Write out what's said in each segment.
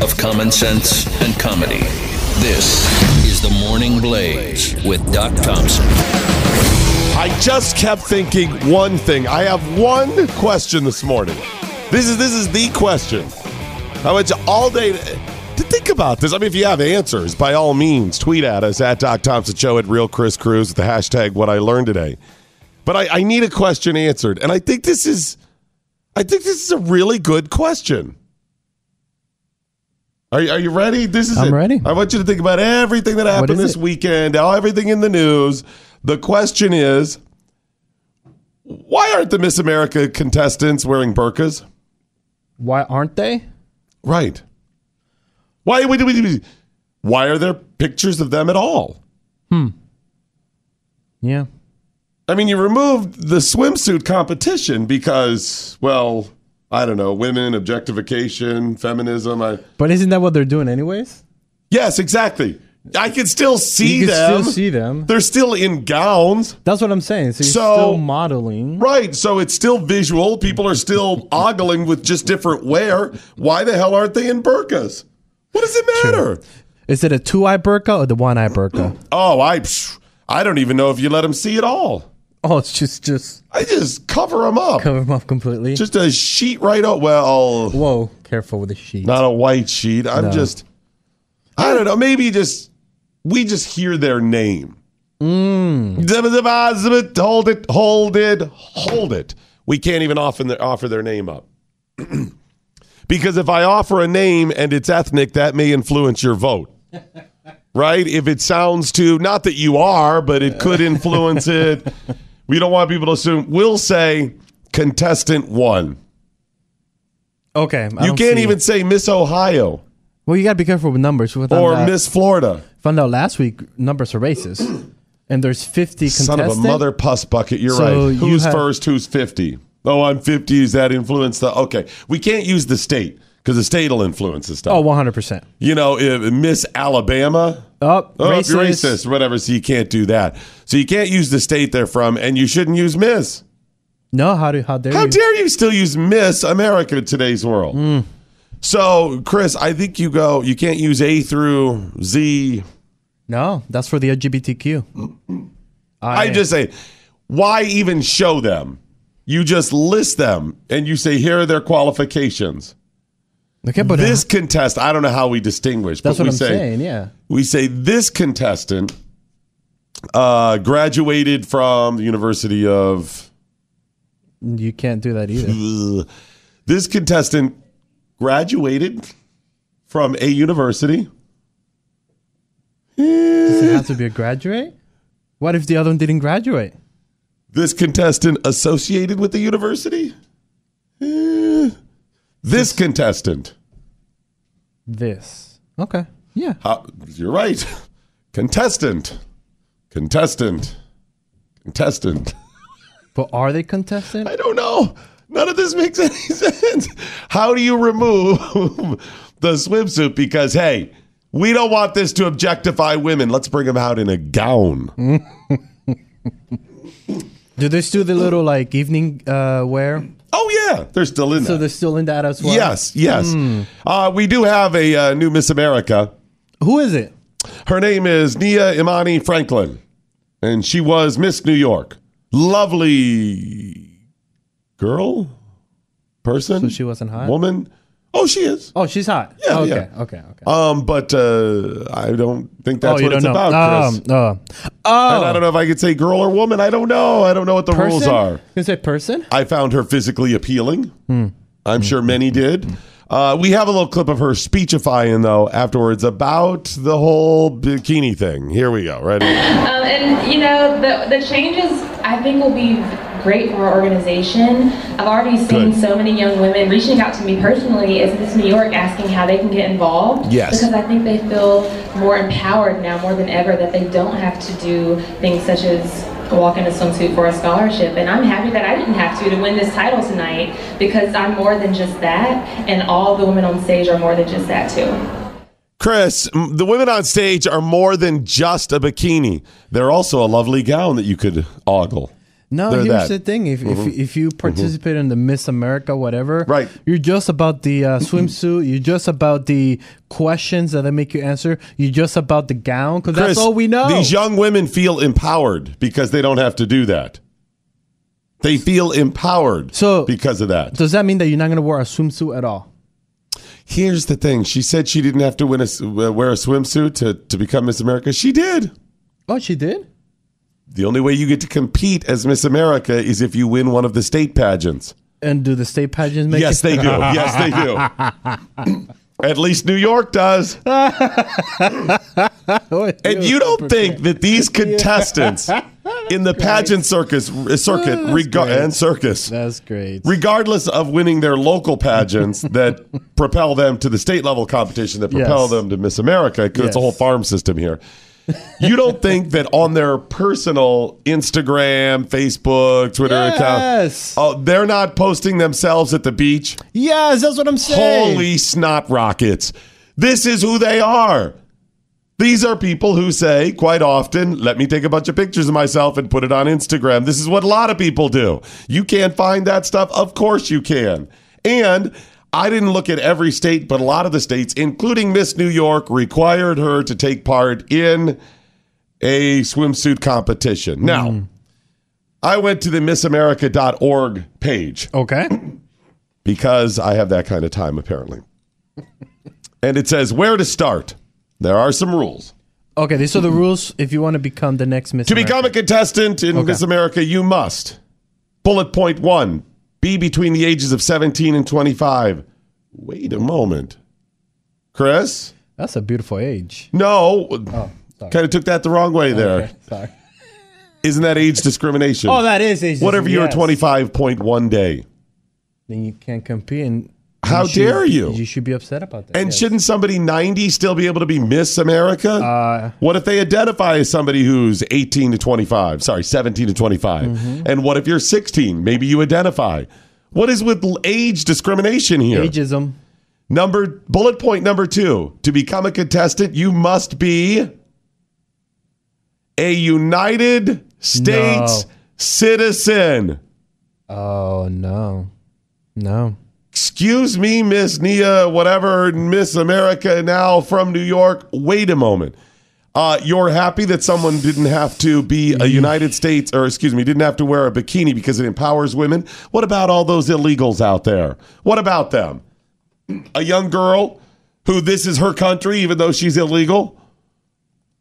Of common sense and comedy. This is the Morning Blaze with Doc Thompson. I just kept thinking one thing. I have one question this morning. This is this is the question. I went to all day to, to think about this. I mean, if you have answers, by all means, tweet at us at Doc Thompson Show at Real Chris Cruz with the hashtag What I Learned Today. But I, I need a question answered, and I think this is, I think this is a really good question. Are, you- are you ready? This is I'm it. ready. I want you to think about everything that happened this it? weekend, all everything in the news. The question is, why aren't the Miss America contestants wearing burqas? Why aren't they? Right. Why? Wait, wait, wait, why are there pictures of them at all? Hmm. Yeah. I mean, you removed the swimsuit competition because, well, I don't know, women, objectification, feminism. I, But isn't that what they're doing anyways? yes, exactly. I can still see you can them. still see them. They're still in gowns. That's what I'm saying. So you're So- still modeling. Right. So it's still visual. People are still ogling with just different wear. Why the hell aren't they in burqas? What does it matter? Is it a two eye burqa or the one eye burqa? Oh, I I don't even know if you let them see it all. oh, it's just just I just cover them up. cover them up completely. Just a sheet right up. Well, Whoa, careful with the sheet. not a white sheet. I'm No. just, I don't know. Maybe just, we just hear their name. Mm. Hold it, hold it, hold it. We can't even offer their, offer their name up. because if I offer a name and it's ethnic, that may influence your vote. right? If it sounds too, not that you are, but it could influence it. We don't want people to assume. We'll say contestant one. okay. I You can't even say Miss Ohio Well, you got to be careful with numbers. Found or out- Miss Florida. Found out last week numbers are racist, and there's 50 Son contestants. Son of a mother puss bucket. You're So right. you Who's have- first? Who's 50? Oh, I'm 50. Is that influence the. Okay. We can't use the state because the state will influence the stuff. Oh, 100 percent. You know, if Miss Alabama. Oh, Oh, racist. you're racist, whatever. So you can't do that. So you can't use the state they're from, and you shouldn't use Miss. No, how do how dare How you? dare you still use Miss America in today's world? Hmm. So, Chris, I think you go. You can't use A through Z. no, that's for the LGBTQ. I just say, why even show them? You just list them and you say, here are their qualifications. Okay, but this contest, I don't know how we distinguish, that's but what we I'm say saying. Yeah. we say this contestant uh, graduated from the University of You can't do that either. This contestant graduated from a university. Does it have to be a graduate? What if the other one didn't graduate? This contestant associated with the university. This contestant. This. Okay. Yeah. Uh, you're right. Contestant. Contestant. Contestant. But are they contestant? I don't know. None of this makes any sense. How do you remove the swimsuit? Because, hey, we don't want this to objectify women. Let's bring them out in a gown. Do they still do the little like evening uh, wear? Oh, yeah. They're still in So that. they're still in that as well. Yes, yes. Uh, we do have a uh, new Miss America. Who is it? Her name is Nia Imani Franklin, and she was Miss New York. Lovely girl, person, So she wasn't hot. woman. Oh, she is. Oh, she's hot. Yeah, okay. yeah. Okay. Okay. Um, but uh, I don't think that's oh, what it's know. about, Chris. Um, uh, oh, And I don't know if I could say girl or woman. I don't know. I don't know what the rules are. You can say person. I found her physically appealing. Hmm. I'm sure many did. Uh, we have a little clip of her speechifying, though, afterwards about the whole bikini thing. Here we go. Ready? Um, and you know the the changes I think will be great for our organization. I've already seen Good. so many young women reaching out to me personally as Miss New York asking how they can get involved. Yes. Because I think they feel more empowered now more than ever that they don't have to do things such as walk in a swimsuit for a scholarship. And I'm happy that I didn't have to to win this title tonight because I'm more than just that, and all the women on stage are more than just that too. Chris, the women on stage are more than just a bikini. They're also a lovely gown that you could ogle. No, They're here's that. Mm-hmm. the thing: if, if if you participate in the Miss America, whatever, Right. you're just about the uh, swimsuit. You're just about the questions that they make you answer. You're just about the gown because that's all we know. These young women feel empowered because they don't have to do that. They feel empowered So- because of that. Does that mean that you're not going to wear a swimsuit at all? Here's the thing. She said she didn't have to win a, uh, wear a swimsuit to, to become Miss America. She did. Oh, she did. The only way you get to compete as Miss America is if you win one of the state pageants. And do the state pageants make Yes, it? they do. Yes, they do. At least New York does. And you don't think that these contestants in the pageant circus uh, circuit rega- and circus, That's great. regardless of winning their local pageants that propel them to the state level competition that propel Yes. them to Miss America, because it's a whole farm system here. You don't think that on their personal Instagram, Facebook, Twitter Yes. account, oh, they're not posting themselves at the beach? yes, that's what I'm saying. Holy snot rockets. This is who they are. These are people who say quite often, let me take a bunch of pictures of myself and put it on Instagram. This is what a lot of people do. You can't find that stuff? Of course you can. And I didn't look at every state, but a lot of the states, including Miss New York, required her to take part in a swimsuit competition. Now, hmm. I went to the missamerica.org page Okay. because I have that kind of time apparently. and it says where to start. There are some rules. Okay. These are the rules if you want to become the next Miss. To become a contestant in Okay. Miss America, you must. Bullet point 1, be between the ages of 17 and 25. Wait a moment. Chris? That's a beautiful age. No. Oh, sorry. kind of took that the wrong way there. Okay, sorry. not that age discrimination? Oh, that is age. Whatever you're yes. 25.1 day. Then you can't compete. And How should- dare you? You should be upset about that. And yes. shouldn't somebody 90 still be able to be Miss America? Uh, what if they identify as somebody who's 18 to 25? Sorry, 17 to 25. Mm-hmm. And what if you're 16? Maybe you identify. What is with age discrimination here? ageism. Number bullet point number 2. To become a contestant, you must be a United States No. citizen. Oh no, no. Excuse me, Miss Nia, whatever, Miss America now from New York. Wait a moment. Uh, you're happy that someone didn't have to be a United States, or excuse me, didn't have to wear a bikini because it empowers women. What about all those illegals out there? What about them? A young girl who this is her country, even though she's illegal.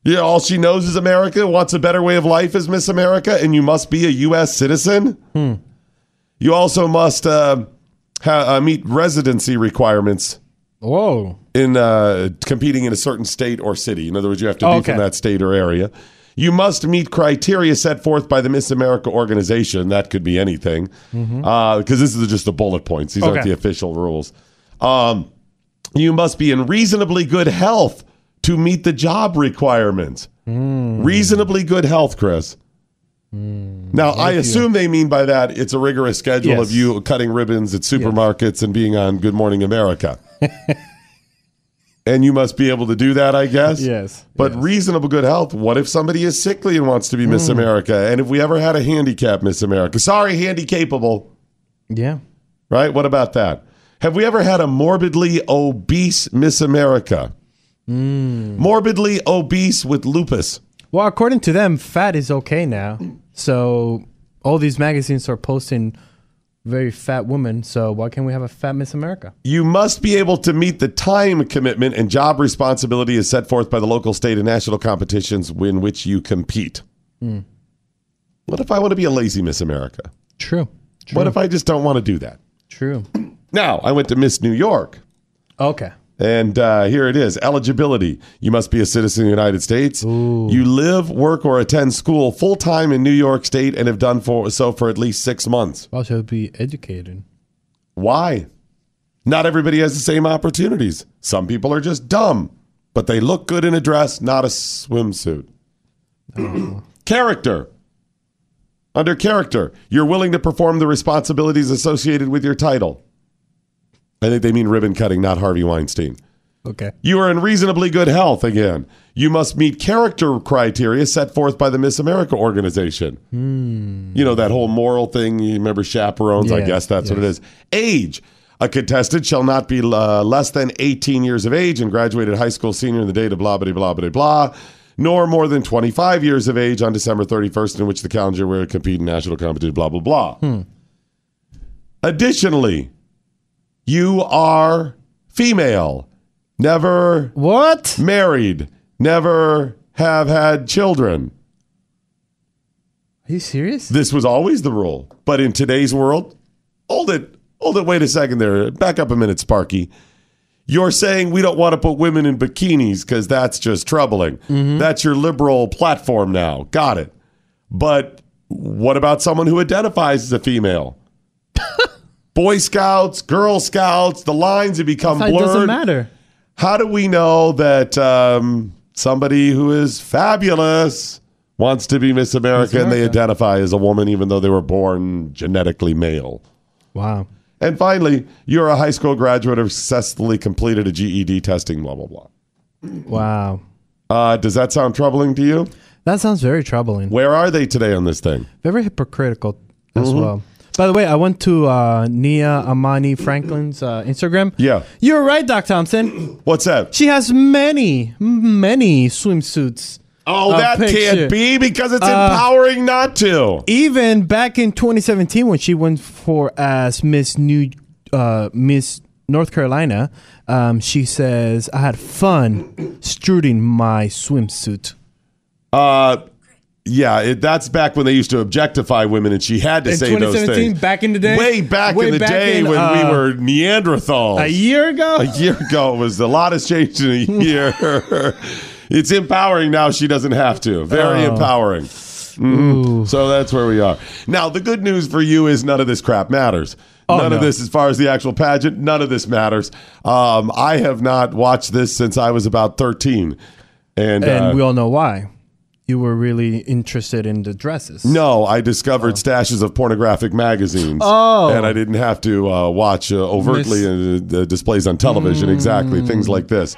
Yeah, all she knows is America, wants a better way of life as Miss America, and you must be a U.S. citizen. You also must uh, ha- uh, meet residency requirements Whoa. in uh, competing in a certain state or city. In other words, you have to be Okay. from that state or area. You must meet criteria set forth by the Miss America organization. That could be anything, because this is just the bullet points. These aren't Okay. the official rules. Um, you must be in reasonably good health to meet the job requirements. Reasonably good health, Chris. Now, I assume they mean by that it's a rigorous schedule Yes. of you cutting ribbons at supermarkets and being on Good Morning America. and you must be able to do that, I guess. Yes, But yes. Hmm. reasonable good health. What if somebody is sickly and wants to be Miss America? And if we ever had a handicap Miss America? Sorry, handy capable. Yeah. Right? What about that? Have we ever had a morbidly obese Miss America? Hmm. Morbidly obese with lupus. Well, according to them, fat is okay now. So all these magazines are posting very fat women. So why can't we have a fat Miss America? You must be able to meet the time commitment and job responsibility as set forth by the local, state, and national competitions in which you compete. Hmm. What if I want to be a lazy Miss America? True. True. What if I just don't want to do that? True. Now, I went to Miss New York, Okay. And uh, here it is eligibility. You must be a citizen of the United States. You live, work, or attend school full time in New York State and have done for, so for at least six months. Well, should be educated. Why? Not everybody has the same opportunities. Some people are just dumb, but they look good in a dress, not a swimsuit. character. Under character, you're willing to perform the responsibilities associated with your title. I think they mean ribbon cutting, not Harvey Weinstein. Okay. You are in reasonably good health again. You must meet character criteria set forth by the Miss America organization. You know, that whole moral thing. You remember chaperones? I guess that's what it is. Age. A contestant shall not be uh, less than 18 years of age and graduated high school senior in the date of blah, blah, blah, blah, blah, nor more than 25 years of age on December 31st, in which the calendar will compete in national competition, blah, blah, blah. Additionally, you are female, never What? married, never have had children. Are you serious? This was always the rule. But in today's world, hold it, hold it, wait a second there. Back up a minute, Sparky. You're saying we don't want to put women in bikinis because that's just troubling. Mm-hmm. That's your liberal platform now. Got it. But what about someone who identifies as a female? Boy Scouts, Girl Scouts, the lines have become It blurred. doesn't matter. How do we know that um, somebody who is fabulous wants to be Miss America, and they identify as a woman even though they were born genetically male? Wow. And finally, you're a high school graduate who successfully completed a GED testing, blah, blah, blah. Wow. Uh, does that sound troubling to you? That sounds very troubling. Where are they today on this thing? Very hypocritical as Mm-hmm. well. By the way, I went to uh, Nia Imani Franklin's uh, Instagram. Yeah. You're right, Doc Thompson. What's that? She has many, many swimsuits. Oh, A that picture. can't be because it's Uh, empowering not to. Even back in 2017, when she went for as Miss New uh, Miss North Carolina, um, she says, "I had fun struding my swimsuit." Uh, yeah, it, that's back when they used to objectify women, and she had to In say those 2017, things. back in the day? way back Way in the back day in, when we uh, were Neanderthals. A year ago, A year ago, it was a lot has changed in a year. it's empowering now. She doesn't have to. Very Oh. empowering. Mhm. So that's where we are. Now, the good news for you is none of this crap matters. Oh, none of this, as far as the actual pageant, none of this matters. Um, I have not watched this since I was about 13. And, and uh, we all know why. You were really interested in the dresses. No, I discovered stashes of pornographic magazines. Oh. And I didn't have to uh, watch uh, overtly uh, the displays on television. Exactly. Things like this.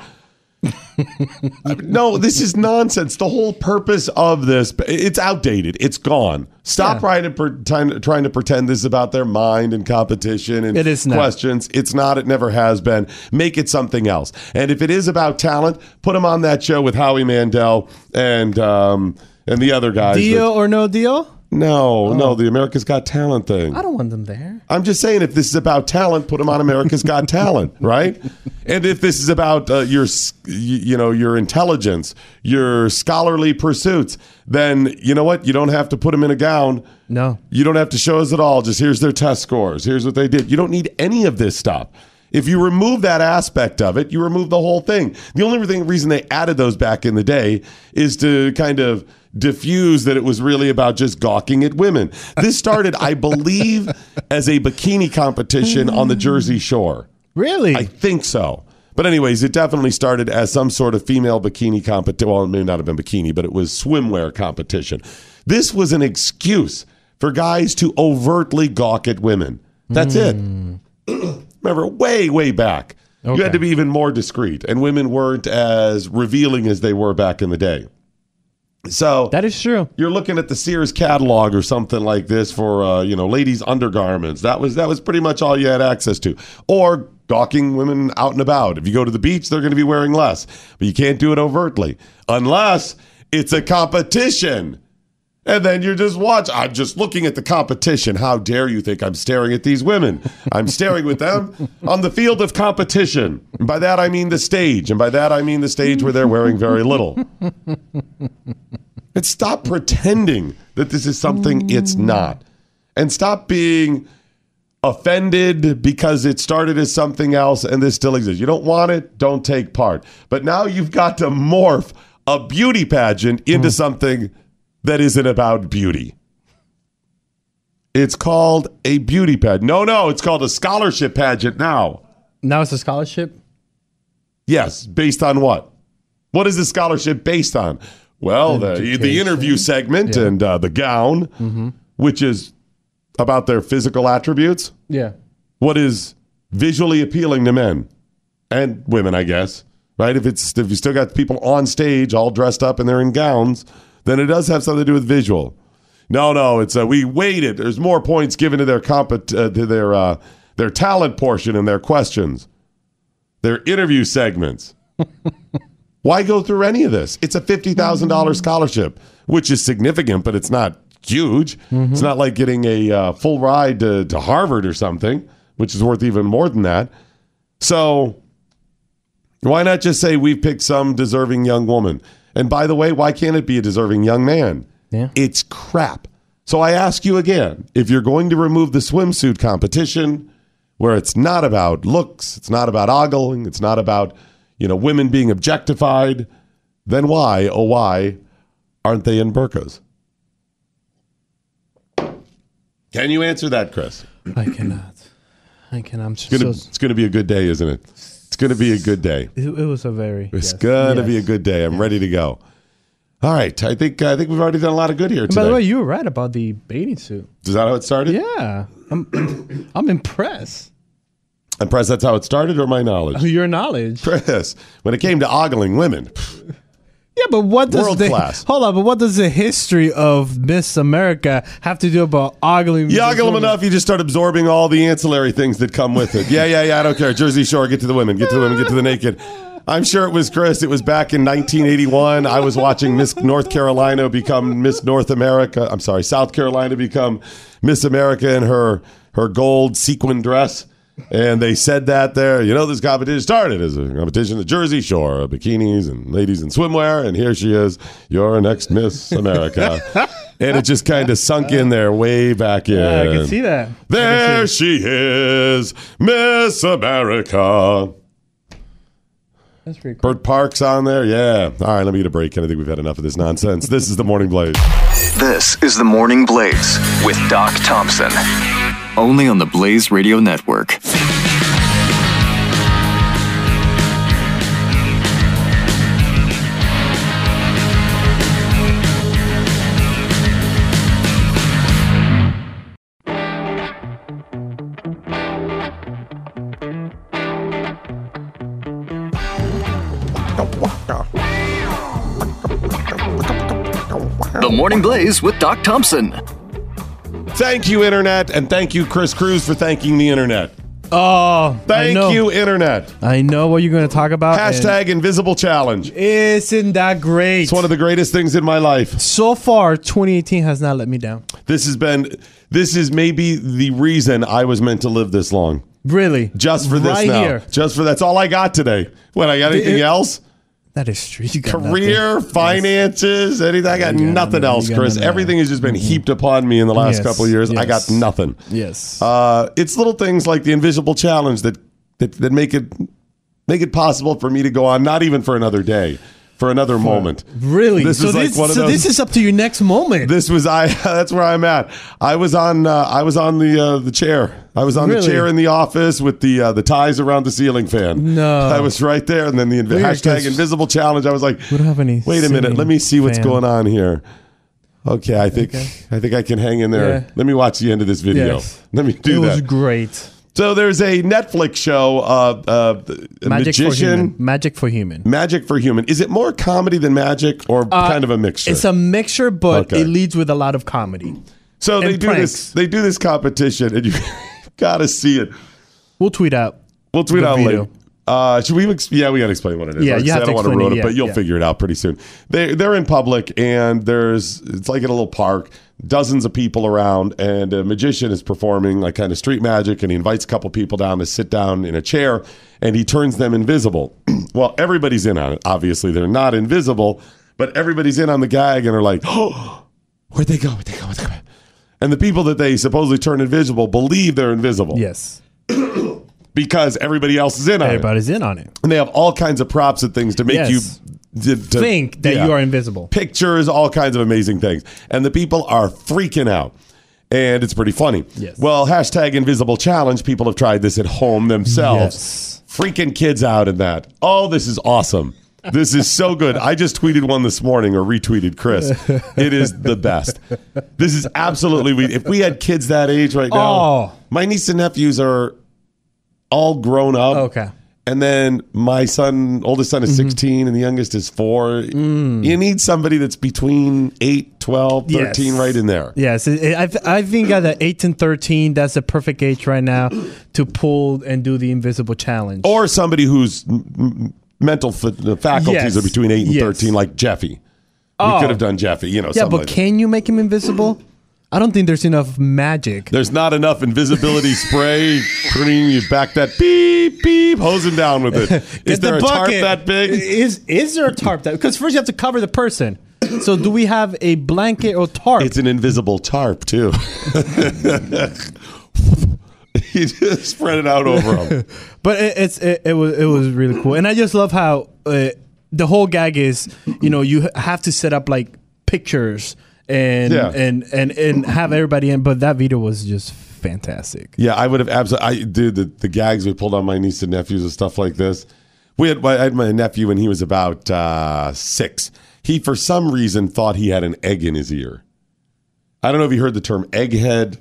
no, this is nonsense. The whole purpose of this, it's outdated. It's gone. Stop Yeah. trying, to pretend, trying to pretend this is about their mind and competition and It is not. questions. It's not. It never has been. Make it something else. And if it is about talent, put them on that show with Howie Mandel and um, and the other guys. Deal or no deal? No, no, the America's Got Talent thing. I don't want them there. I'm just saying, if this is about talent, put them on America's Got Talent, right? And if this is about uh, your, you know, your intelligence, your scholarly pursuits, then you know what? You don't have to put them in a gown. No. You don't have to show us at all. Just here's their test scores. Here's what they did. You don't need any of this stuff. If you remove that aspect of it, you remove the whole thing. The only thing, reason they added those back in the day is to kind of diffuse that it was really about just gawking at women. This started, I believe, as a bikini competition on the Jersey Shore. Really? I think so. But anyways, it definitely started as some sort of female bikini competition. Well, it may not have been bikini, but it was swimwear competition. This was an excuse for guys to overtly gawk at women. That's it. Hmm. Remember, way, way back, you had to be even more discreet, and women weren't as revealing as they were back in the day. So that is true. you're looking at the Sears catalog or something like this for uh, you know ladies undergarments. That was that was pretty much all you had access to. Or gawking women out and about. If you go to the beach, they're going to be wearing less, but you can't do it overtly unless it's a competition. And then you just watch. I'm just looking at the competition. How dare you think I'm staring at these women? I'm staring with them on the field of competition. And by that I mean the stage. And by that I mean the stage where they're wearing very little. And stop pretending that this is something it's not. And stop being offended because it started as something else and this still exists. You don't want it, don't take part. But now you've got to morph a beauty pageant into mm. something that isn't about beauty. It's called a beauty pageant. No, no, it's called a scholarship pageant now. Now it's a scholarship. Yes, based on what? What is the scholarship based on? Well, the, the interview segment Yeah. and uh, the gown, which is about their physical attributes. Yeah. What is visually appealing to men and women, I guess, right? If it's if you still got people on stage all dressed up and they're in gowns, then it does have something to do with visual. No, no, it's uh, we waited. There's more points given to their comp uh, to their uh, their talent portion and their questions, their interview segments. Why go through any of this? It's a fifty thousand dollars scholarship, which is significant, but it's not huge. It's not like getting a uh, full ride to, to Harvard or something, which is worth even more than that. So why not just say we've picked some deserving young woman? And by the way, why can't it be a deserving young man? Yeah. It's crap. So I ask you again if you're going to remove the swimsuit competition, where it's not about looks, it's not about ogling, it's not about you know women being objectified, then why, oh why, aren't they in burqas? Can you answer that, Chris? I cannot. I cannot. I'm just It's gonna, so. it's gonna be a good day, isn't it? It's gonna be a good day. It, it was a very. It's yes, gonna yes. be a good day. I'm ready to go. All right, I think I think we've already done a lot of good here And by the today. way, you were right about the bathing suit. Is that how it started? Yeah, I'm. I'm impressed. Press that's how it started, or my knowledge. Your knowledge. Chris, when it came to ogling women, Yeah, but what does World the class. hold on? But what does the history of Miss America have to do about ogling? you ogle them enough, you just start absorbing all the ancillary things that come with it. Yeah, yeah, yeah. I don't care. Jersey Shore, get to the women, get to the women, get to the naked. I'm sure it was Chris. It was back in 1981. I was watching Miss North Carolina become Miss North America. I'm sorry, South Carolina become Miss America in her her gold sequin dress. And they said that there, you know, this competition started as a competition at the Jersey Shore, of bikinis and ladies in swimwear. And here she is, your next Miss America. and it just kind of sunk in there way back in. Yeah, I can see that. There see she is, Miss America. That's pretty cool. Bert Parks on there. Yeah. All right, let me get a break. I think we've had enough of this nonsense. This is the Morning Blaze. This is the Morning Blaze with Doc Thompson. Only on the Blaze Radio Network. The Morning Blaze with Doc Thompson. Thank you, Internet. And thank you, Chris Cruz, for thanking the Internet. Oh, I Thank you, Internet. I know what you're going to talk about. and Hashtag Invisible Challenge. Isn't that great? It's one of the greatest things in my life. so far, 2018 has not let me down. This has been, this is maybe the reason I was meant to live this long. Really, Just for this right now. here. Just for that's all I got today. What, I got anything else? That is true. Career, nothing. finances, anything. I got got nothing else, got Chris. nothing. Everything has just been heaped upon me in the last Yes, couple of years. I got nothing. Yes. Uh, it's little things like the invisible challenge that, that that make it make it possible for me to go on, not even for another day, for another moment. really? This so like this, one of those. this is up to your next moment. this was I. That's where I'm at. I was on. Uh, I was on the uh, the chair. I was on the chair in the office with the uh, the ties around the ceiling fan. No. I was right there, and then the inv- hashtag invisible challenge. I was like, we don't have any. Wait a minute. Let me see what's fan. going on here. Okay, I think I think I can hang in there. Yeah. Let me watch the end of this video. Yes. Let me do It was great. So there's a Netflix show, uh, uh, Magic for magician, human. Magic for human. Magic for Human. Is it more comedy than magic, or kind of a mixture? Uh, It's a mixture, but Okay. it leads with a lot of comedy. so they and do this. They do this competition, and you gotta see it. We'll tweet out. We'll tweet out video. later. Uh, should we? Ex- yeah, we got to explain what it is. Yeah, I you have I don't want to ruin it, it, yeah, but you'll yeah. figure it out pretty soon. They they're in public, and there's it's like in a little park, dozens of people around, and a magician is performing like kind of street magic, and he invites a couple people down to sit down in a chair, and he turns them invisible. well, everybody's in on it. Obviously, they're not invisible, but everybody's in on the gag, and are like, oh, where'd they go? Where'd they go? Where'd they go? And the people that they supposedly turn invisible believe they're invisible Yes. Because everybody else is in on it. Everybody's in on it. And they have all kinds of props and things to make Yes. you to, to- Think that yeah. you are invisible. Pictures, all kinds of amazing things. And the people are freaking out. And it's pretty funny. Yes. Well, hashtag invisible challenge. People have tried this at home themselves. Yes. Freaking kids out in that. Oh, this is awesome. This is so good. I just tweeted one this morning or retweeted Chris. It is the best. This is absolutely if we had kids that age right now. Oh. My niece and nephews are all grown up. Okay. And then my son, oldest son is Mm-hmm. 16 and the youngest is 4. You need somebody that's between 8, 12, 13 Mm. Yes. right in there. Yes, it- it- I, th- I think at the 8 and 13, that's the perfect age right now to pull and do the invisible challenge. Or somebody whose m- m- mental the faculties Yes. are between 8 and Yes. 13 like Jeffy. Oh. We could have done Jeffy, you know, yeah, something but like that. can you make him invisible? I don't think there's enough magic. There's not enough invisibility spray. Putting you back that beep beep, hosing down with it. Is there the a tarp that big? Is is there a tarp that? Because first you have to cover the person. So do we have a blanket or tarp? It's an invisible tarp too. you just spread it out over him. But it, it's it, it was it was really cool, and I just love how uh, the whole gag is. You know, you have to set up like pictures and Yeah. and and and have everybody in. But that video was just fantastic. Yeah, I would have absolutely. I dude, the, the gags we pulled on my niece and nephews and stuff like this. We had I had my nephew when he was about uh, six. He for some reason thought he had an egg in his ear. I don't know if you heard the term egghead,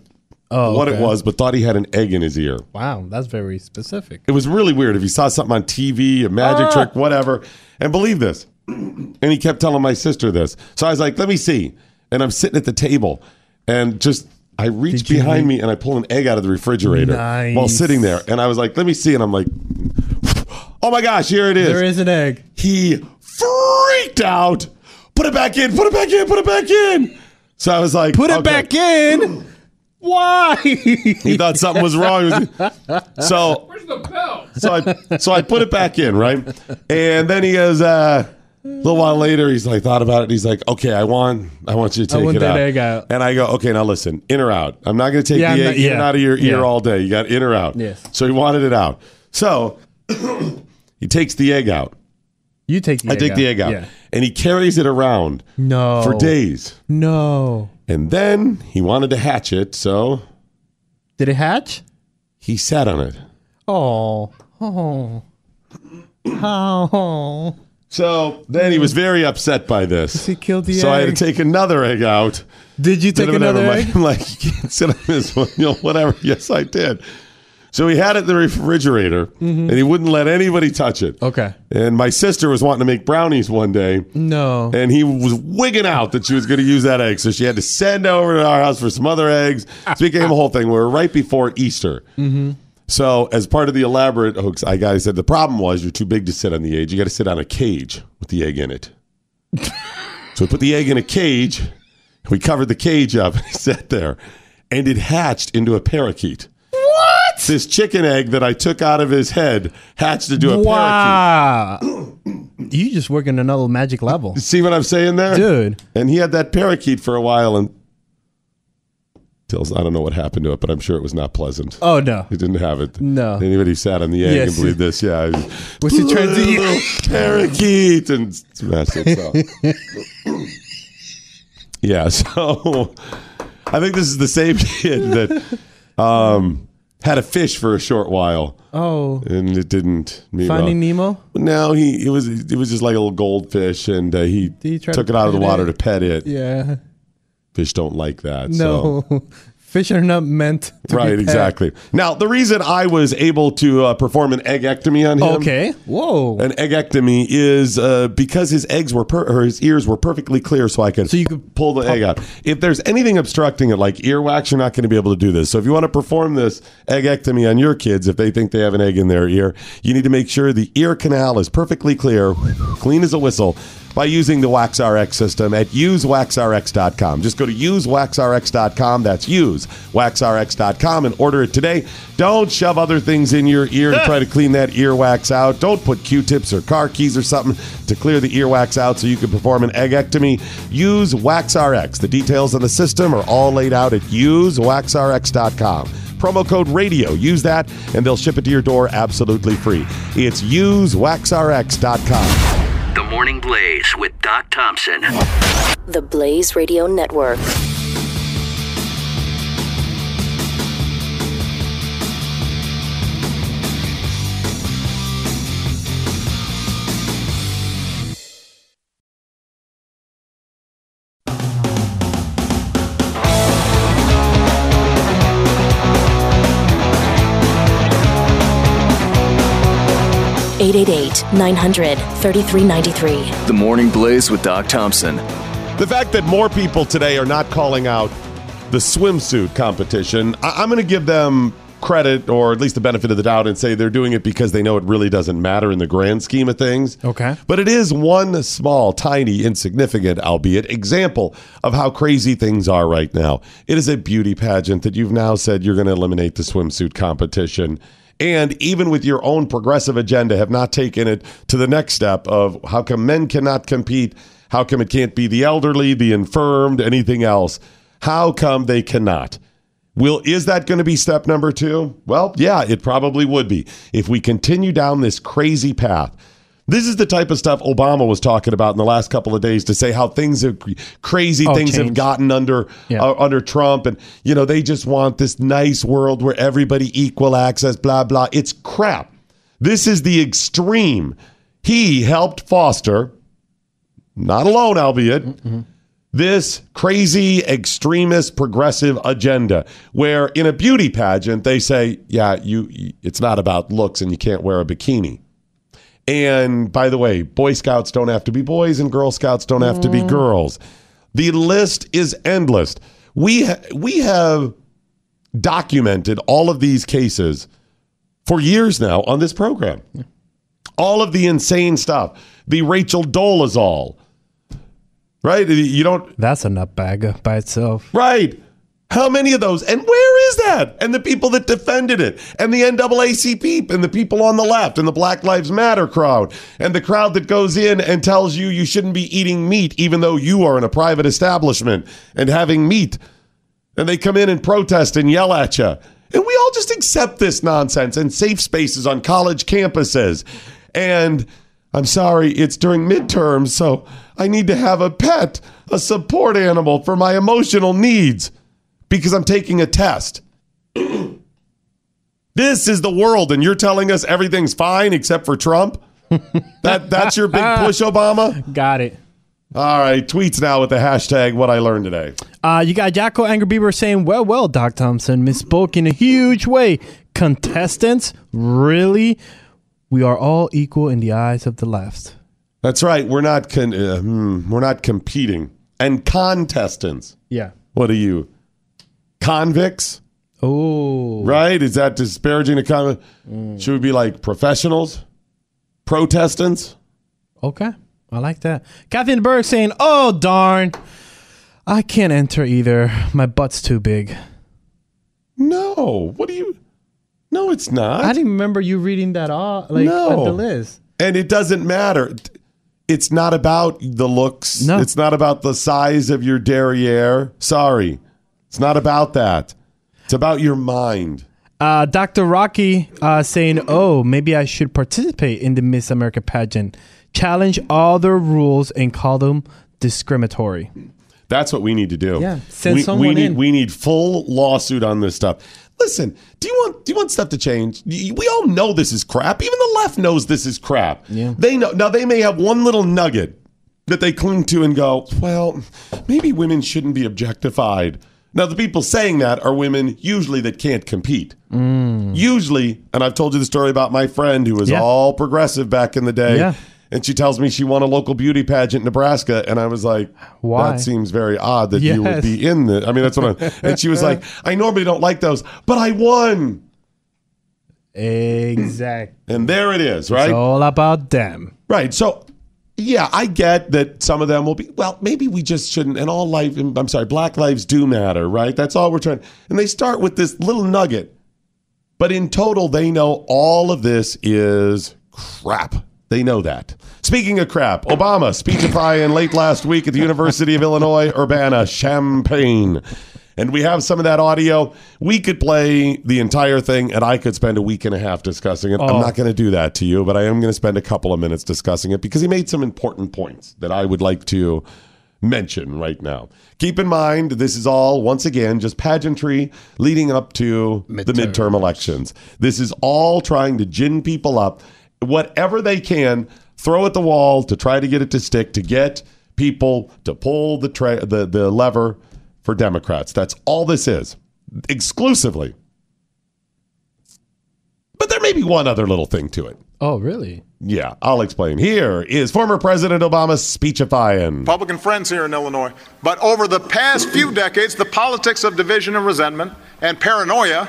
Oh, what it was, but thought he had an egg in his ear. Wow, that's very specific. It was really weird. If he saw something on TV, a magic Ah. trick, whatever, and believe this. And he kept telling my sister this. So I was like, let me see. And I'm sitting at the table and just I reach Did behind re- me and I pull an egg out of the refrigerator Nice. while sitting there. And I was like, let me see. And I'm like, oh my gosh, here it is. There is an egg. He freaked out. Put it back in, put it back in, put it back in. So I was like, Put it okay. back in. Why? He thought something was wrong. So Where's the bell? so I so I put it back in, right? And then he goes, uh, a little while later, he's like thought about it. He's like, okay, I want I want you to I take want it that out. egg out. And I go, okay, now listen, in or out. I'm not going to take Yeah, the I'm egg not- in and yeah. out of your ear Yeah. all day. You got in or out. Yes. So he wanted it out. So he takes the egg out. You take the I egg take out. the egg out, Yeah. and he carries it around No. for days. No. And then he wanted to hatch it, so Did it hatch? he sat on it. Oh. Oh. Oh. So then he was very upset by this. He killed the so I had to take another egg out. Did you take another egg? I'm like, you can't sit on this one, you know, whatever. Yes, I did. So he had it in the refrigerator, and he wouldn't let anybody touch it. Mm-hmm. Okay. And my sister was wanting to make brownies one day, No. and he was wigging out that she was going to use that egg. So she had to send over to our house for some other eggs. So it became a whole thing. We were right before Easter. Mm-hmm. So as part of the elaborate hoax, I got, I said, the problem was you're too big to sit on the egg. You got to sit on a cage with the egg in it. so we put the egg in a cage. We covered the cage up and sat there. And it hatched into a parakeet. What? This chicken egg that I took out of his head hatched into a parakeet. wow. you just working another magic level. See what I'm saying there? Dude. And he had that parakeet for a while and I don't know what happened to it, but I'm sure it was not pleasant. Oh, no. He didn't have it. No. Anybody sat on the egg Yes. and believe this, yeah. Was he trying to- parakeet and smashed it. So. yeah, so I think this is the same kid that um, had a fish for a short while Oh. and it didn't Finding well. Nemo? No, he it was it was just like a little goldfish, and uh, he, he took to it out of the water it? to pet it. Yeah. Fish don't like that. So. No. Fish are not meant Right, exactly. Now, the reason I was able to uh, perform an eggectomy on him, Okay. Whoa. an eggectomy, is uh, because his eggs were per- or his ears were perfectly clear, so I could So you could pull the egg out. If there's anything obstructing it, like earwax, you're not going to be able to do this. So if you want to perform this eggectomy on your kids, if they think they have an egg in their ear, you need to make sure the ear canal is perfectly clear, clean as a whistle. By using the WaxRx system at usewaxrx.com. Just go to usewaxrx.com. That's usewaxrx.com swimsuit.com and order it today. Don't shove other things in your ear to try to clean that earwax out. Don't put Q-tips or car keys or something to clear the earwax out so you can perform an eggectomy. Use WaxRx. The details of the system are all laid out at usewaxrx.com. Promo code radio. Use that and they'll ship it to your door absolutely free. It's usewaxrx.com. The Morning Blaze with Doc Thompson. The Blaze Radio Network. Eight eight eight nine hundred thirty three ninety three. The Morning Blaze with Doc Thompson. The fact that more people today are not calling out the swimsuit competition, I- I'm going to give them credit or at least the benefit of the doubt and say they're doing it because they know it really doesn't matter in the grand scheme of things. Okay. But it is one small, tiny, insignificant, albeit, example of how crazy things are right now. It is a beauty pageant that you've now said you're going to eliminate the swimsuit competition. And even with your own progressive agenda, have not taken it to the next step of how come men cannot compete? How come it can't be the elderly, the infirmed, anything else? How come they cannot? Will is that going to be step number 2? Well, yeah, it probably would be. If we continue down this crazy path. This is the type of stuff Obama was talking about in the last couple of days to say how things have crazy Oh, things have gotten under Yeah. uh, under Trump and you know they just want this nice world where everybody equal access blah blah. It's crap. This is the extreme. He helped foster not alone albeit this crazy extremist progressive agenda where in a beauty pageant they say yeah you it's not about looks and you can't wear a bikini and by the way boy scouts don't have to be boys and girl scouts don't have to be mm. girls. The list is endless. We ha- we have documented all of these cases for years now on this program. All of the insane stuff. The rachel dolezal. Right? You don't That's a nutbag by itself. Right. How many of those? And where is that? And the people that defended it, and the NAACP, and the people on the left, and the Black Lives Matter crowd, and the crowd that goes in and tells you you shouldn't be eating meat, even though you are in a private establishment and having meat. And they come in and protest and yell at you. And we all just accept this nonsense and safe spaces on college campuses. And I'm sorry, it's during midterms, so I need to have a pet, a support animal for my emotional needs because I'm taking a test. this is the world, and you're telling us everything's fine except for Trump? that that's your big push, Obama? Got it. All right, tweets now with the hashtag what I learned today. Uh, you got Jacko Angry Beaver saying, well, well, Doc Thompson misspoke in a huge way. Contestants? Really? We are all equal in the eyes of the left. That's right. We're not con- uh, hmm, we're not competing. And contestants. Yeah. What are you? Convicts? Oh. Right? Is that disparaging to a con? Mm. Should we be like professionals? Protestants? Okay. I like that. Catherine Berg saying, oh, darn. I can't enter either. My butt's too big. No. What do you? No, it's not. I didn't remember you reading that off, like No. at the list. and it doesn't matter. It's not about the looks. No. It's not about the size of your derriere. Sorry. It's not about that. It's about your mind. Uh, Dr. Rocky uh, saying, "Oh, maybe I should participate in the Miss America pageant. Challenge all the rules and call them discriminatory." That's what we need to do. Yeah, send we, someone we need in. we need full lawsuit on this stuff. Listen, do you want do you want stuff to change? We all know this is crap. Even the left knows this is crap. Yeah. They know now they may have one little nugget that they cling to and go, well, maybe women shouldn't be objectified. Now the people saying that are women usually that can't compete. Usually, and I've told you the story about my friend who was Mm. Yeah. all progressive back in the day. Yeah. And she tells me she won a local beauty pageant in Nebraska, and I was like, Why? That seems very odd that you would be in the. I mean, that's what I'm. And she was like, I normally don't like those, but I won. Exactly. And there it is, right? It's all about them. right. So yeah, I get that some of them will be, well, maybe we just shouldn't, and all life, I'm sorry, black lives do matter, right? That's all we're trying. And they start with this little nugget. But in total, they know all of this is crap. They know that. Speaking of crap, Obama speechifying late last week at the University of Illinois Urbana Champaign. And we have some of that audio. We could play the entire thing, and I could spend a week and a half discussing it. I'm Oh. not going to do that to you, but I am going to spend a couple of minutes discussing it because he made some important points that I would like to mention right now. Keep in mind, this is all, once again, just pageantry leading up to the midterm elections. This is all trying to gin people up, whatever they can, throw at the wall to try to get it to stick, to get people to pull the, tra- the, the lever for Democrats. That's all this is, exclusively. But there may be one other little thing to it. Oh, really? Yeah, I'll explain. Here is former President Obama speechifying. Republican friends here in Illinois. But over the past few decades, the politics of division and resentment and paranoia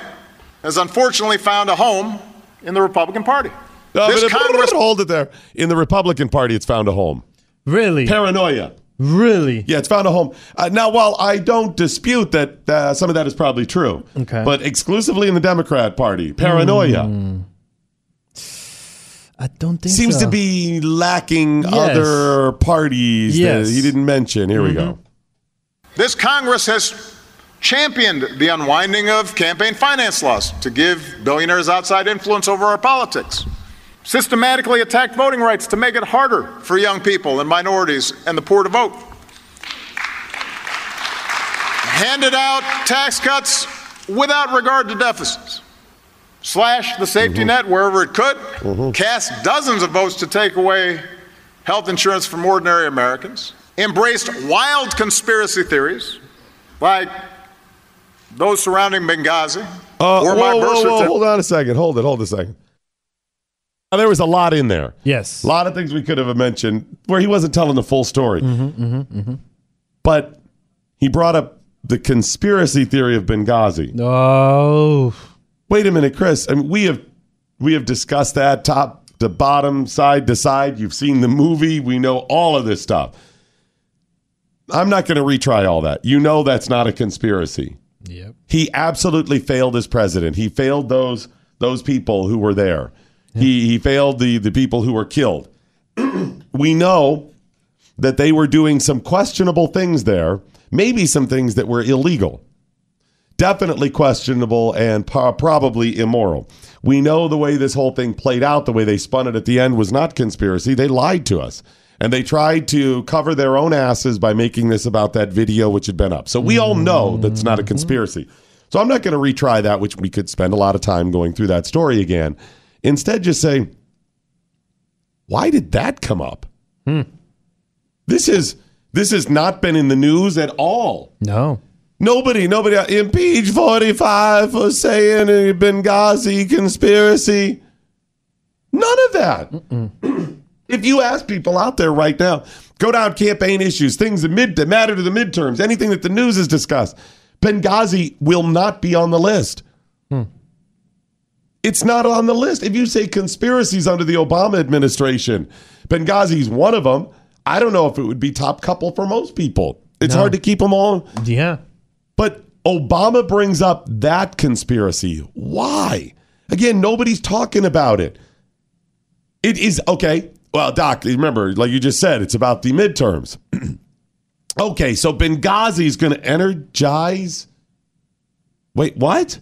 has unfortunately found a home in the Republican Party. Uh, this but- but- Congress hold it there. In the Republican Party, it's found a home. Really? Paranoia. Really? Yeah, it's found a home. Uh, now, while I don't dispute that uh, some of that is probably true, Okay. but exclusively in the Democrat Party, paranoia I don't think seems so. to be lacking Yes. other parties Yes. that he didn't mention. Here we go. This Congress has championed the unwinding of campaign finance laws to give billionaires outside influence over our politics, systematically attacked voting rights to make it harder for young people and minorities and the poor to vote, handed out tax cuts without regard to deficits. Slashed the safety net wherever it could, cast dozens of votes to take away health insurance from ordinary Americans, embraced wild conspiracy theories like those surrounding Benghazi Uh, or whoa, my whoa, whoa, hold on a second. Hold it. Hold a second. There was a lot in there. Yes. A lot of things we could have mentioned where he wasn't telling the full story. Mm-hmm, mm-hmm, mm-hmm. But he brought up the conspiracy theory of Benghazi. Oh, Wait a minute, Chris. I mean, we have we have discussed that top to bottom, side to side. You've seen the movie. We know all of this stuff. I'm not going to retry all that. You know that's not a conspiracy. yep. He absolutely failed as president. He failed those those people who were there. He he failed the the people who were killed. we know that they were doing some questionable things there, maybe some things that were illegal. Definitely questionable and po- probably immoral. We know the way this whole thing played out, the way they spun it at the end was not conspiracy. They lied to us. And they tried to cover their own asses by making this about that video which had been up. So we all know that's not a mm-hmm. conspiracy. So I'm not going to retry that, which we could spend a lot of time going through that story again. Instead, just say, why did that come up? Hmm. This is this has not been in the news at all. No. Nobody, nobody impeach 45 for saying a Benghazi conspiracy. None of that. if you ask people out there right now, go down campaign issues, things that, mid, that matter to the midterms, anything that the news has discussed, Benghazi will not be on the list. Hmm. It's not on the list. If you say conspiracies under the Obama administration, Benghazi's one of them. I don't know if it would be top couple for most people. It's No. hard to keep them all. Yeah. But Obama brings up that conspiracy. Why? Again, nobody's talking about it. It is okay. Well, Doc, remember, like you just said, it's about the midterms. okay, so Benghazi is going to energize. Wait, what?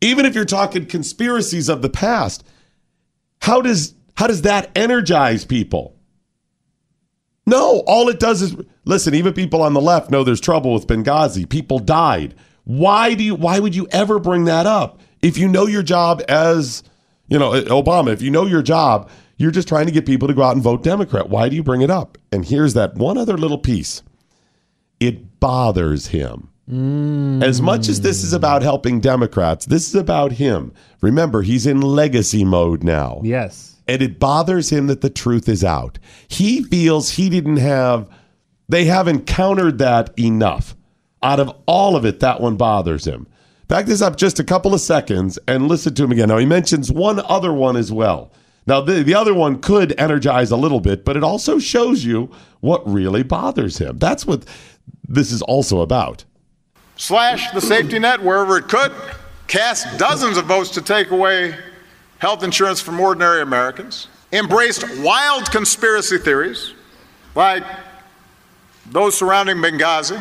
Even if you're talking conspiracies of the past, how does how does that energize people? No, all it does is listen, even people on the left know there's trouble with Benghazi. People died. Why do you why would you ever bring that up? If you know your job as, you know, eh, Obama, if you know your job, you're just trying to get people to go out and vote Democrat. Why do you bring it up? And here's that one other little piece. It bothers him. As much as this is about helping Democrats, this is about him. Remember, he's in legacy mode now Yes. and it bothers him that the truth is out. He feels he didn't have, they haven't countered that enough. Out of all of it, that one bothers him. Back this up just a couple of seconds and listen to him again. Now, he mentions one other one as well. Now, the, the other one could energize a little bit, but it also shows you what really bothers him. That's what this is also about. Slash the safety net wherever it could, cast dozens of votes to take away health insurance from ordinary Americans, embraced wild conspiracy theories like those surrounding Benghazi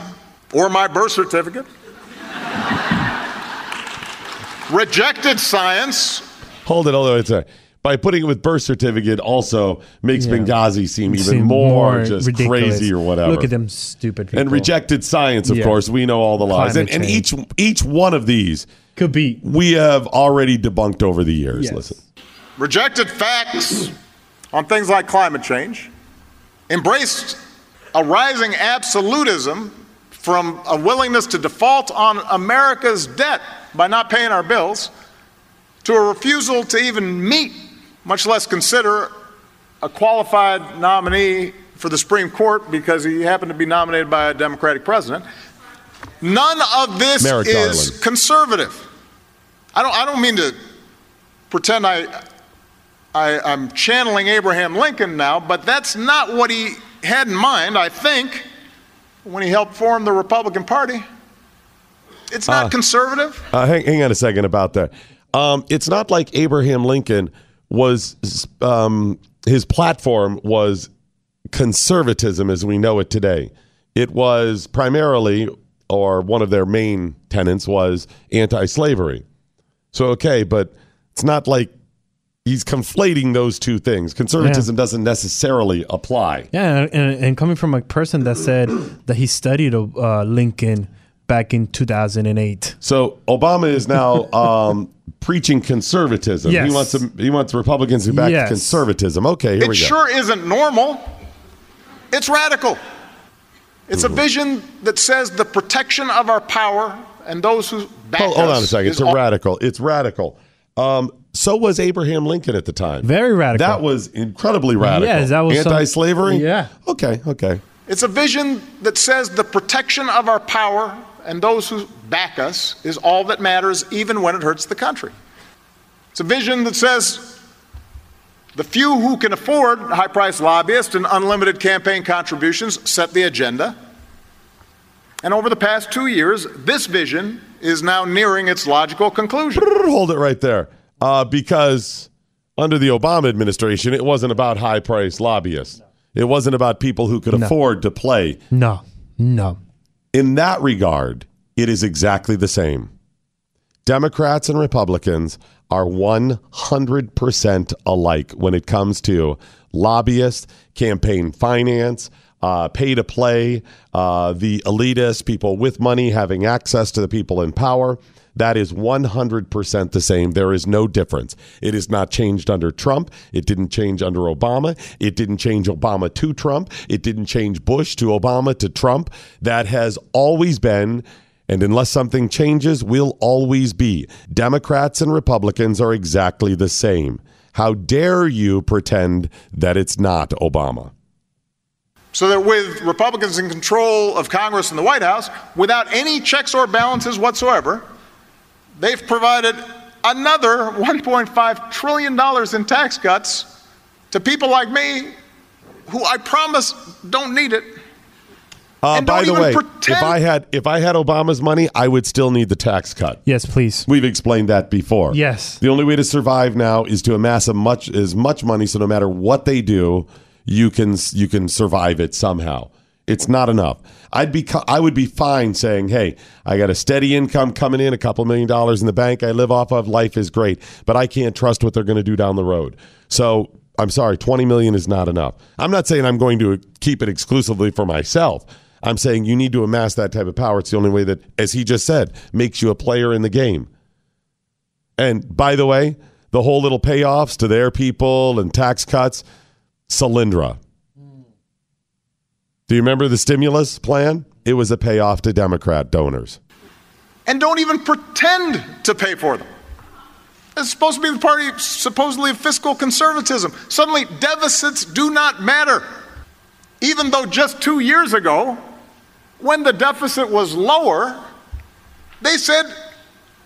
or my birth certificate, rejected science. Hold it, hold it. It's a, by putting it with birth certificate also makes Yeah. Benghazi seem even Seem more, just ridiculous. crazy or whatever. Look at them stupid people. and rejected science, of Yeah. course. We know all the lies. And, and each each one of these Could be. we have already debunked over the years. Yes. Listen. rejected facts on things like climate change, embraced a rising absolutism from a willingness to default on America's debt by not paying our bills to a refusal to even meet, much less consider, a qualified nominee for the Supreme Court because he happened to be nominated by a Democratic president. None of this Merrick is Garland. conservative. I don't, I don't mean to pretend I, I, I'm channeling Abraham Lincoln now, but that's not what he had in mind, I think, when he helped form the Republican Party. It's not Ah. conservative. Uh, hang, hang on a second about that. Um, it's not like Abraham Lincoln was, um, his platform was conservatism as we know it today. It was primarily, or one of their main tenets was anti slavery. So, okay, but it's not like he's conflating those two things. Conservatism doesn't necessarily apply. Yeah, and, and coming from a person that said that he studied uh, Lincoln back in 2008. So Obama is now um, preaching conservatism. He wants them, he wants Republicans to back Yes. conservatism. Okay, here It we go. sure isn't normal. It's radical. It's a vision that says the protection of our power and those who back Hold, hold on a second. It's a all- radical. It's radical. Um, so was Abraham Lincoln at the time. Very radical. That was incredibly radical. Yes, that was some- anti-slavery. Yeah. Okay. Okay. It's a vision that says the protection of our power and those who back us is all that matters, even when it hurts the country. It's a vision that says the few who can afford high priced lobbyists and unlimited campaign contributions set the agenda. And over the past two years, this vision is now nearing its logical conclusion. Hold it right there. Uh, because under the Obama administration, it wasn't about high-priced lobbyists. It wasn't about people who could afford to play. no, no. In that regard, it is exactly the same. Democrats and Republicans are 100% alike when it comes to lobbyists, campaign finance, uh, pay to play, uh, the elitists, people with money having access to the people in power. That is 100% the same. There is no difference. It is not changed under Trump. It didn't change under Obama. It didn't change Obama to Trump. It didn't change Bush to Obama to Trump. That has always been and unless something changes, will always be. Democrats and Republicans are exactly the same. How dare you pretend that it's not Obama? So that with Republicans in control of Congress and the White House, without any checks or balances whatsoever, they've provided another $1.5 trillion in tax cuts to people like me who I promise don't need it. Uh, And by don't the even way, pretend- if I had if I had Obama's money, I would still need the tax cut. Yes, please. We've explained that before. Yes. The only way to survive now is to amass a much as much money so no matter what they do, you can you can survive it somehow. It's not enough. I'd be I would be fine saying, "Hey, I got a steady income coming in, a couple million dollars in the bank. I live off of. Life is great, but I can't trust what they're going to do down the road." So, I'm sorry, 20 million is not enough. I'm not saying I'm going to keep it exclusively for myself. I'm saying you need to amass that type of power. It's the only way that, as he just said, makes you a player in the game. And by the way, the whole little payoffs to their people and tax cuts, Solyndra. Do you remember the stimulus plan? It was a payoff to Democrat donors. and don't even pretend to pay for them. It's supposed to be the party supposedly of fiscal conservatism. Suddenly, deficits do not matter. Even though just two years ago, when the deficit was lower, they said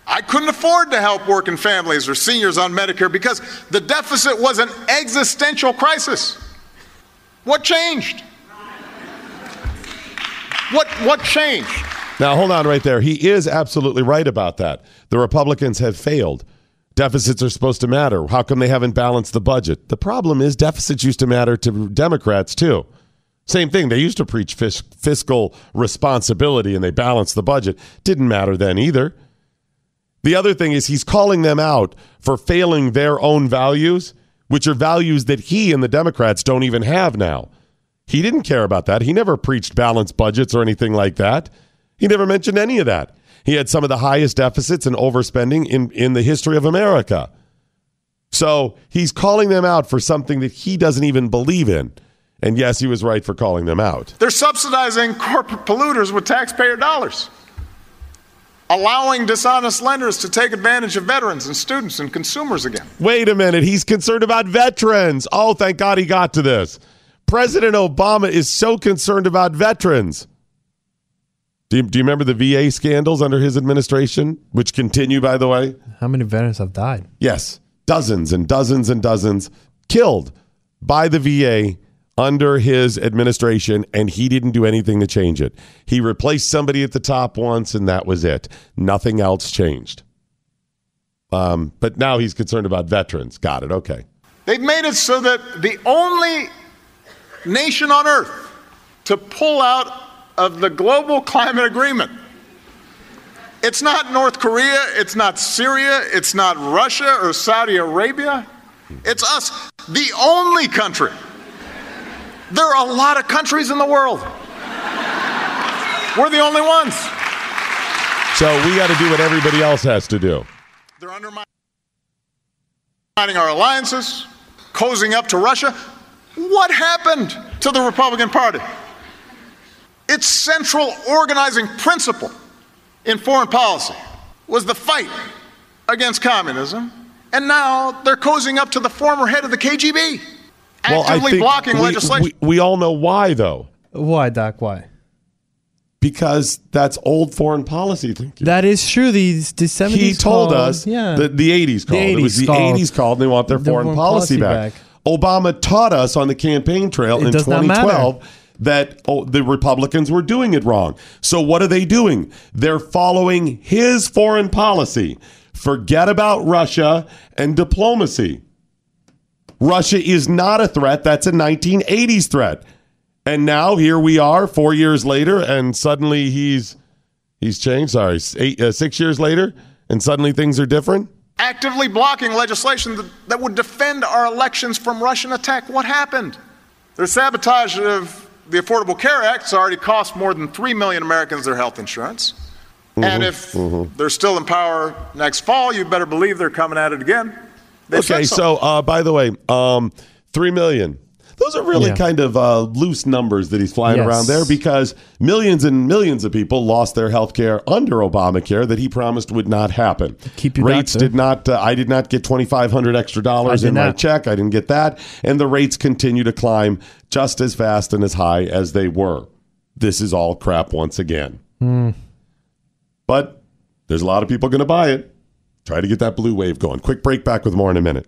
I couldn't afford to help working families or seniors on Medicare because the deficit was an existential crisis. What changed? What, what changed? Now, hold on right there. He is absolutely right about that. The Republicans have failed. Deficits are supposed to matter. How come they haven't balanced the budget? The problem is deficits used to matter to Democrats too. Same thing. They used to preach fis- fiscal responsibility and they balanced the budget. Didn't matter then either. The other thing is he's calling them out for failing their own values, which are values that he and the Democrats don't even have now. He didn't care about that. He never preached balanced budgets or anything like that. He never mentioned any of that. He had some of the highest deficits and overspending in, in the history of America. So he's calling them out for something that he doesn't even believe in. And yes, he was right for calling them out. They're subsidizing corporate polluters with taxpayer dollars, allowing dishonest lenders to take advantage of veterans and students and consumers again. Wait a minute. He's concerned about veterans. Oh, thank God he got to this. President Obama is so concerned about veterans. Do you, do you remember the VA scandals under his administration, which continue, by the way? How many veterans have died? Yes, dozens and dozens and dozens killed by the VA under his administration, and he didn't do anything to change it. He replaced somebody at the top once, and that was it. Nothing else changed. Um, but now he's concerned about veterans. Got it. Okay. They've made it so that the only nation on earth to pull out of the global climate agreement. It's not North Korea, it's not Syria, it's not Russia or Saudi Arabia. It's us, the only country. There are a lot of countries in the world. We're the only ones. So we got to do what everybody else has to do. They're undermining our alliances, cozying up to Russia. What happened to the Republican Party? Its central organizing principle in foreign policy was the fight against communism, and now they're cozying up to the former head of the KGB, actively blocking we, legislation. We, we all know why, though. Why, Doc? Why? Because that's old foreign policy thinking. That is true. These the seventies. he told called, us Yeah. the, the 80s called. it was 80s the 80s called, and they want their The foreign foreign policy, policy back. back. Obama taught us on the campaign trail It in does not matter. 2012 that oh, the Republicans were doing it wrong. So what are they doing? They're following his foreign policy. Forget about Russia and diplomacy. Russia is not a threat. That's a 1980s threat. And now here we are, four years later, and suddenly he's he's changed. Sorry, eight, uh, six years later, and suddenly things are different. Actively blocking legislation that, that would defend our elections from Russian attack. What happened? Their sabotage of the Affordable Care Act has already cost more than 3 million Americans their health insurance. And if they're still in power next fall, you better believe they're coming at it again. They okay, so uh, by the way, um, three million. Those are really Yeah. kind of uh, loose numbers that he's flying Yes. around there because millions and millions of people lost their health care under Obamacare that he promised would not happen. Keep your rates doctor. did not. Uh, I did not get twenty five hundred extra dollars in my check. I didn't get that, and the rates continue to climb just as fast and as high as they were. This is all crap once again. Hmm. But there's a lot of people going to buy it. Try to get that blue wave going. Quick break. Back with more in a minute.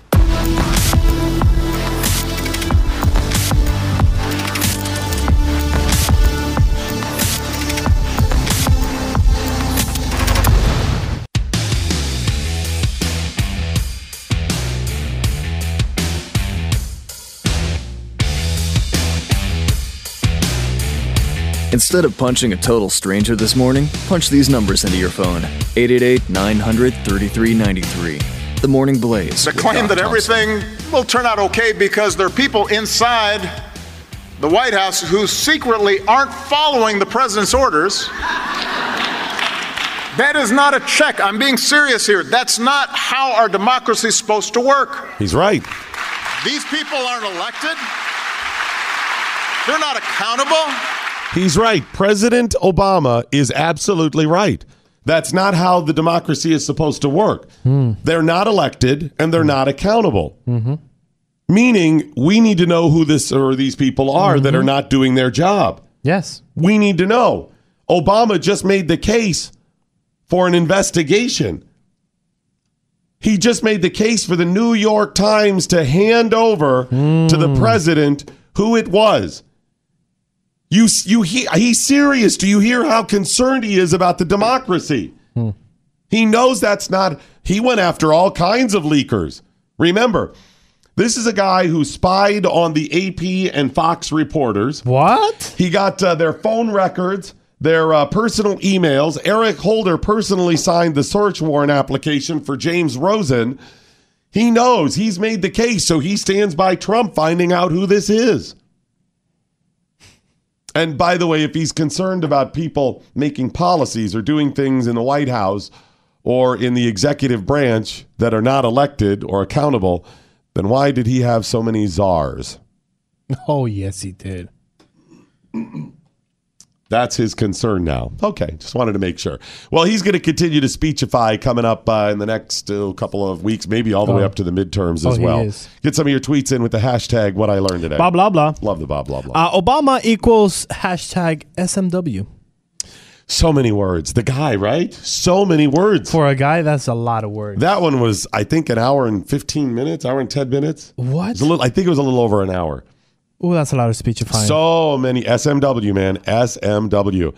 Instead of punching a total stranger this morning, punch these numbers into your phone 888 900 3393. The Morning Blaze. The claim Doc that Thompson. everything will turn out okay because there are people inside the White House who secretly aren't following the president's orders. That is not a check. I'm being serious here. That's not how our democracy is supposed to work. He's right. These people aren't elected. They're not accountable. He's right. President Obama is absolutely right. That's not how the democracy is supposed to work. Hmm. They're not elected and they're not accountable. Mm-hmm. Meaning, we need to know who this or these people are that are mm-hmm. not doing their job. Yes. We need to know. Obama just made the case for an investigation. He just made the case for the New York Times to hand over to the hmm. president who it was. You, you, he, he's serious. Do you hear how concerned he is about the democracy? He knows that's not. He went after all kinds of leakers. Remember, this is a guy who spied on the AP and Fox reporters. What? He got uh, their phone records, their uh, personal emails. Eric Holder personally signed the search warrant application for James Rosen. He knows he's made the case, so he stands by Trump finding out who this is. And by the way, if he's concerned about people making policies or doing things in the White House or in the executive branch that are not elected or accountable, then why did he have so many czars? Oh, yes, he did. That's his concern now. Okay, just wanted to make sure. Well, he's going to continue to speechify coming up uh, in the next uh, couple of weeks, maybe all the way Oh. up to the midterms Oh, as he well. Get some of your tweets in with the hashtag what I learned today. Blah, blah, blah. Love the blah, blah, blah. Uh, Obama equals hashtag SMW. so many words. The guy, right? So many words. For a guy, that's a lot of words. That one was, I think, an hour and 15 minutes, hour and 10 minutes. What? It was a little, I think it was a little over an hour. Oh, that's a lot of speechifying. So many SMW, man. SMW.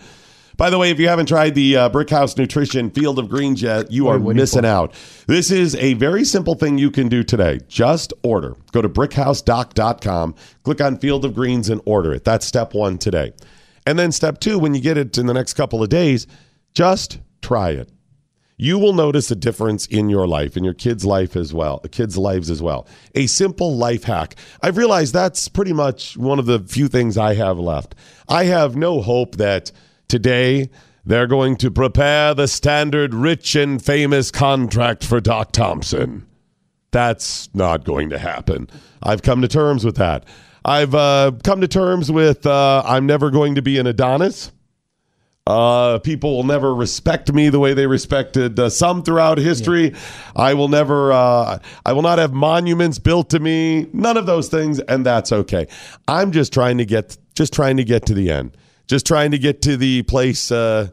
By the way, if you haven't tried the uh, Brickhouse Nutrition Field of Greens yet, you are you missing for? out. This is a very simple thing you can do today. Just order. Go to brickhousedoc.com, click on Field of Greens, and order it. That's step one today. And then step two, when you get it in the next couple of days, just try it. You will notice a difference in your life, in your kids' life as well, kids' lives as well. A simple life hack. I've realized that's pretty much one of the few things I have left. I have no hope that today they're going to prepare the standard rich and famous contract for Doc Thompson. That's not going to happen. I've come to terms with that. I've uh, come to terms with uh, I'm never going to be an Adonis. Uh, people will never respect me the way they respected uh, some throughout history. I will never, uh, I will not have monuments built to me. None of those things, and that's okay. I'm just trying to get, just trying to get to the end. Just trying to get to the place, uh,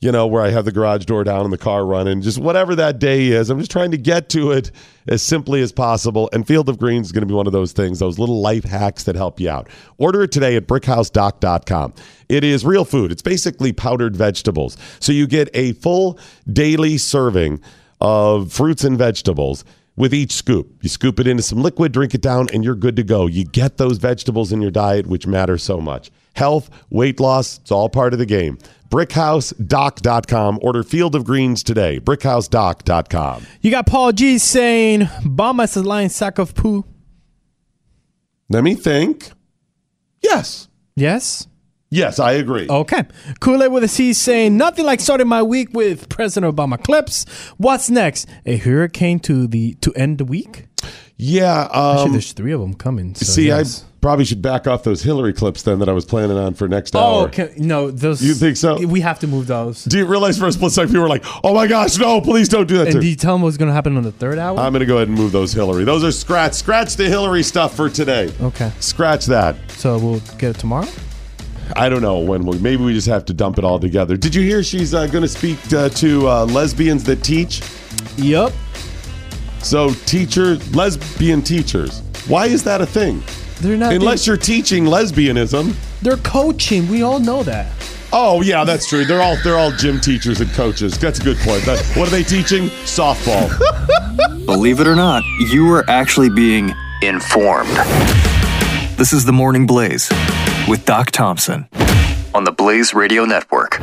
you know, where I have the garage door down and the car running. Just whatever that day is, I'm just trying to get to it as simply as possible. And Field of Greens is going to be one of those things, those little life hacks that help you out. Order it today at brickhousedoc.com. It is real food. It's basically powdered vegetables. So you get a full daily serving of fruits and vegetables with each scoop. You scoop it into some liquid, drink it down, and you're good to go. You get those vegetables in your diet, which matter so much. Health, weight loss, it's all part of the game. BrickHouseDoc.com. Order Field of Greens today. BrickHouseDoc.com. You got Paul G saying, Obama is a lying sack of poo. Let me think. Yes. Yes? Yes, I agree. Okay. Kool Aid with a C saying, nothing like starting my week with President Obama clips. What's next? A hurricane to the to end the week? Yeah. Actually, Um, there's three of them coming. So see, yes. I probably should back off those Hillary clips then that I was planning on for next Oh, hour. okay. no, those. You think so? We have to move those. Do you realize for a split second people were like, oh my gosh, no, please don't do that And do you tell them what's going to happen on the third hour? I'm going to go ahead and move those Hillary. Those are scratch. Scratch the Hillary stuff for today. okay. Scratch that. So we'll get it tomorrow? I don't know when we. Maybe we just have to dump it all together. Did you hear she's uh, going to speak uh, to uh, lesbians that teach? Yep. So teacher, lesbian teachers. Why is that a thing? They're not. Unless you're teaching lesbianism. they're coaching. We all know that. Oh yeah, that's true. They're all they're all gym teachers and coaches. That's a good point. That, what are they teaching? Softball. Believe it or not, you are actually being Informed This is the Morning Blaze with Doc Thompson. on the Blaze Radio Network.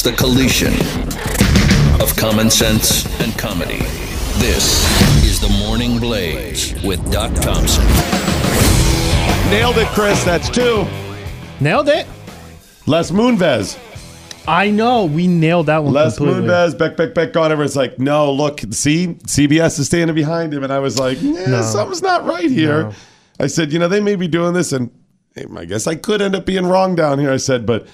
It's the collision of common sense and comedy. This is the Morning Blaze with Doc Thompson. Nailed it, Chris. That's two. Nailed it. Les Moonves. I know we nailed that one Les completely. Moonves, Beck, Beck, Beck, gone. Everyone's like, no, look, see, CBS is standing behind him. And I was like, yeah, No. something's not right here. No. I said, you know, they may be doing this, and I guess I could end up being wrong down here. I said, but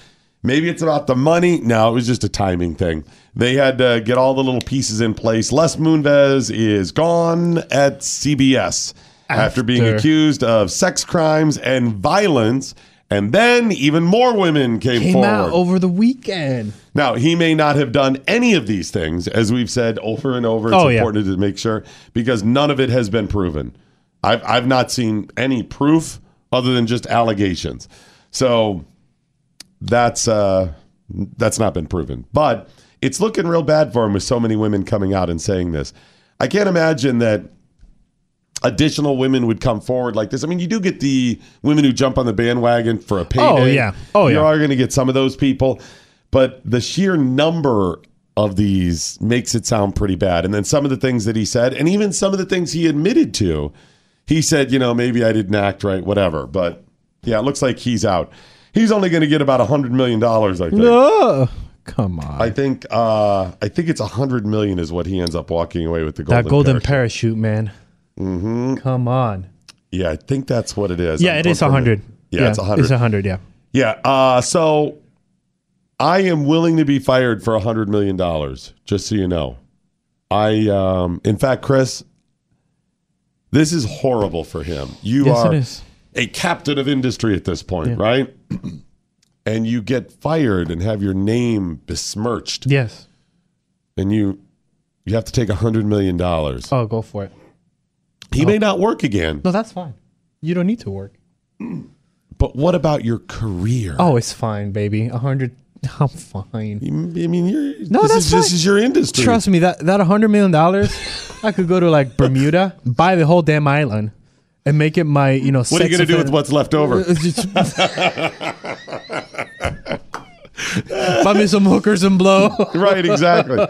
maybe it's about the money. No, it was just a timing thing. They had to get all the little pieces in place. Les Moonves is gone at CBS after, being accused of sex crimes and violence. And then even more women came, Came forward. out over the weekend. Now, he may not have done any of these things, as we've said over and over. It's Oh, yeah. important to make sure because none of it has been proven. I've, I've not seen any proof other than just allegations. So that's uh, that's not been proven. But it's looking real bad for him with so many women coming out and saying this. I can't imagine that additional women would come forward like this. I mean, you do get the women who jump on the bandwagon for a payday. Oh, yeah. Oh, you yeah. You are going to get some of those people, but the sheer number of these makes it sound pretty bad. And then some of the things that he said, and even some of the things he admitted to, he said, you know, maybe I didn't act right, whatever. But yeah, it looks like he's out. He's only going to get about a hundred million dollars, I think. Oh, come on. I think uh, I think it's a hundred million is what he ends up walking away with the golden that golden parachute. parachute, man. Mm-hmm. Come on. Yeah, I think that's what it is. Yeah, I'm it is hundred. Yeah, it's a hundred. It's a hundred. Yeah. Yeah. Uh, so I am willing to be fired for a hundred million dollars. Just so you know, I um, in fact, Chris, this is horrible for him. You Yes, are it is. A captain of industry at this point, right? and you get fired and have your name besmirched, Yes. and you you have to take a hundred million dollars. Oh, go for it. He may oh. not work again, No, that's fine. You don't need to work. but what about your career? Oh, it's fine, baby. A hundred. I'm fine. I mean, you're, No, this that's is this is your industry. Trust me, that that hundred million dollars, I could go to like Bermuda, buy the whole damn island, and make it my you know. What are you going to do with what's left over? Buy me some hookers and blow. right, exactly.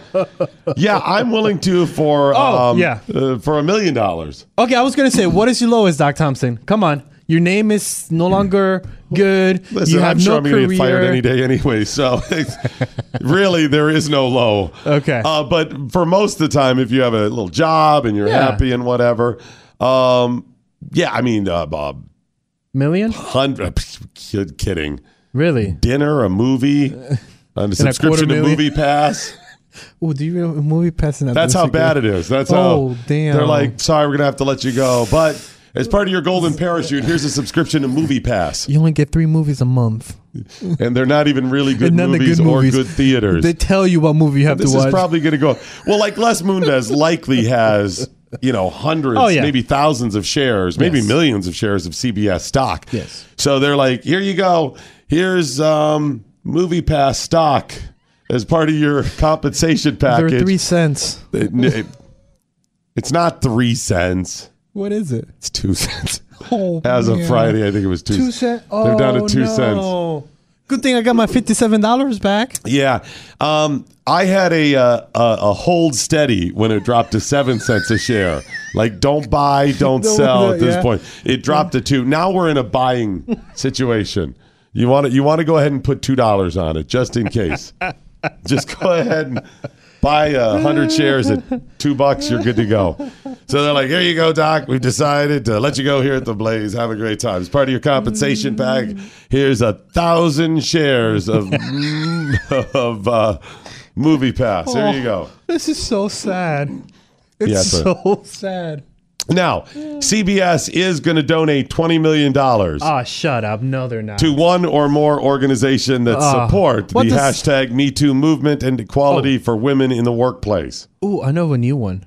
Yeah, I'm willing to for Oh, um, yeah. uh, for a million dollars. Okay, I was gonna say, what is your lowest, Doc Thompson? Come on, your name is no longer good. Listen, you have I'm sure no I'm going to get fired any day anyway. So really, there is no low. Okay. Uh, but for most of the time, if you have a little job and you're Yeah. happy and whatever, um, yeah, I mean, uh, Bob, Million? hundred, kid, kidding. Really? Dinner, a movie, a subscription to? Movie Pass. Oh, do you know a movie passing that? That's how bad it is. That's Oh, how damn. They're like, sorry, we're gonna have to let you go. But as part of your golden parachute, here's a subscription to Movie Pass, You only get three movies a month. and they're not even really good And none the movies good or good theaters. They tell you what movie you have to watch. this is probably gonna go well. Like Les Moonves likely has. You know, hundreds, Oh, yeah. maybe thousands of shares, maybe Yes. millions of shares of CBS stock. Yes. So they're like, here you go. Here's um, Movie Pass stock as part of your compensation They're package. three cents. It- it- it's not three cents. What is it? It's two cents. Oh, As of. Friday, I think it was two, Two cents. Oh, They're down to two no. cents. Good thing I got my fifty-seven dollars back. Yeah, um, I had a, uh, a a hold steady when it dropped to seven cents a share. Like, don't buy, don't Don't sell at this yeah. point. It dropped to two. Now we're in a buying situation. You want to you want to go ahead and put two dollars on it just in case. just go ahead and buy a hundred shares at two bucks. You're good to go. So they're like, here you go, Doc. We've decided to let you go here at the Blaze. Have a great time. As part of your compensation pack, here's a thousand shares of of uh, Movie Pass. Here you go. This is so sad. It's Yeah, so- so sad. Now, CBS is going to donate twenty million dollars. Ah, shut up. No, they're not. to one or more organization that Ah. support the What does- hashtag Me Too movement and equality Oh. for women in the workplace. Ooh, I know of a new one.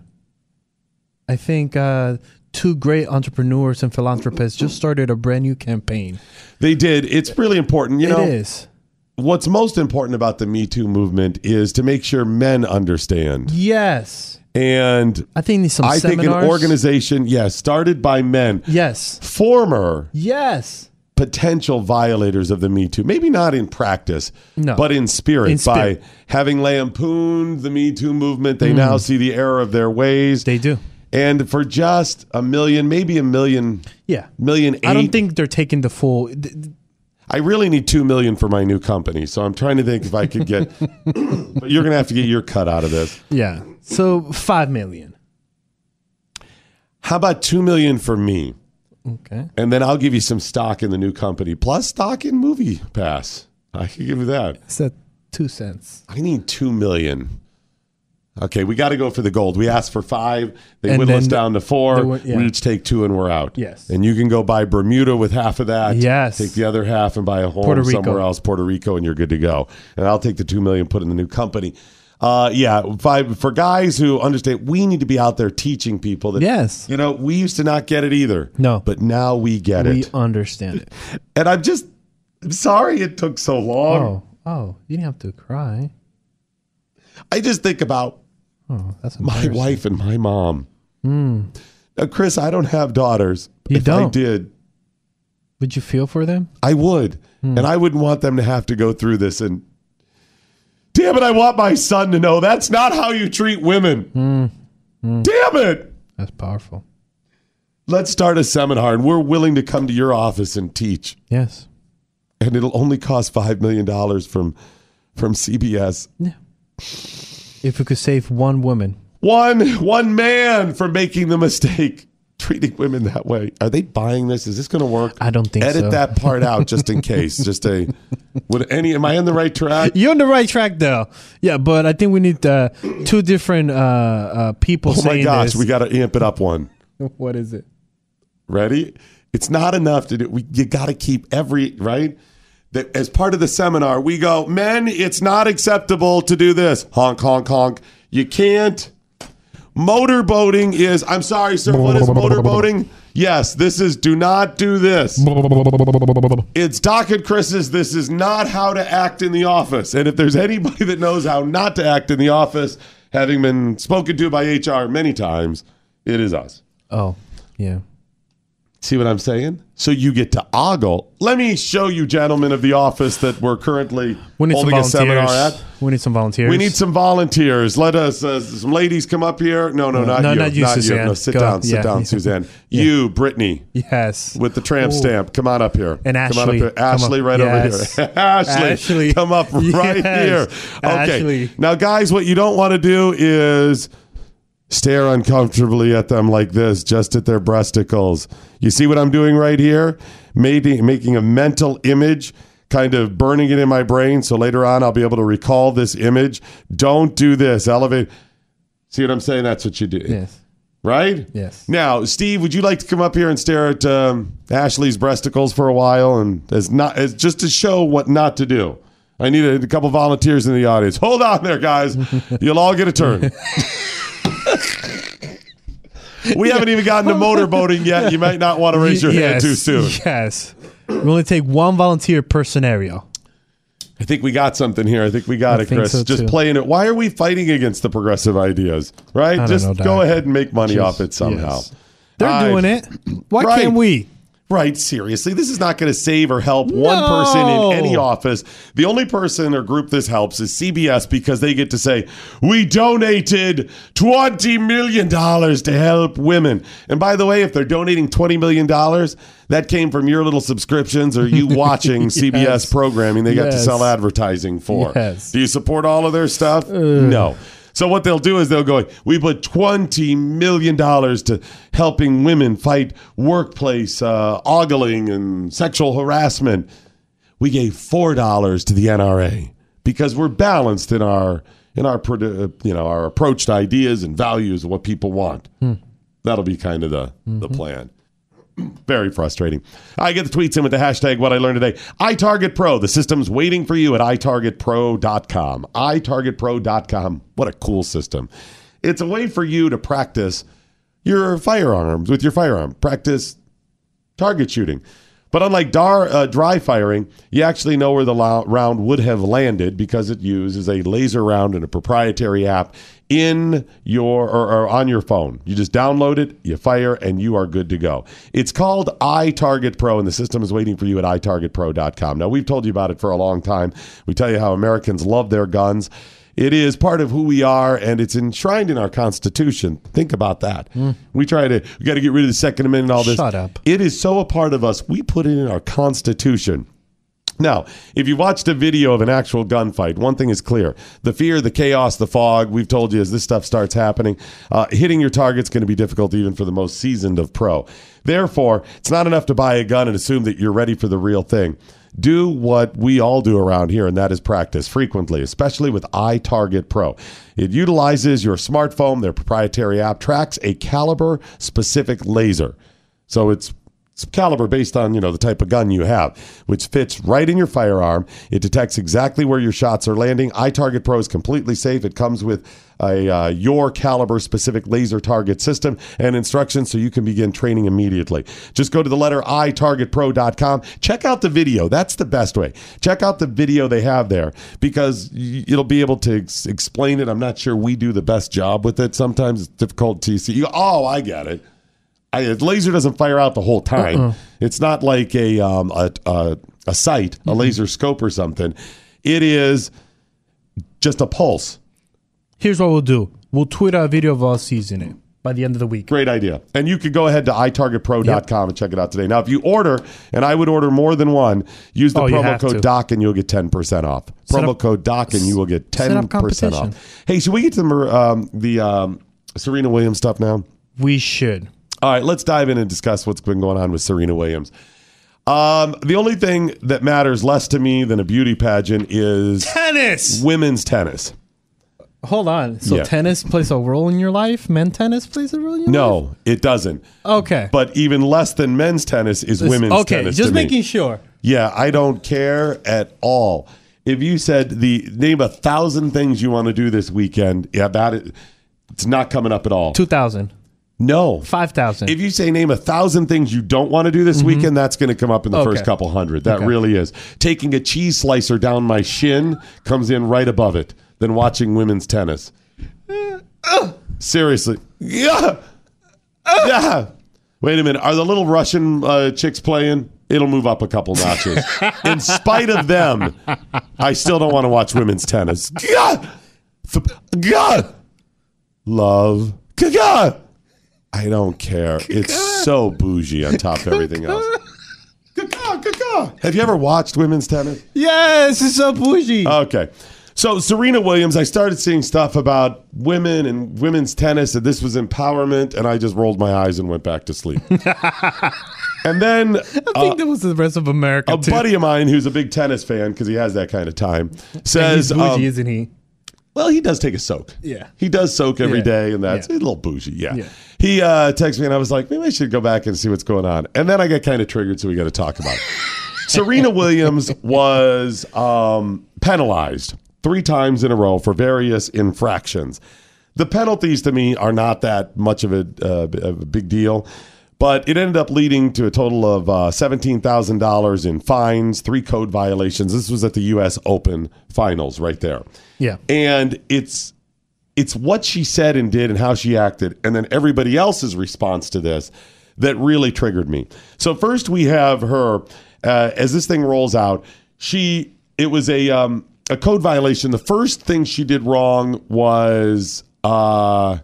I think uh, two great entrepreneurs and philanthropists just started a brand new campaign. They did. It's really important. You It know, is. what's most important about the Me Too movement is to make sure men understand. Yes. And I think some I think an organization, yes, started by men, Yes. former Yes. potential violators of the Me Too. Maybe not in practice, No. but in spirit, In spirit. by having lampooned the Me Too movement. They now see the error of their ways. Mm. They do. And for just a million, maybe a million, Yeah. million eight. I don't think they're taking the full. I really need two million for my new company. So I'm trying to think if I could get. but you're going to have to get your cut out of this. Yeah. So five million. How about two million for me? Okay. And then I'll give you some stock in the new company, plus stock in Movie Pass. I can give you that. Is that two cents? I need two million. Okay, we got to go for the gold. We asked for five. They And whittle us down to four. one- yeah. We each take two and we're out. Yes. And you can go buy Bermuda with half of that. Yes. Take the other half and buy a home somewhere else, Puerto Rico, and you're good to go. And I'll take the two million, put in the new company. Uh, yeah, five for guys who understand. We need to be out there teaching people that. Yes. You know, we used to not get it either. No. but now we get We it. We understand it. And I'm just I'm sorry it took so long. Oh, oh, you didn't have to cry. I just think about Oh, that's my wife and my mom. Now, Chris, I don't have daughters. You if I don't? did, Would you feel for them? I would. Hmm. And I wouldn't want them to have to go through this. And damn it, I want my son to know that's not how you treat women. Hmm. Hmm. Damn it. That's powerful. Let's start a seminar, and we're willing to come to your office and teach. Yes. And it'll only cost $5 million from, from CBS. If we could save one woman, One one man for making the mistake treating women that way. Are they buying this? Is this going to work? I don't think Edit so. that part out just in case. Just a would any? Am I on the right track? you're on the right track, though. Yeah, but I think we need uh, two different uh, uh, people Oh my gosh, this. we got to amp it up one. what is it? Ready? It's not enough to do. We, you got to keep every right. That as part of the seminar, we go, men. It's not acceptable to do this. Honk, honk, honk. You can't. Motorboating is. I'm sorry, sir. What is motorboating? Yes, this is. Do not do this. It's Doc and Chris's. This is not how to act in the office. And if there's anybody that knows how not to act in the office, having been spoken to by HR many times, it is us. Oh, yeah. See what I'm saying? So you get to ogle. Let me show you, gentlemen of the office, that we're currently We need holding a some seminar volunteers. at. We need some volunteers. We need some volunteers. Let us, uh, some ladies come up here. No, no, not no, you. not you, Suzanne. No, sit Go. down, sit Yeah. down, Suzanne. You, Brittany, Yes. with the tramp Ooh. stamp. Come on up here. And Ashley, Come on up here. Ashley, up. right Yes. over here. Ashley, Ashley. come up right Yes. here. Okay. Ashley. Now, guys, what you don't want to do is stare uncomfortably at them like this, just at their breasticles. You see what I'm doing right here? Making, making a mental image, kind of burning it in my brain. So later on, I'll be able to recall this image. Don't do this. Elevate. See what I'm saying? That's what you do. Yes. Right? Yes. Now, Steve, would you like to come up here and stare at um, Ashley's breasticles for a while, and as not as just to show what not to do? I need a, a couple volunteers in the audience. Hold on there, guys. You'll all get a turn. we haven't even gotten to motorboating yet. You might not want to raise your hand too soon. Yes. We only take one volunteer per scenario. I think we got something here. I think we got I it, Chris. so, Just playing it. Why are we fighting against the progressive ideas? Right? Just know, go ahead and make money Just- off it somehow. yes. They're doing it. Why Right. can't we? Right, seriously. This is not going to save or help one person in any office. The only person or group this helps is CBS because they get to say, We donated $20 million to help women. And by the way, if they're donating $20 million, that came from your little subscriptions or you watching CBS programming they got to sell advertising for. Yes. Do you support all of their stuff? No. So what they'll do is they'll go, we put twenty million dollars to helping women fight workplace uh, ogling and sexual harassment. We gave four dollars to the NRA because we're balanced in our in our uh, you know our approach to ideas and values of what people want. That'll be kind of the the plan. Very frustrating. I get the tweets in with the hashtag what I learned today. iTarget Pro. The system's waiting for you at itargetpro.com. itargetpro.com. What a cool system. It's a way for you to practice your firearms with your firearm. Practice target shooting. But unlike dar, uh, dry firing, you actually know where the lo- round would have landed because it uses a laser round and a proprietary app in your or, or on your phone. You just download it, you fire, and you are good to go. It's called iTarget Pro, and the system is waiting for you at itargetpro.com. Now, we've told you about it for a long time. We tell you how Americans love their guns. It is part of who we are, and it's enshrined in our Constitution. Think about that. We try to, we got to get rid of the Second Amendment and all this. Shut up. It is so a part of us. We put it in our Constitution. Now, if you watched a video of an actual gunfight, one thing is clear: the fear, the chaos, the fog. We've told you as this stuff starts happening, uh, hitting your target's going to be difficult even for the most seasoned of pro. Therefore, it's not enough to buy a gun and assume that you're ready for the real thing. Do what we all do around here, and that is practice frequently, especially with iTarget Pro. It utilizes your smartphone. Their proprietary app tracks a caliber specific laser. So it's caliber based on you know the type of gun you have, which fits right in your firearm. It detects exactly where your shots are landing. iTarget Pro is completely safe. It comes with a uh, your caliber specific laser target system and instructions so you can begin training immediately. Just go to the letter i itargetpro.com. Check out the video. That's the best way. Check out the video they have there because y- it'll be able to ex- explain it. I'm not sure we do the best job with it. Sometimes it's difficult to see. Oh, I get it. I, a laser doesn't fire out the whole time. Uh-uh. It's not like a um, a, a, a sight, a Mm-hmm. laser scope or something. It is just a pulse. Here's what we'll do. We'll tweet out a video of us using it by the end of the week. Great idea. And you could go ahead to itargetpro.com and check it out today. Now, if you order, and I would order more than one, use the Oh, promo code to. DOC and you'll get 10% off. Set promo up- code DOC and you will get 10% off. Hey, should we get to the, um, the um, Serena Williams stuff now? We should. All right, let's dive in and discuss what's been going on with Serena Williams. Um, the only thing that matters less to me than a beauty pageant is Tennis. women's tennis. Hold on. So Yeah. tennis plays a role in your life? Men tennis plays a role in your life? No, it doesn't. Okay. But even less than men's tennis is women's tennis. okay, tennis. just to me. making sure. Yeah, I don't care at all. If you said the name a thousand things you want to do this weekend, yeah, that is, it's not coming up at all. 2,000. No. 5,000. If you say name a thousand things you don't want to do this weekend, that's going to come up in the Mm-hmm. Okay. first couple hundred. That Okay. really is. Taking a cheese slicer down my shin comes in right above it. Than watching women's tennis. Seriously. Yeah. Yeah. Wait a minute. Are the little Russian uh, chicks playing? It'll move up a couple notches. In spite of them, I still don't want to watch women's tennis. God. God. Love. God. I don't care. It's so bougie on top of everything else. Caca, caca. Have you ever watched women's tennis? yes, it's so bougie. Okay. So Serena Williams, I started seeing stuff about women and women's tennis, and this was empowerment, and I just rolled my eyes and went back to sleep. and then I think that was the rest of America, a too. buddy of mine who's a big tennis fan because he has that kind of time says, he's bougie, um, isn't he? Well, he does take a soak. Yeah. He does soak every Yeah. day, and that's Yeah. a little bougie. Yeah. Yeah. He uh, texted me, and I was like, maybe I should go back and see what's going on. And then I got kind of triggered, so we got to talk about it. Serena Williams was um, penalized three times in a row for various infractions. The penalties to me are not that much of a, uh, of a big deal, but it ended up leading to a total of uh, $17,000 in fines, three code violations. This was at the U.S. Open finals right there. Yeah. And it's it's what she said and did and how she acted, and then everybody else's response to this that really triggered me. So first we have her uh, as this thing rolls out. She it was a um, a code violation. The first thing she did wrong was uh,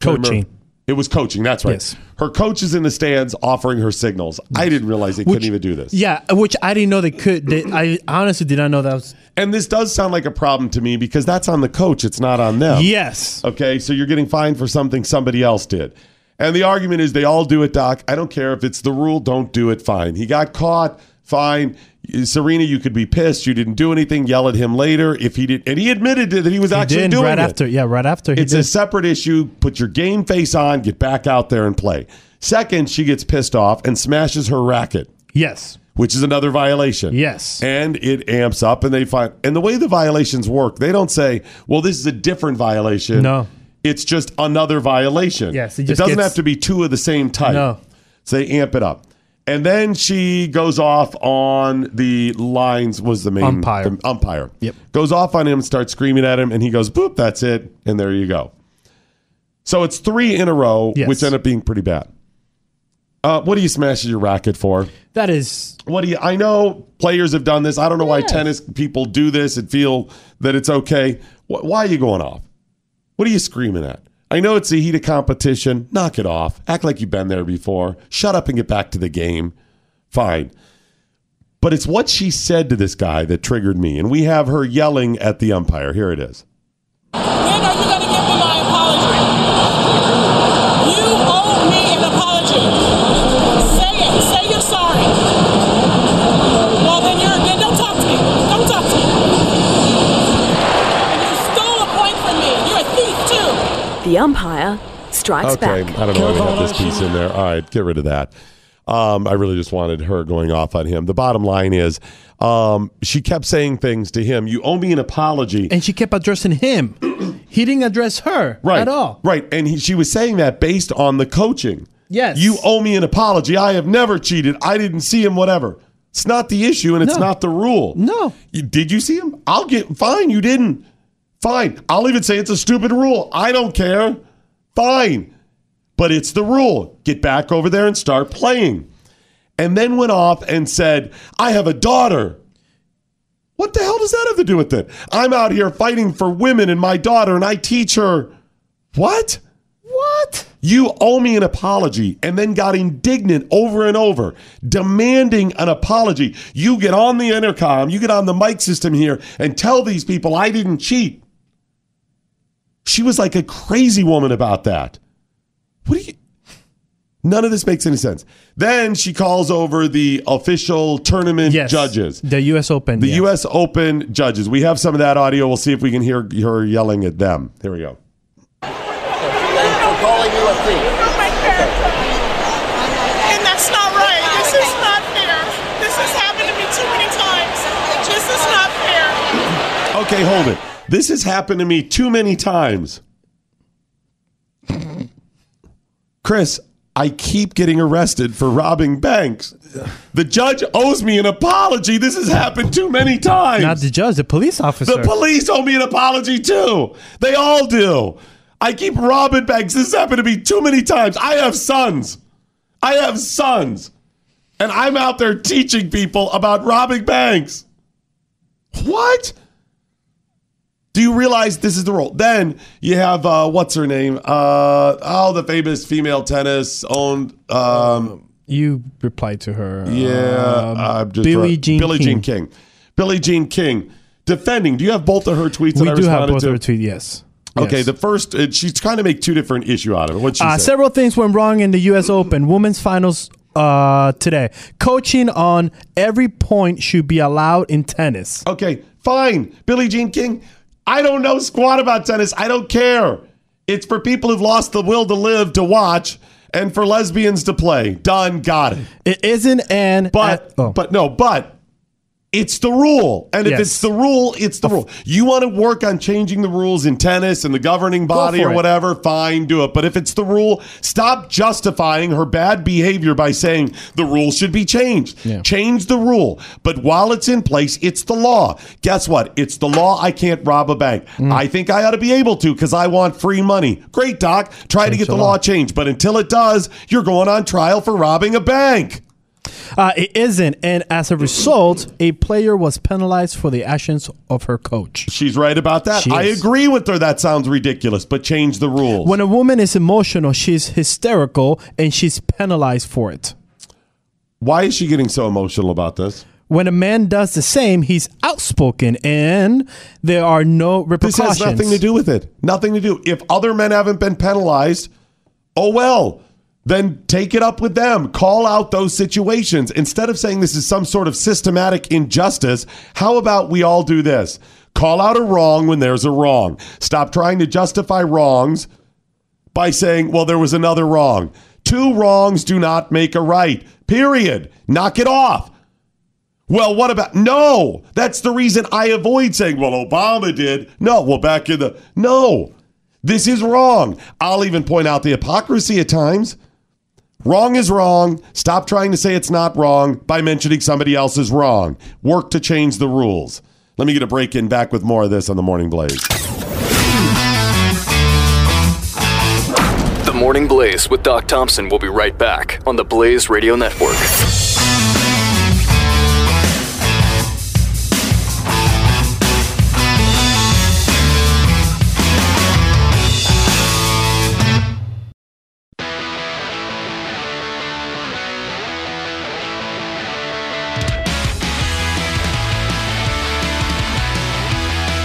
Coaching. It was coaching. That's right. Yes. Her coach is in the stands offering her signals. I didn't realize they couldn't even do this. Yeah, which I didn't know they could. They, I honestly did not know that was. And this does sound like a problem to me because that's on the coach. It's not on them. Yes. Okay, so you're getting fined for something somebody else did. And the argument is they all do it, Doc. I don't care if it's the rule, don't do it, fine. He got caught, fine. Serena, you could be pissed. You didn't do anything. Yell at him later if he did. And he admitted that he was He actually did doing right it. after. Yeah, right after. He It's did. a separate issue. Put your game face on, get back out there and play. Second, she gets pissed off and smashes her racket, yes. which is another violation. Yes. And it amps up and they find and the way the violations work, they don't say, well, this is a different violation. No. It's just another violation. Yes, it it, doesn't gets- have to be two of the same type. No. So they amp it up. And then she goes off on the lines was the main Umpire. the umpire. Yep. Goes off on him, and starts screaming at him, and he goes, boop, that's it. And there you go. So it's three in a row, Yes. which end up being pretty bad. Uh, what do you smash your racket for? That is What do you? I know players have done this. I don't know why tennis people do this and feel that it's okay. Why are you going off? What are you screaming at? I know it's the heat of competition. Knock it off. Act like you've been there before. Shut up and get back to the game. Fine. But it's what she said to this guy that triggered me. And we have her yelling at the umpire. Here it is. The umpire strikes Okay, back. I don't know why we have this piece in there. All right, get rid of that. Um, I really just wanted her going off on him. The bottom line is, um, she kept saying things to him. You owe me an apology. and she kept addressing him. he didn't address her right at all. Right, and he, she was saying that based on the coaching. Yes. You owe me an apology. I have never cheated. I didn't see him. Whatever. It's not the issue, and it's No. not the rule. No. You, did you see him? I'll get fine. You didn't. Fine. I'll even say it's a stupid rule. I don't care. Fine. But it's the rule. Get back over there and start playing. And then went off and said, I have a daughter. What the hell does that have to do with it? I'm out here fighting for women and my daughter, and I teach her. What? What? You owe me an apology, and then got indignant over and over, demanding an apology. You get on the intercom, you get on the mic system here, and tell these people I didn't cheat. She was like a crazy woman about that. What do you. None of this makes any sense. Then she calls over the official tournament Yes. judges. The U.S. Open. The yes. U.S. Open judges. We have some of that audio. We'll see if we can hear her yelling at them. Here we go. And that's not right. This is not fair. This has happened to me too many times. This is not fair. Okay, hold it. This has happened to me too many times. Chris, I keep getting arrested for robbing banks. The judge owes me an apology. This has happened too many times. Not the judge, the police officer. The police owe me an apology too. They all do. I keep robbing banks. This has happened to me too many times. I have sons. I have sons. And I'm out there teaching people about robbing banks. What? Do you realize this is the rule? Then you have uh, what's her name? Uh, oh, the famous female tennis owned. Um, you replied to her. yeah, Um, I'm just Billie Jean Billie King. Jean King. Billie Jean King defending. Do you have both of her tweets We that I do have both to? of her tweet. Yes. Okay, Yes. the first uh, she's trying to make two different issue out of it. What she Uh, said? several things went wrong in the U.S. Open women's finals uh, today. Coaching on every point should be allowed in tennis. Okay, fine. Billie Jean King, I don't know squat about tennis. I don't care. It's for people who've lost the will to live to watch and for lesbians to play. Done, got it. It isn't an. But uh, oh. but no, but it's the rule. And if Yes. it's the rule, it's the rule. You want to work on changing the rules in tennis and the governing body or it. whatever, fine, do it. But if it's the rule, stop justifying her bad behavior by saying the rule should be changed. Yeah. Change the rule. But while it's in place, it's the law. Guess what? It's the law. I can't rob a bank. Mm. I think I ought to be able to because I want free money. Great, Doc. Try to get the law changed. But until it does, you're going on trial for robbing a bank. Uh, it isn't, and as a result, a player was penalized for the actions of her coach. She's right about that. She I is. agree with her. That sounds ridiculous, but change the rules. When a woman is emotional, she's hysterical and she's penalized for it. Why is she getting so emotional about this? When a man does the same, he's outspoken and there are no repercussions. This has nothing to do with it. Nothing to do. If other men haven't been penalized, oh well. Then take it up with them. Call out those situations. Instead of saying this is some sort of systematic injustice, how about we all do this? Call out a wrong when there's a wrong. Stop trying to justify wrongs by saying, well, there was another wrong. Two wrongs do not make a right. Period. Knock it off. Well, what about no? That's the reason I avoid saying, well, Obama did. No, well, back in the no. This is wrong. I'll even point out the hypocrisy at times. Wrong is wrong. Stop trying to say it's not wrong by mentioning somebody else is wrong. Work to change the rules. Let me get a break in back with more of this on the Morning Blaze. The Morning Blaze with Doc Thompson will be right back on the Blaze Radio Network.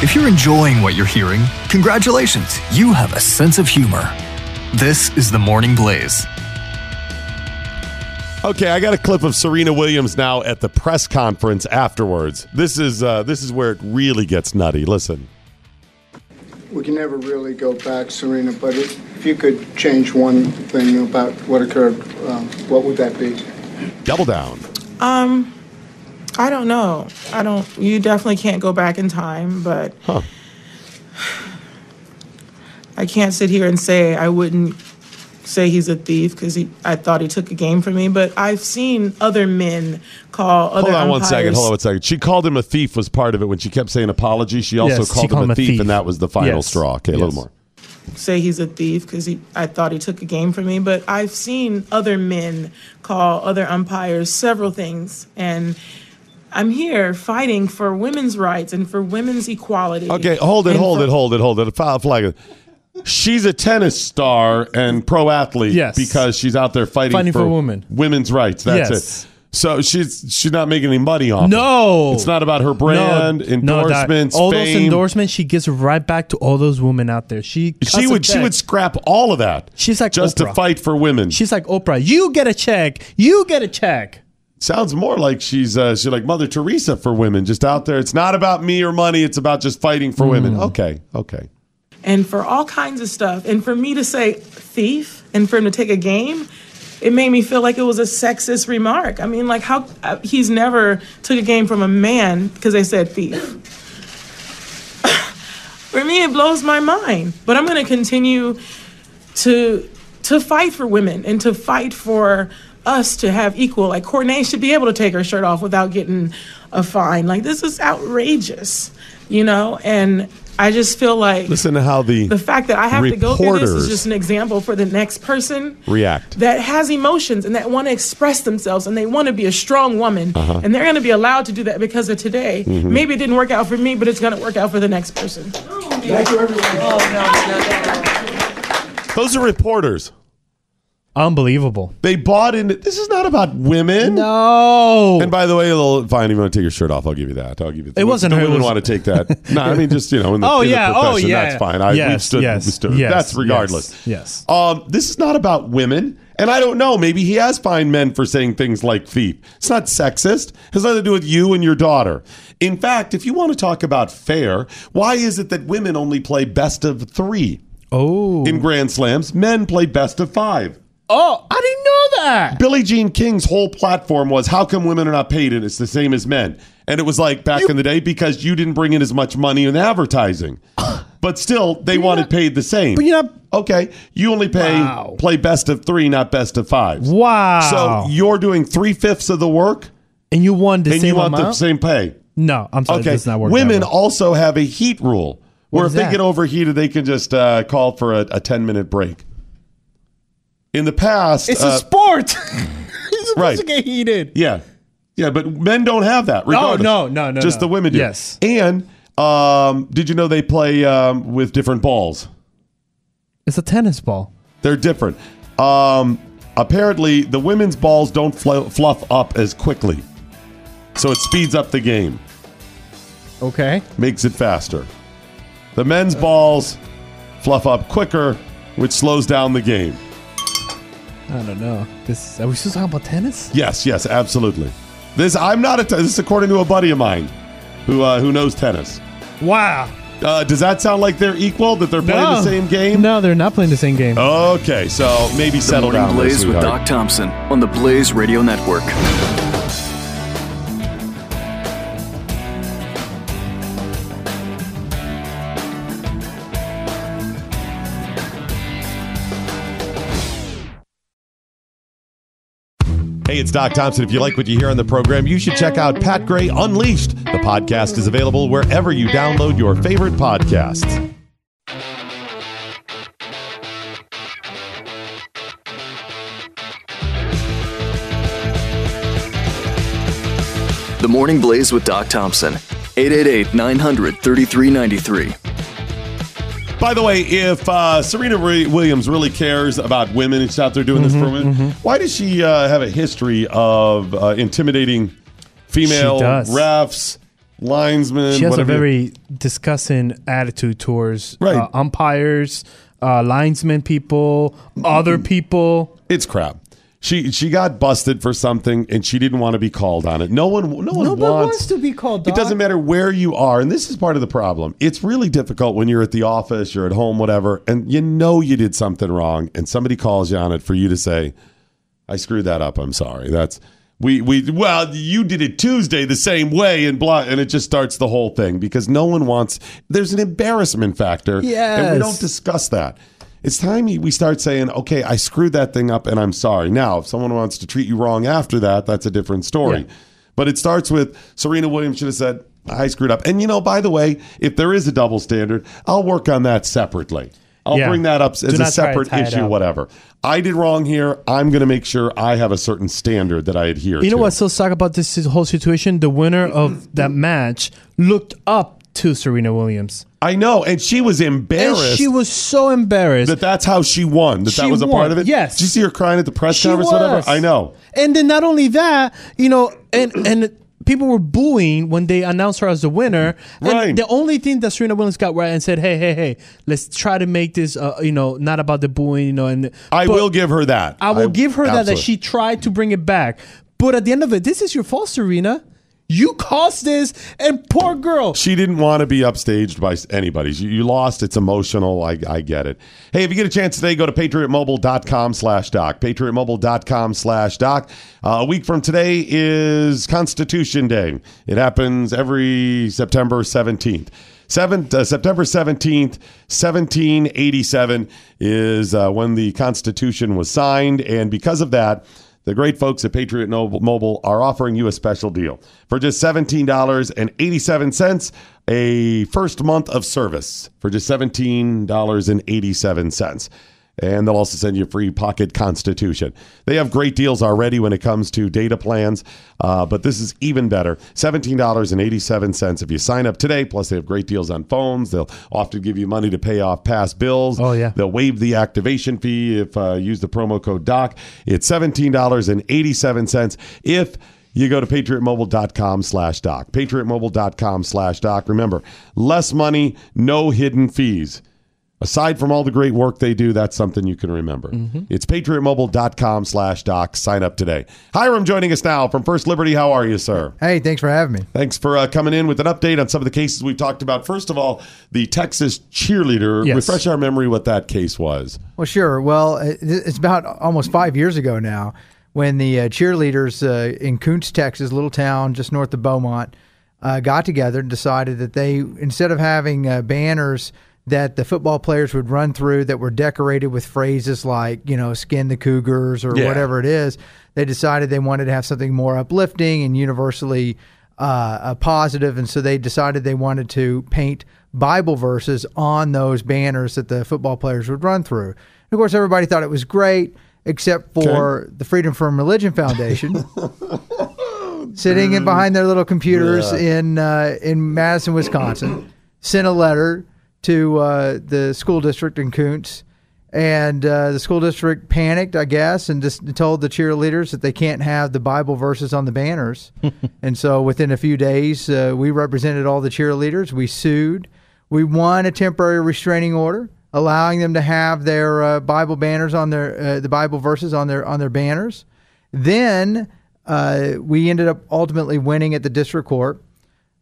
If you're enjoying what you're hearing, congratulations, you have a sense of humor. This is the Morning Blaze. Okay, I got a clip of Serena Williams now at the press conference afterwards. This is uh, this is where it really gets nutty. Listen. We can never really go back, Serena, but if, if you could change one thing about what occurred, um, what would that be? Double down. Um, I don't know. I don't. You definitely can't go back in time, but Huh. I can't sit here and say I wouldn't say he's a thief because he. I thought he took a game from me, but I've seen other men call other Hold on one umpires- second. Hold on one second. She called him a thief was part of it when she kept saying apology. She also Yes, she called, called him a thief, and that was the final Yes. straw. Okay, a little more. say he's a thief because he I thought he took a game from me, but I've seen other men call other umpires several things and I'm here fighting for women's rights and for women's equality. Okay, hold it, and hold for- it, hold it, hold it. Foul flag. She's a tennis star and pro athlete Yes. because she's out there fighting, Fighting for women. women's rights. That's Yes. it. So she's she's not making any money off. it. No, it's not about her brand No, that- endorsements. all those fame. endorsements, she gives right back to all those women out there. She She a would she check. would scrap all of that. She's like just to Oprah. fight for women. She's like Oprah. You get a check. You get a check. Sounds more like she's uh, she's like Mother Teresa for women, just out there. It's not about me or money. It's about just fighting for women. Mm. Okay, okay. and for all kinds of stuff. And for me to say thief and for him to take a game, it made me feel like it was a sexist remark. I mean, like how uh, he's never took a game from a man because they said thief. for me, it blows my mind. But I'm going to continue to to fight for women and to fight for us to have equal. Like Cornet should be able to take her shirt off without getting a fine. Like this is outrageous, you know. And I just feel like Listen to how the the fact that I have to go through this is just an example for the next person react. that has emotions and that want to express themselves and they want to be a strong woman Uh-huh. and they're going to be allowed to do that because of today. Mhm. Maybe it didn't work out for me, but it's going to work out for the next person. Thank you, everyone. Those are reporters. Unbelievable. They bought into this is not about women. No. And by the way, they'll fine if you want to take your shirt off, I'll give you that. I'll give you that. It wasn't the women was- want to take that. no, I mean just, you know, in the, Oh, in the yeah. Oh, yeah. that's fine. I Yes, we've stood, yes, we've stood- yes, that's regardless. yes, Um, this is not about women. And I don't know, maybe he has fined men for saying things like thief. It's not sexist. It has nothing to do with you and your daughter. In fact, if you want to talk about fair, why is it that women only play best of three? Oh. In Grand Slams, men play best of five. Oh, I didn't know that. Billie Jean King's whole platform was how come women are not paid and it's the same as men? And it was like back in the day because you didn't bring in as much money in advertising. But still, they wanted paid the same. But you're not okay. You only pay Wow. play best of three, not best of five. Wow. So you're doing three fifths of the work, and you want the and same you want the same pay. No, I'm sorry. okay. That's not working. Women also have a heat rule where if is they get overheated, they can just uh, call for a, a ten minute break. In the past, It's uh, a sport. You're supposed right. to get heated. Yeah. Yeah, but men don't have that. No, regardless. no, no, no, Just no. the women do. Yes. And um, did you know they play um, with different balls? It's a tennis ball. They're different. Um, apparently, the women's balls don't fl- fluff up as quickly. So it speeds up the game, Okay. makes it faster. The men's balls fluff up quicker, which slows down the game. I don't know. This are we still talking about tennis? Yes, yes, absolutely. This I'm not a. T- this is according to a buddy of mine, who uh, who knows tennis. Wow. Uh, does that sound like they're equal? That they're playing No. the same game? No, they're not playing the same game. Okay, so maybe The settle Morning down. there, Blaze with sweetheart. Doc Thompson on the Blaze Radio Network. It's Doc Thompson. If you like what you hear on the program, you should check out Pat Gray Unleashed. The podcast is available wherever you download your favorite podcasts. The Morning Blaze with Doc Thompson. 888 900 3393. By the way, if uh, Serena Williams really cares about women and she's out there doing this Mm-hmm, for women, why does she uh, have a history of uh, intimidating female refs, linesmen? She has a very disgusting attitude towards Right. uh, umpires, uh, linesmen, people, other people. It's crap. She she got busted for something and she didn't want to be called on it. No one no one Nobody wants, wants to be called. It doesn't matter where you are, and this is part of the problem. It's really difficult when you're at the office, you're at home, whatever, and you know you did something wrong, and somebody calls you on it for you to say, "I screwed that up. I'm sorry." That's we we well, you did it Tuesday the same way, and blah, and it just starts the whole thing because no one wants. There's an embarrassment factor, yeah, and we don't discuss that. It's time we start saying, "Okay, I screwed that thing up, and I'm sorry." Now, if someone wants to treat you wrong after that, that's a different story. Yeah. But it starts with Serena Williams should have said, I screwed up. And you know, by the way, if there is a double standard, I'll work on that separately. I'll Yeah. bring that up as a to separate issue, whatever. I did wrong here. I'm going to make sure I have a certain standard that I adhere to. You to. know what's so sad about this whole situation? The winner of that match looked up to Serena Williams. I know. And she was And embarrassed she was so embarrassed. that that's how she won, that that was a part of it. yes. Did you see her crying at the press She conference? Whatever. was. I know. And then not only that, you know, and and people were booing when they announced her as the winner. And Right. The only thing that Serena Williams got right and said, "Hey, hey, hey, let's try to make this, uh, you know, not about the booing, you know." And I will give her that. I will give her that that she tried to bring it back. But at the end of it, this is your fault, Serena. You caused this, and poor girl. She didn't want to be upstaged by anybody. You, you lost. It's emotional. I, I get it. Hey, if you get a chance today, go to patriotmobile.com slash doc. Patriotmobile.com slash doc. Uh, a week from today is Constitution Day. It happens every September 17th. Seven, uh, September 17th, 1787 is uh, when the Constitution was signed. And because of that, the great folks at Patriot Mobile are offering you a special deal. For just $17.87, a first month of service for just $17.87. And they'll also send you a free pocket constitution. They have great deals already when it comes to data plans, uh, but this is even better. $17.87 if you sign up today. Plus, they have great deals on phones. They'll often give you money to pay off past bills. Oh, yeah. They'll waive the activation fee if uh, use the promo code DOC. It's $17.87 if you go to patriotmobile.com slash doc. Patriotmobile.com slash doc. Remember, less money, no hidden fees. Aside from all the great work they do, that's something you can remember. It's patriotmobile.com slash doc. Sign up today. Hiram joining us now from First Liberty. How are you, sir? Hey, thanks for having me. Thanks for uh, coming in with an update on some of the cases we've talked about. First of all, the Texas cheerleader. Yes. Refresh our memory what that case was. Well, sure. Well, it's about almost five years ago now when the uh, cheerleaders uh, in Kountze, Texas, little town just north of Beaumont, uh, got together and decided that they, instead of having uh, banners that the football players would run through that were decorated with phrases like, you know, skin the Cougars or Yeah. whatever it is, they decided they wanted to have something more uplifting and universally uh, positive, and so they decided they wanted to paint Bible verses on those banners that the football players would run through. And of course, everybody thought it was great, except for the Freedom from Religion Foundation, sitting in behind their little computers Yeah. in uh, in Madison, Wisconsin, sent a letter to uh, the school district in Kountze. And uh, the school district panicked, I guess, and just told the cheerleaders that they can't have the Bible verses on the banners. and so within a few days, uh, we represented all the cheerleaders. We sued. We won a temporary restraining order, allowing them to have their uh, Bible banners on their uh, the Bible verses on their on their banners. Then uh, we ended up ultimately winning at the district court.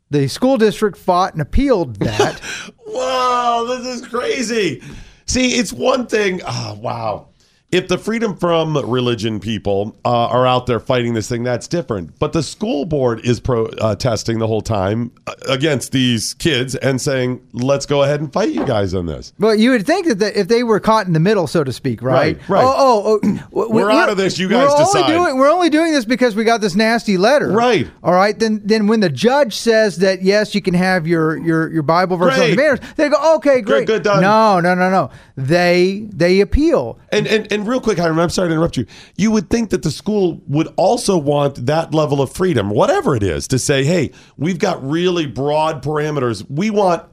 The school district fought and appealed that. Wow, this is crazy. See, it's one thing. Oh, wow. If the freedom from religion people uh, are out there fighting this thing, that's different. But the school board is protesting the whole time uh, against these kids and saying, "Let's go ahead and fight you guys on this." Well, you would think that the, if they were caught in the middle, so to speak, right? Right, right. Oh, oh, oh We're out of this, you guys we're decide. Only doing, we're only doing this because we got this nasty letter, Right. All right. Then, then when the judge says that yes, you can have your your your Bible verse on the banners, they go, okay, great, good, done. No, no, no, no. They they appeal. And, and and real quick, Hiram, I'm sorry to interrupt you. You would think that the school would also want that level of freedom, whatever it is, to say, "Hey, we've got really broad parameters. We want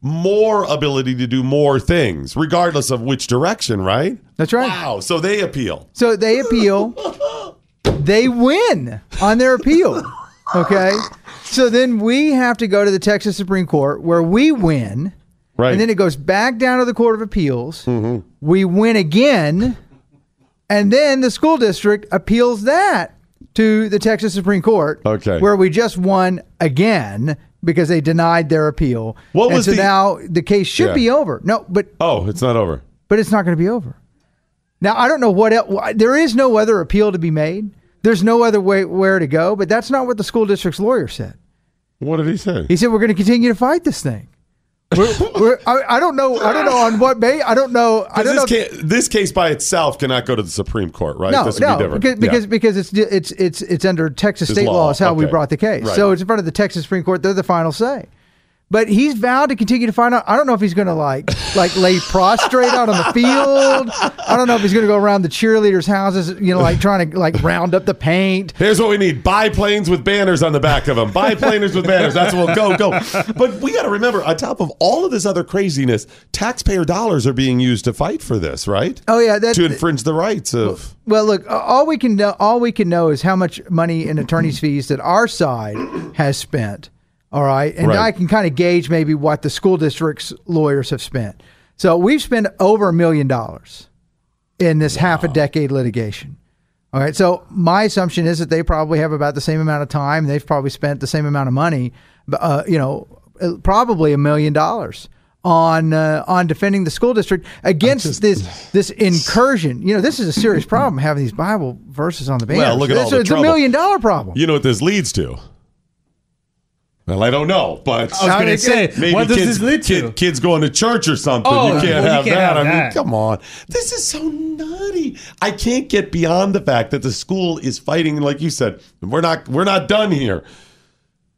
more ability to do more things, regardless of which direction." Right? That's right. Wow. So they appeal. So they appeal. they win on their appeal. Okay. So then we have to go to the Texas Supreme Court where we win. Right. Mm-hmm. And then it goes back down to the Court of Appeals. We win again. And then the school district appeals that to the Texas Supreme Court. Okay. Where we just won again because they denied their appeal. What and was so the- now the case should Yeah. be over. No, but Oh, it's not over. but it's not going to be over. Now I don't know what else, there is no other appeal to be made. There's no other way where to go. But that's not what the school district's lawyer said. What did he say? He said we're going to continue to fight this thing. We're, we're, I, I don't know. I don't know on what bay. I don't know. I don't Because know. this, this case by itself cannot go to the Supreme Court, right? No, this no, be different. because because, Yeah. because it's it's it's it's under Texas state law, law. Is how we brought the case. Right. So it's in front of the Texas Supreme Court. They're the final say. But he's vowed to continue to find out. I don't know if he's going to like like lay prostrate out on the field. I don't know if he's going to go around the cheerleaders' houses, you know, like trying to like round up the paint. Here's what we need: biplanes with banners on the back of them. Biplaners with banners. That's what we'll go go. But we got to remember, on top of all of this other craziness, taxpayer dollars are being used to fight for this, right? Oh yeah, that, to infringe the rights of. Well, look, all we can know, all we can know is how much money in attorney's fees that our side has spent. All right, and Right. I can kind of gauge maybe what the school district's lawyers have spent. So we've spent over a million dollars in this half a decade litigation. All right, so my assumption is that they probably have about the same amount of time. They've probably spent the same amount of money, uh, you know, uh, probably a million dollars on uh, on defending the school district against this this incursion. You know, this is a serious problem having these Bible verses on the banners. Well, look at all It's the it's trouble. a million dollar problem. You know what this leads to? Well, I don't know, but I was gonna say, maybe what does kids, this lead to? kid- kids going to church or something. Oh, you can't, well, you have, can't that. have I mean, that. come on. This is so nutty. I can't get beyond the fact that the school is fighting, like you said. We're not. We're not done here.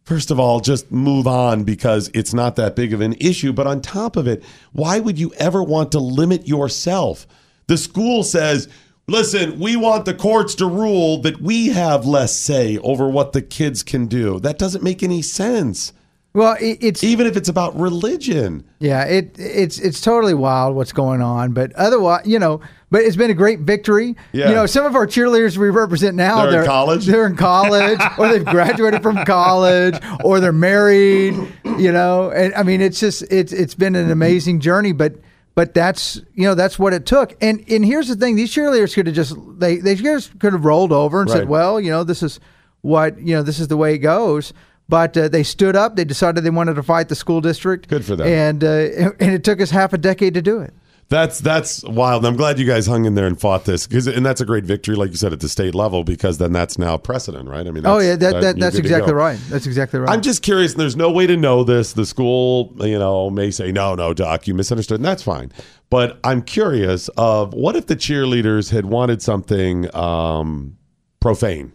First of all, just move on because it's not that big of an issue. But on top of it, why would you ever want to limit yourself? The school says, listen, we want the courts to rule that we have less say over what the kids can do. That doesn't make any sense. Well, it, it's even if it's about religion. Yeah, it it's it's totally wild what's going on, but otherwise, you know, but it's been a great victory. Yeah. You know, some of our cheerleaders we represent now They're in college? They're in college, or they've graduated from college, or they're married. You know, and I mean, it's just it's it's been an amazing journey, but. But that's you know that's what it took, and and here's the thing: these cheerleaders could have just they they just could have rolled over and Right. said, well, you know, this is what you know, this is the way it goes. But uh, they stood up. They decided they wanted to fight the school district. Good for them. And uh, and it took us half a decade to do it. That's that's wild. I'm glad you guys hung in there and fought this because, and that's a great victory, like you said, at the state level because then that's now precedent, right? I mean, oh yeah, that, that, you're that's exactly right. That's exactly right. I'm just curious, and there's no way to know this. The school, you know, may say, no, no, Doc, you misunderstood, and that's fine. But I'm curious of what if the cheerleaders had wanted something um, profane?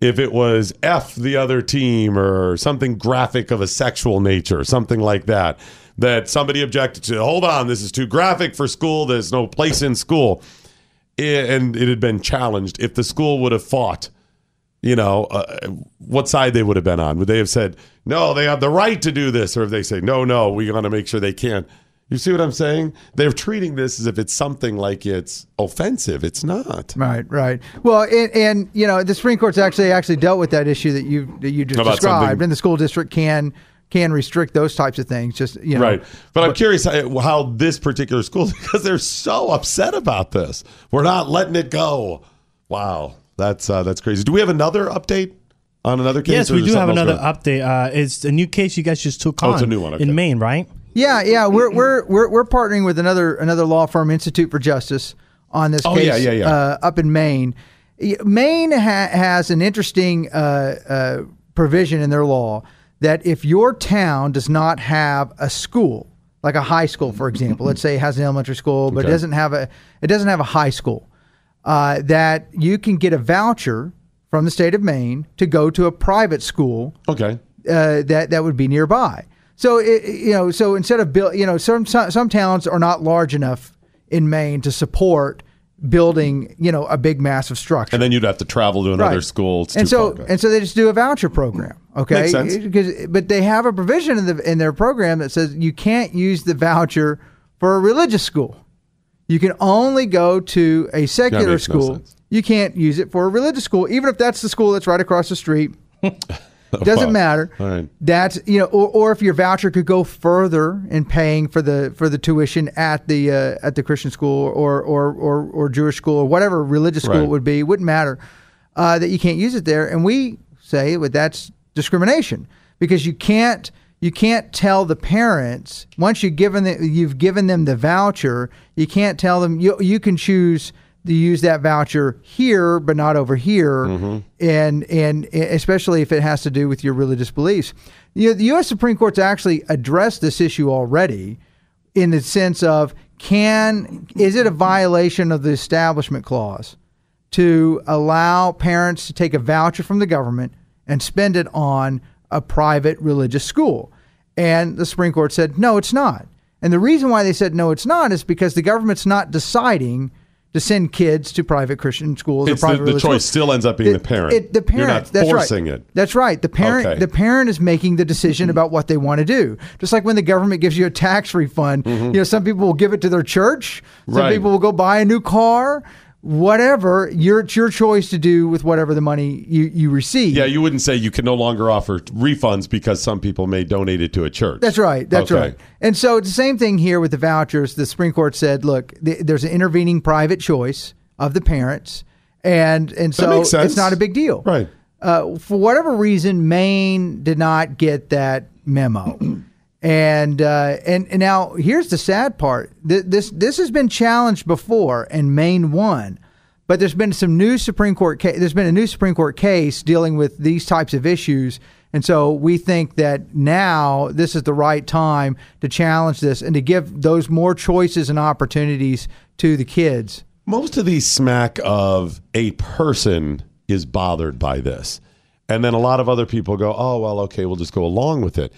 If it was F the other team or something graphic of a sexual nature, something like that, that somebody objected to, hold on, this is too graphic for school, there's no place in school. And it had been challenged. If the school would have fought, you know, uh, what side they would have been on. Would they have said, no, they have the right to do this? Or if they say, no, no, we want to make sure they can't. You see what I'm saying? They're treating this as if it's something like it's offensive. It's not. Right, right. Well, and, and you know, the Supreme Court's actually actually dealt with that issue that you that you just About described, something- and the school district can can restrict those types of things. Just you know, right. But I'm curious how, how this particular school, because they're so upset about this. We're not letting it go. Wow. That's uh, that's crazy. Do we have another update on another case? Yes, we do have another else update. Uh, it's a new case you guys just took Oh, on it's a new one, okay. in Maine, right? Yeah, yeah, we're we're we're we're partnering with another another law firm, Institute for Justice, on this Oh, case yeah, yeah, yeah. Uh, up in Maine. Maine ha- has an interesting uh, uh, provision in their law that if your town does not have a school, like a high school, for example, let's say it has an elementary school, but it doesn't have a it doesn't have a high school, uh, that you can get a voucher from the state of Maine to go to a private school Okay. uh, that that would be nearby. So it, you know, so instead of build, you know, some, some some towns are not large enough in Maine to support building, you know, a big massive structure. And then you'd have to travel to another Right. school. It's and so far. and so they just do a voucher program. Okay, Because but they have a provision in the in their program that says you can't use the voucher for a religious school. You can only go to a secular makes no school. you can't use it for a religious school, even if that's the school that's right across the street. Doesn't Wow. matter. All right. That's you know, or, or if your voucher could go further in paying for the for the tuition at the uh, at the Christian school or or or, or Jewish school or whatever religious school Right. it would be, it wouldn't matter uh, that you can't use it there. And we say well, that's discrimination. Because you can't you can't tell the parents once you've given the, you've given them the voucher, you can't tell them you you can choose to use that voucher here but not over here. Mm-hmm. And and especially if it has to do with your religious beliefs. You know, the US Supreme Court's actually addressed this issue already in the sense of can is it a violation of the establishment clause to allow parents to take a voucher from the government and spend it on a private religious school? And the Supreme Court said, no, it's not. And the reason why they said no, it's not is because the government's not deciding to send kids to private Christian schools It's or private the, the choice still ends up being the It- parent. it- the You're parent. not that's forcing right. it. That's right. The parent. Okay. The parent is making the decision about what they want to do. Just like when the government gives you a tax refund, you know, some people will give it to their church. Some Mm-hmm. Right. people will go buy a new car. Whatever. Your it's your choice to do with whatever the money you you receive. Yeah, you wouldn't say you can no longer offer refunds because some people may donate it to a church. That's right. That's Okay. right. And so it's the same thing here with the vouchers. The Supreme Court said, look, th- there's an intervening private choice of the parents, and and so it's not a big deal. Right. Uh, for whatever reason, Maine did not get that memo. And, uh, and now here's the sad part. Th- This this has been challenged before, and Maine won. But there's been some new Supreme Court. There's been a new Supreme Court case dealing with these types of issues, and so we think that now this is the right time to challenge this and to give those more choices and opportunities to the kids. Most of these smack of a person is bothered by this. And then a lot of other people go, oh, well, okay, we'll just go along with it.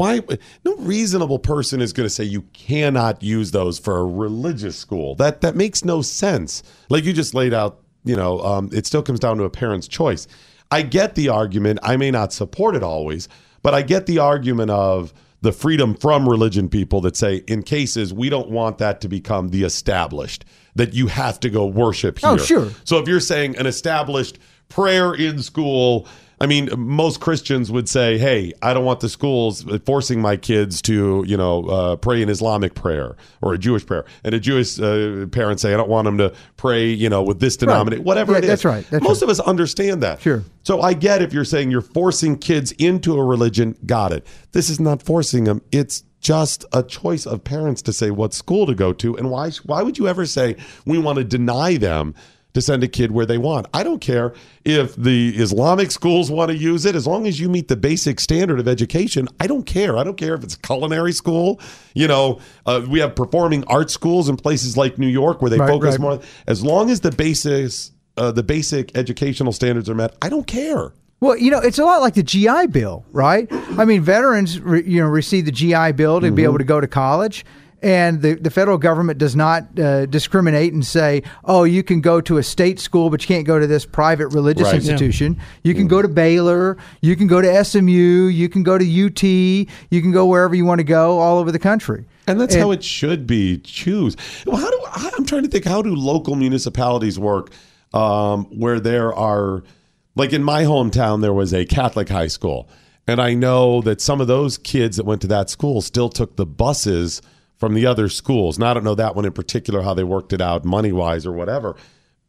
Why? No reasonable person is going to say you cannot use those for a religious school. That that makes no sense. Like you just laid out, you know, um, it still comes down to a parent's choice. I get the argument. I may not support it always, but I get the argument of the freedom from religion people that say in cases we don't want that to become the established that you have to go worship here. Oh, sure. So if you're saying an established prayer in school, I mean, most Christians would say, "Hey, I don't want the schools forcing my kids to, you know, uh, pray an Islamic prayer or a Jewish prayer." And a Jewish uh, parent say, "I don't want them to pray, you know, with this denomination, whatever Yeah, it is." that's right. That's most of us understand that. Sure. So I get if you're saying you're forcing kids into a religion. Got it. This is not forcing them. It's just a choice of parents to say what school to go to, and why? Why would you ever say we want to deny them? To send a kid where they want. I don't care if the Islamic schools want to use it as long as you meet the basic standard of education. I don't care. I don't care if it's culinary school. You know, uh, we have performing arts schools in places like New York where they Right, focus right. more. As long as the basis, uh, the basic educational standards are met, I don't care. Well, you know, it's a lot like the GI Bill, right? I mean, veterans, re, you know, receive the GI Bill to be Mhm. able to go to college, and the, the federal government does not uh, discriminate and say, "Oh, you can go to a state school, but you can't go to this private religious Right. institution. You can go to Baylor, you can go to SMU, you can go to UT, you can go wherever you want to go, all over the country." And that's how it should be. Choose. Well, how do I'm trying to think? How do local municipalities work um, where there are, like in my hometown, there was a Catholic high school, and I know that some of those kids that went to that school still took the buses from the other schools. Now I don't know that one in particular how they worked it out money wise or whatever,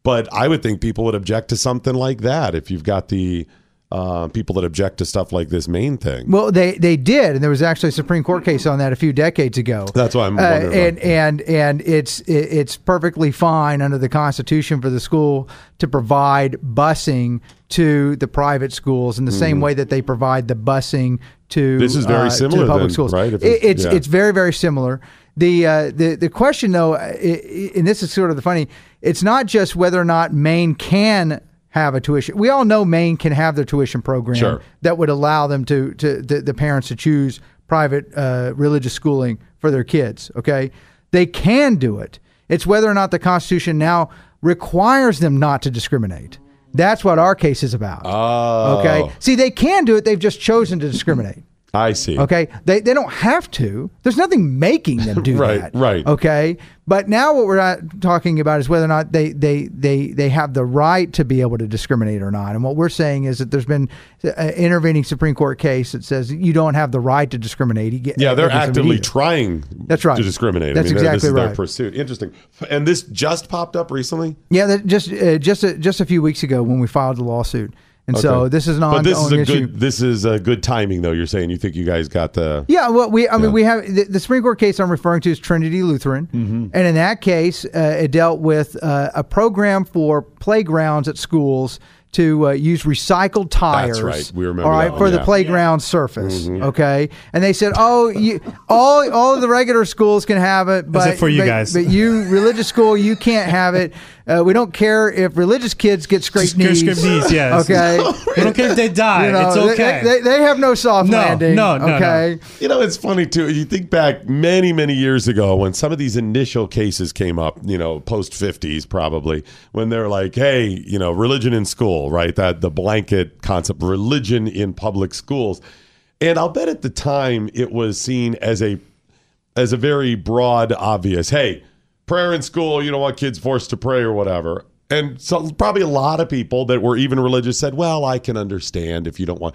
but I would think people would object to something like that if you've got the uh, people that object to stuff like this Maine thing. Well, they they did, and there was actually a Supreme Court case on that a few decades ago. That's why I'm Uh, and and and it's it's perfectly fine under the Constitution for the school to provide busing to the private schools in the same Mhm. way that they provide the busing to This is very uh, similar to the public then, schools. right? If it's- it's yeah. it's very very similar. The uh, the the question though, i- and this is sort of the funny, it's not just whether or not Maine can have a tuition. We all know Maine can have their tuition program Sure. that would allow them to to the, the parents to choose private uh, religious schooling for their kids. Okay, they can do it. It's whether or not the Constitution now requires them not to discriminate. That's what our case is about. Oh. Okay. See, they can do it. They've just chosen to discriminate. I see. Okay. They, they don't have to. There's nothing making them do Right, that. right. Okay. But now what we're not talking about is whether or not they, they, they, they have the right to be able to discriminate or not. And what we're saying is that there's been an intervening Supreme Court case that says you don't have the right to discriminate. Get- Yeah, they're actively trying That's right. to discriminate. That's I mean, exactly is their right. pursuit. Interesting. And this just popped up recently? Yeah, that just uh, just a, just a few weeks ago when we filed the lawsuit, and so this is an But ongoing this is a issue. good this is a good timing though. You're saying you think you guys got the Yeah, well, we I Yeah. mean we have the, the Supreme Court case I'm referring to is Trinity Lutheran, Mm-hmm. and in that case, uh, it dealt with uh, a program for playgrounds at schools to uh, use recycled tires. right. We remember All right, one, for the yeah. playground surface. Mhm. Okay, and they said, oh, you, all all of the regular schools can have it, but for you but, guys. but you religious school you can't have it. Uh, we don't care if religious kids get scraped Scrape- knees. scrape knees, yes. Okay. We don't care if they die. You know, it's they- okay. They, they have no soft No, landing. no, no, no. Okay. You know, it's funny too. You think back many, many years ago when some of these initial cases came up, you know, post 50s probably, when they're like, hey, you know, religion in school, right? That the blanket concept, religion in public schools. And I'll bet at the time it was seen as a as a very broad, obvious, hey, prayer in school, you don't want kids forced to pray or whatever. And so probably a lot of people that were even religious said, well, I can understand if you don't want.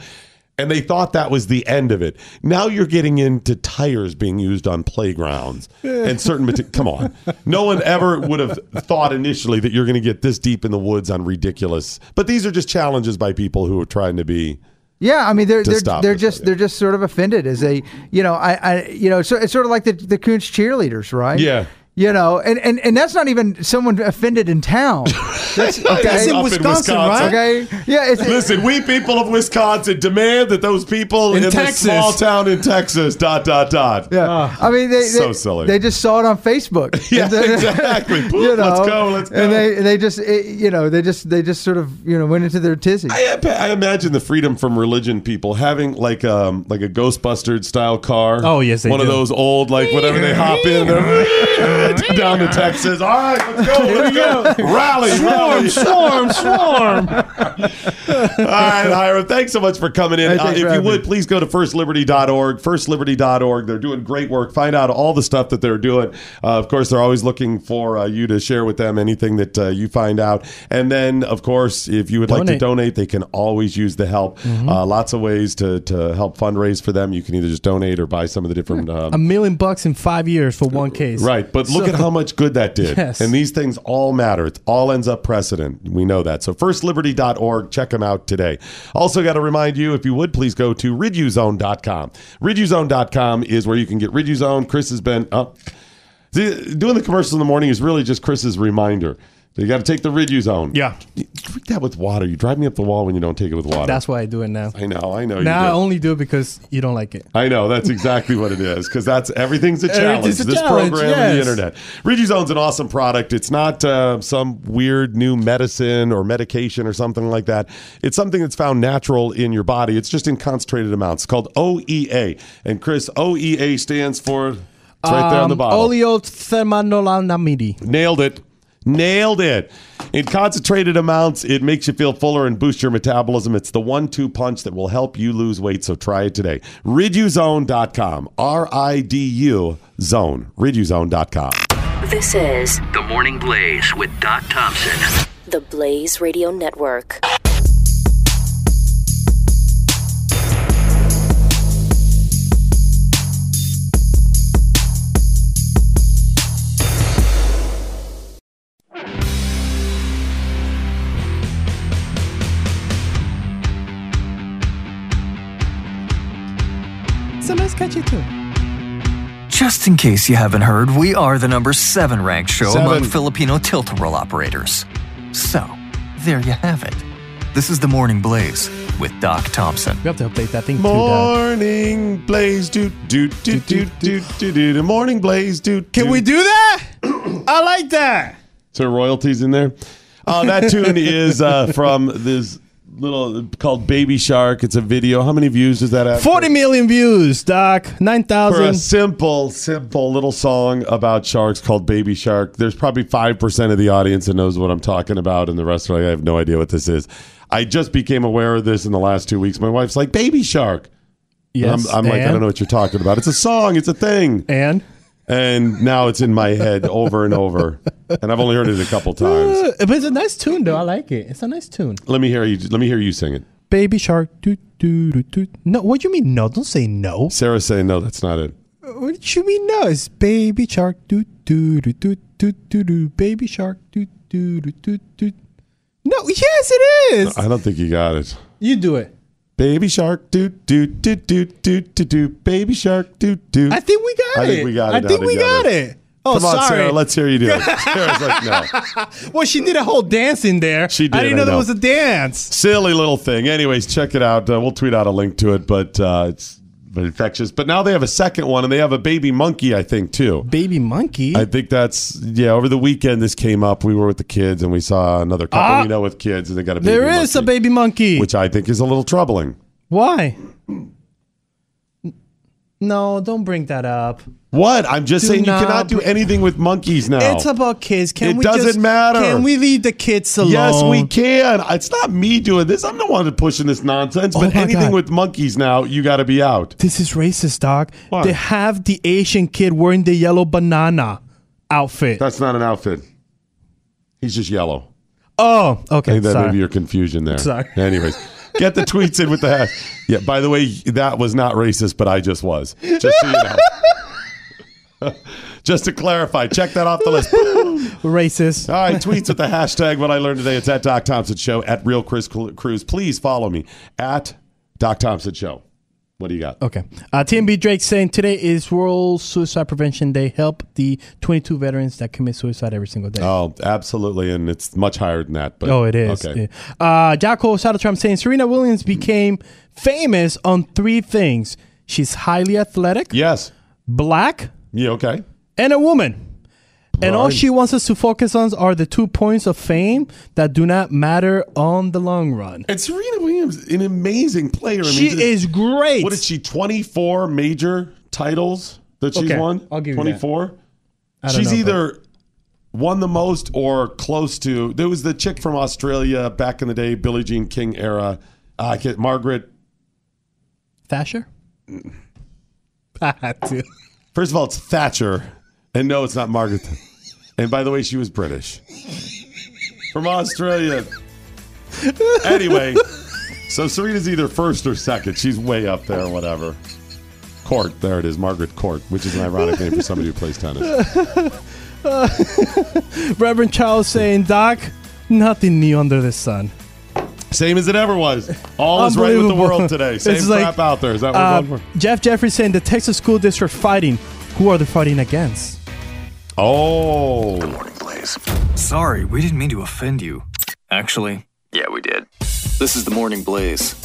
And they thought that was the end of it. Now you're getting into tires being used on playgrounds and certain. mate- Come on, no one ever would have thought initially that you're going to get this deep in the woods on ridiculous. But these are just challenges by people who are trying to be. Yeah, I mean they're they're, they're just they're just sort of offended as they you know I, I you know so it's sort of like the the Kountze cheerleaders, right? Yeah. You know, and, and, and that's not even someone offended in town. That's okay. That's up in Wisconsin. right? Okay. Yeah. It's, Listen, we people of Wisconsin demand that those people in, In the Texas. small town in Texas. Dot dot dot. Yeah, I mean they, So silly. They just saw it on Facebook. Yeah, And then- exactly. Boop, you know, let's go, let's go. And they they just it, you know they just they just sort of you know went into their tizzy. I, I imagine the freedom from religion people having like um like a Ghostbusters style car. Oh, yes, they one of those old like whatever they hop in they're down to Texas. All right, let's go. Here we go. Rally, rally. swarm, swarm. All right, Hiram, thanks so much for coming in. Hey, Uh, if you would, me. please go to firstliberty.org, firstliberty.org. They're doing great work. Find out all the stuff that they're doing. Uh, of course, they're always looking for uh, you to share with them anything that uh, you find out. And then, of course, if you would like to Donate. donate, they can always use the help. Uh, lots of ways to, to help fundraise for them. You can either just donate or buy some of the different. Um, A million bucks in five years for one case. Right, but look So- at how much good that did. Yes. And these things all matter. It all ends up precedent. We know that. So firstliberty.org, check them out today. Also got to remind you, if you would, please go to riduzone.com. Riduzone.com is where you can get Riduzone. Chris has been oh, up. See, doing the commercials in the morning is really just Chris's reminder. You got to take the Riduzone. Yeah. Drink that with water. You drive me up the wall when you don't take it with water. That's why I do it now. I know, I know. you Now I only do it because you don't like it. I know that's exactly what it is because that's everything's a challenge. Everything's a this challenge, program and the yes. internet. Riduzone's an awesome product. It's not uh, some weird new medicine or medication or something like that. It's something that's found natural in your body. It's just in concentrated amounts. It's called OEA. And Chris, OEA stands for. It's right there on the Um, bottle. Oleoylethanolamide. Nailed it. Nailed it. In concentrated amounts, it makes you feel fuller and boost your metabolism. It's the one two punch that will help you lose weight. So try it today. Riduzone.com. R I D U zone. Riduzone.com. This is The Morning Blaze with Doc Thompson. the Blaze Radio Network. It's a nice catchy tune. Just in case you haven't heard, we are the number seven ranked show Seven. among Filipino Tilt-A-Whirl operators. So, there you have it. This is the Morning Blaze with Doc Thompson. We have to update that thing too. Dad. Morning blaze, do do do do do do do. The morning blaze, do. Can we do that? I like that. So royalties in there. Uh, that tune is uh, from this little called Baby Shark. It's a video. How many views does that have? 40 million views, Doc. Nine thousand. for a 9,000. simple, simple little song about sharks called Baby Shark. There's probably 5% of the audience that knows what I'm talking about, and the rest are like, I have no idea what this is. I just became aware of this in the last two weeks. My wife's like, Baby Shark. Yes, I'm, I'm like, I don't know what you're talking about. It's a song, it's a thing. And? And now it's in my head over and over. And I've only heard it a couple times. Uh, but it's a nice tune, though. I like it. It's a nice tune. Let me hear you. Let me hear you sing it. Baby shark. Doo, doo, doo, doo. No, what do you mean no? Don't say no. Sarah's saying no. That's not it. What do you mean no? It's baby shark. Doo, doo, doo, doo, doo, doo, doo. Baby shark. Doo, doo, doo, doo, doo. No, yes, it is. I don't think you got it. You do it. Baby shark, do do do do do do do. Baby shark, do do. I think we got I it. I think we got it. I think we got it. Oh, Come on, sorry. Sarah. Let's hear you do it. Sarah's like, no. well, she did a whole dance in there. She did, I didn't I know, there know. was a dance. Silly little thing. Anyways, check it out. Uh, we'll tweet out a link to it, but uh, it's infectious. But now they have a second one, and they have a baby monkey, I think, too. Baby monkey. I think that's yeah. Over the weekend, this came up. We were with the kids, and we saw another couple Ah. we know with kids, and they got a baby There is monkey, a baby monkey. which I think is a little troubling. Why? No, don't bring that up. What? I'm just Do saying you cannot do anything with monkeys now. It's about kids. Can It we doesn't just- matter. Can we leave the kids alone? Yes, we can. It's not me doing this. I'm the one pushing this nonsense. Oh but anything God. with monkeys now, you got to be out. This is racist, dog. Why? They have the Asian kid wearing the yellow banana outfit. That's not an outfit. He's just yellow. Oh, I okay. think that may Sorry. be your confusion there. Sorry. Anyways, get the tweets in with the hash. Yeah. By the way, that was not racist, but I just was. Just so you know. just to clarify, check that off the list. Racist. All right, tweets with the hashtag what I learned today. It's at Doc Thompson Show, at Real Chris Cruz. Please follow me at Doc Thompson Show. What do you got? Okay. Uh, TMB Drake saying today is World Suicide Prevention Day. Help the 22 veterans that commit suicide every single day. Oh, absolutely. And it's much higher than that. But oh, it is. Okay. Yeah. Uh, Jocko Trump saying Serena Williams became famous on three things. She's highly athletic. Yes. Black. Yeah, okay. And a woman. And all she wants us to focus on are the two points of fame that do not matter on the long run. And Serena Williams, an amazing player. I mean, She just- is great. What is she? Twenty four major titles that she's Okay, won. I'll give you that. twenty four. I don't She's know, either won the most or close to. There was the chick from Australia back in the day, Billie Jean King era. Uh, I can't, Margaret. Thatcher? I had to. First of all, it's Thatcher, and no, it's not Margaret. And by the way, she was British from Australia. Anyway, so Serena's either first or second. She's way up there, whatever. Court, there it is, Margaret Court, which is an ironic name for somebody who plays tennis. Reverend Charles saying, Doc, nothing new under the sun. Same as it ever was. All is right with the world today. Same crap like, out there. Is that what uh, we're going for? Jeff Jeffrey saying the Texas school district fighting. Who are they fighting against? Oh. Good morning, Blaze. Sorry, we didn't mean to offend you. Actually, Yeah, we did. This is the Morning Blaze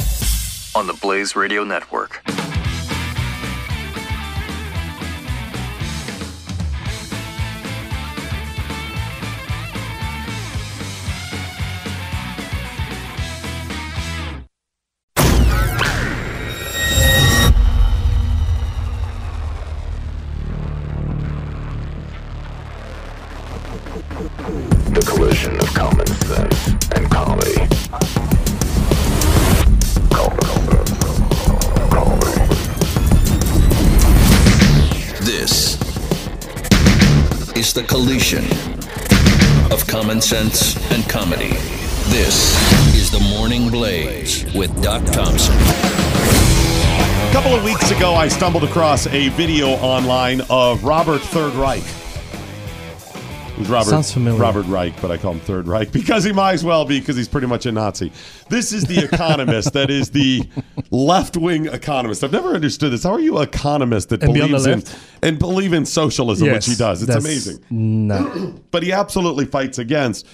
on the Blaze Radio Network. Collision of common sense and comedy. This is the Morning Blaze with Doc Thompson. A couple of weeks ago, I stumbled across a video online of Robert Third Reich. Was Robert, Sounds familiar. Robert Reich, but I call him Third Reich because he might as well be because he's pretty much a Nazi. This is the economist that is the left wing economist. I've never understood this. How are you an economist that And be believes in and believe in socialism, Yes, which he does? It's amazing. No. but he absolutely fights against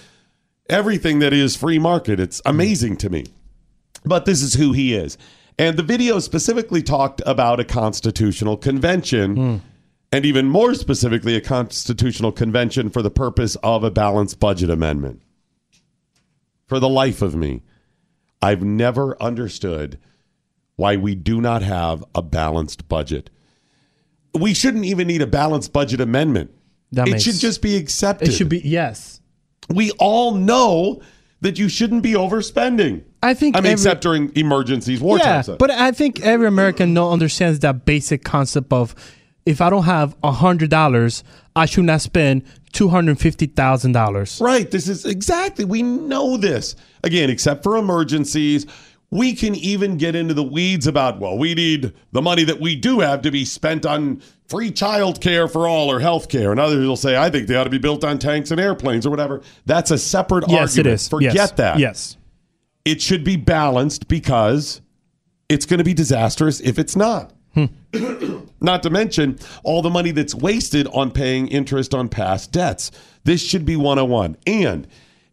everything that is free market. It's amazing to me. But this is who he is. And the video specifically talked about a constitutional convention, hmm. And even more specifically, a constitutional convention for the purpose of a balanced budget amendment. For the life of me, I've never understood why we do not have a balanced budget. We shouldn't even need a balanced budget amendment. That it makes- should just be accepted. It should be yes. We all know that you shouldn't be overspending. I think I mean, every- except during emergencies, war yeah, times. but I think every American understands that basic concept of if I don't have a hundred dollars, I should not spend two hundred fifty thousand dollars. Right. This is exactly. We know this. Again, except for emergencies, we can even get into the weeds about, well, we need the money that we do have to be spent on free child care for all or health care. And others will say, I think they ought to be built on tanks and airplanes or whatever. That's a separate Yes, it argument. is. Forget Yes. that. Yes. It should be balanced because it's going to be disastrous if it's not. Not to mention all the money that's wasted on paying interest on past debts. This should be 101. And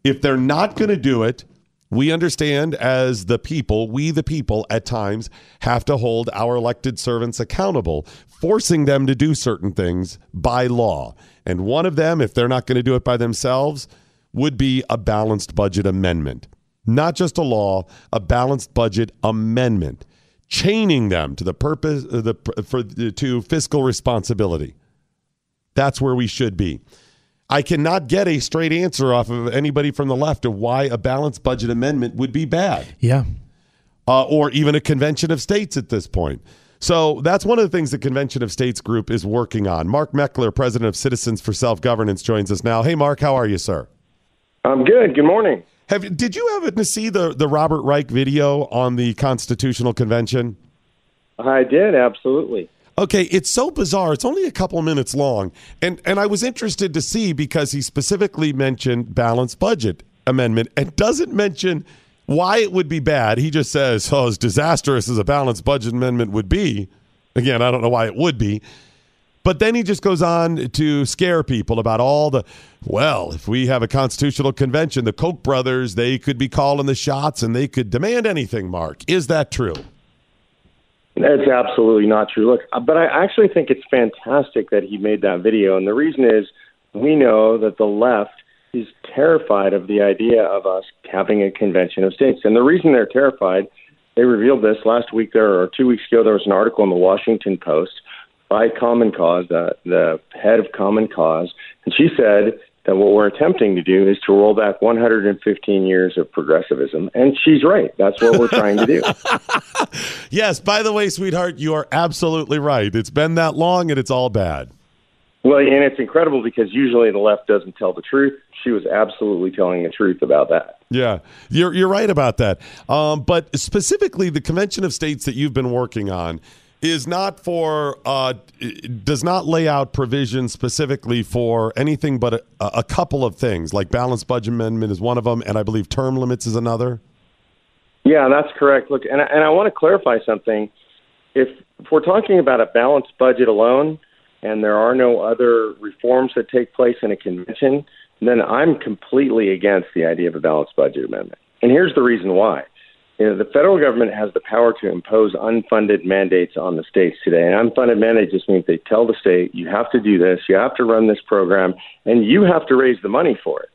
if they're not going to do it, we understand as the people, we the people at times have to hold our elected servants accountable, forcing them to do certain things by law. And one of them, if they're not going to do it by themselves, would be a balanced budget amendment. Not just a law, a balanced budget amendment, chaining them to the purpose uh, the for to fiscal responsibility. That's where we should be. I cannot get a straight answer off of anybody from the left of why a balanced budget amendment would be bad Yeah. uh, or even a convention of states at this point. So that's one of the things the Convention of States group is working on. Mark Meckler, president of Citizens for Self Governance, joins us now. Hey, Mark, how are you, sir? I'm good. Good morning. Have did you happen to see the the Robert Reich video on the Constitutional Convention? I did absolutely. Okay, it's so bizarre. It's only a couple minutes long, and and I was interested to see because he specifically mentioned balanced budget amendment and doesn't mention why it would be bad. He just says, "Oh, as disastrous as a balanced budget amendment would be." Again, I don't know why it would be. But then he just goes on to scare people about all the, well, if we have a constitutional convention, the Koch brothers, they could be calling the shots and they could demand anything, Mark. Is that true? That's absolutely not true. Look, uh, but I actually think it's fantastic that he made that video. And the reason is we know that the left is terrified of the idea of us having a convention of states. And the reason they're terrified, they revealed this last week there or two weeks ago. There was an article in the Washington Post by Common Cause, the, the head of Common Cause, and she said that what we're attempting to do is to roll back 115 years of progressivism. And she's right. That's what we're trying to do. Yes, by the way, sweetheart, you are absolutely right. It's been that long and it's all bad. Well, and it's incredible because usually the left doesn't tell the truth. She was absolutely telling the truth about that. Yeah, you're you're right about that. Um, but specifically, the Convention of States that you've been working on is not for uh, does not lay out provisions specifically for anything but a, a couple of things, like balanced budget amendment is one of them, and I believe term limits is another. Yeah, that's correct. Look, and I, and I want to clarify something. If, if we're talking about a balanced budget alone, and there are no other reforms that take place in a convention, then I'm completely against the idea of a balanced budget amendment. And here's the reason why. You know, the federal government has the power to impose unfunded mandates on the states today. And unfunded mandate just means they tell the state, you have to do this, you have to run this program, and you have to raise the money for it.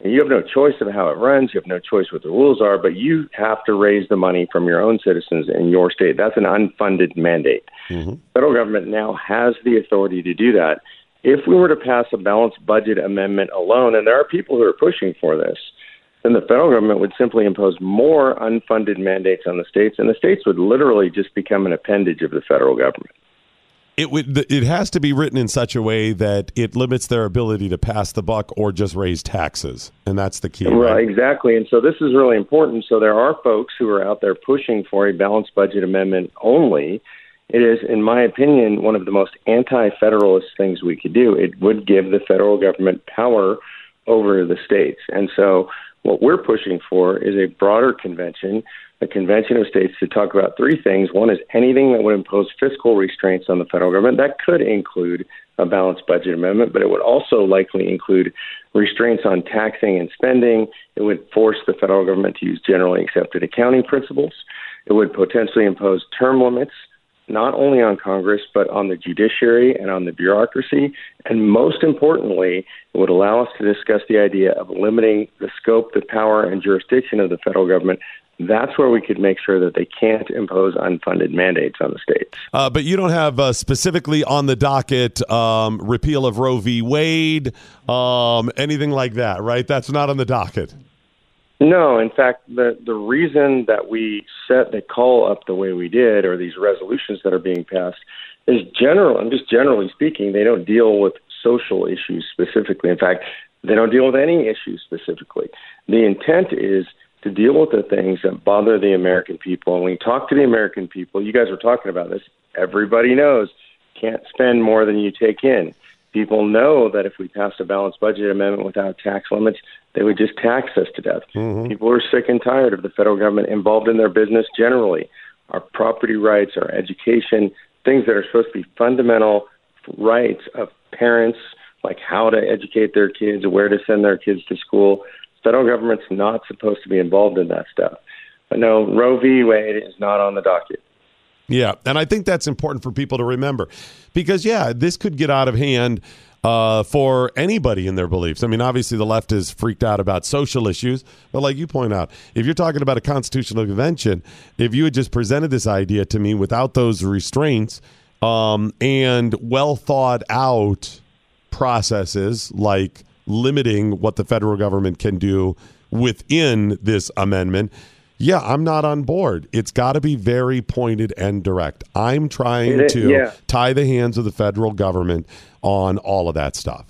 And you have no choice of how it runs, you have no choice what the rules are, but you have to raise the money from your own citizens in your state. That's an unfunded mandate. Mm-hmm. Federal government now has the authority to do that. If we were to pass a balanced budget amendment alone, and there are people who are pushing for this, then the federal government would simply impose more unfunded mandates on the states, and the states would literally just become an appendage of the federal government. It would it has to be written in such a way that it limits their ability to pass the buck or just raise taxes, and that's the key. Right, exactly. And so this is really important. So there are folks who are out there pushing for a balanced budget amendment only. It is, in my opinion, one of the most anti federalist things we could do. It would give the federal government power over the states. And so, what we're pushing for is a broader convention, a convention of states to talk about three things. One is anything that would impose fiscal restraints on the federal government. That could include a balanced budget amendment, but it would also likely include restraints on taxing and spending. It would force the federal government to use generally accepted accounting principles. It would potentially impose term limits not only on Congress, but on the judiciary and on the bureaucracy. And most importantly, it would allow us to discuss the idea of limiting the scope, the power, and jurisdiction of the federal government. That's where we could make sure that they can't impose unfunded mandates on the states. Uh, but you don't have uh, specifically on the docket um, repeal of Roe v. Wade, um, anything like that, right? That's not on the docket. No, in fact, the the reason that we set the call up the way we did, or these resolutions that are being passed, is general. And just generally speaking, they don't deal with social issues specifically. In fact, they don't deal with any issues specifically. The intent is to deal with the things that bother the American people. And when you talk to the American people, you guys were talking about this. Everybody knows can't spend more than you take in. People know that if we passed a balanced budget amendment without tax limits, they would just tax us to death. Mm-hmm. People are sick and tired of the federal government involved in their business generally. Our property rights, our education, things that are supposed to be fundamental rights of parents, like how to educate their kids, where to send their kids to school. Federal government's not supposed to be involved in that stuff. But no, Roe v. Wade is not on the docket. Yeah, and I think that's important for people to remember because, yeah, this could get out of hand uh, for anybody in their beliefs. I mean, obviously, the left is freaked out about social issues, but like you point out, if you're talking about a constitutional convention, if you had just presented this idea to me without those restraints um, and well thought out processes like limiting what the federal government can do within this amendment yeah, I'm not on board. It's got to be very pointed and direct. I'm trying It to yeah. tie the hands of the federal government on all of that stuff.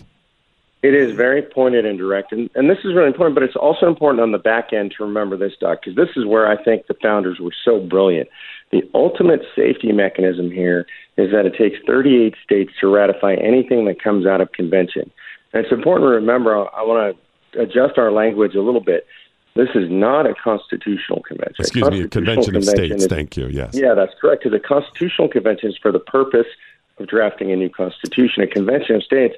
It is very pointed and direct, and, and this is really important. But it's also important on the back end to remember this, Doc, because this is where I think the founders were so brilliant. The ultimate safety mechanism here is that it takes 38 states to ratify anything that comes out of convention. And it's important to remember. I, I want to adjust our language a little bit. This is not a constitutional convention. Excuse me, a convention of states. is- Thank you. Yes. yeah, that's correct. The constitutional convention is for the purpose of drafting a new constitution. A convention of states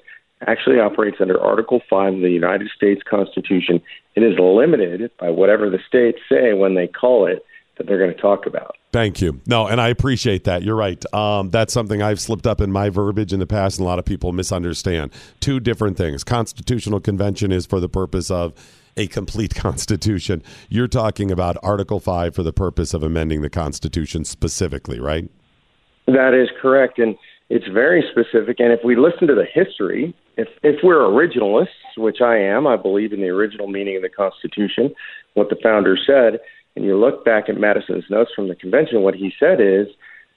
actually operates under Article 5 of the United States Constitution. It is limited by whatever the states say when they call it that they're going to talk about. Thank you. No, and I appreciate that. You're right. Um, that's something I've slipped up in my verbiage in the past, and a lot of people misunderstand. Two different things. Constitutional convention is for the purpose of a complete constitution. You're talking about Article 5 for the purpose of amending the Constitution specifically, right? That is correct, and it's very specific. And if we listen to the history, if if we're originalists, which I am, I believe in the original meaning of the Constitution, what the founders said, and you look back at Madison's notes from the convention, what he said is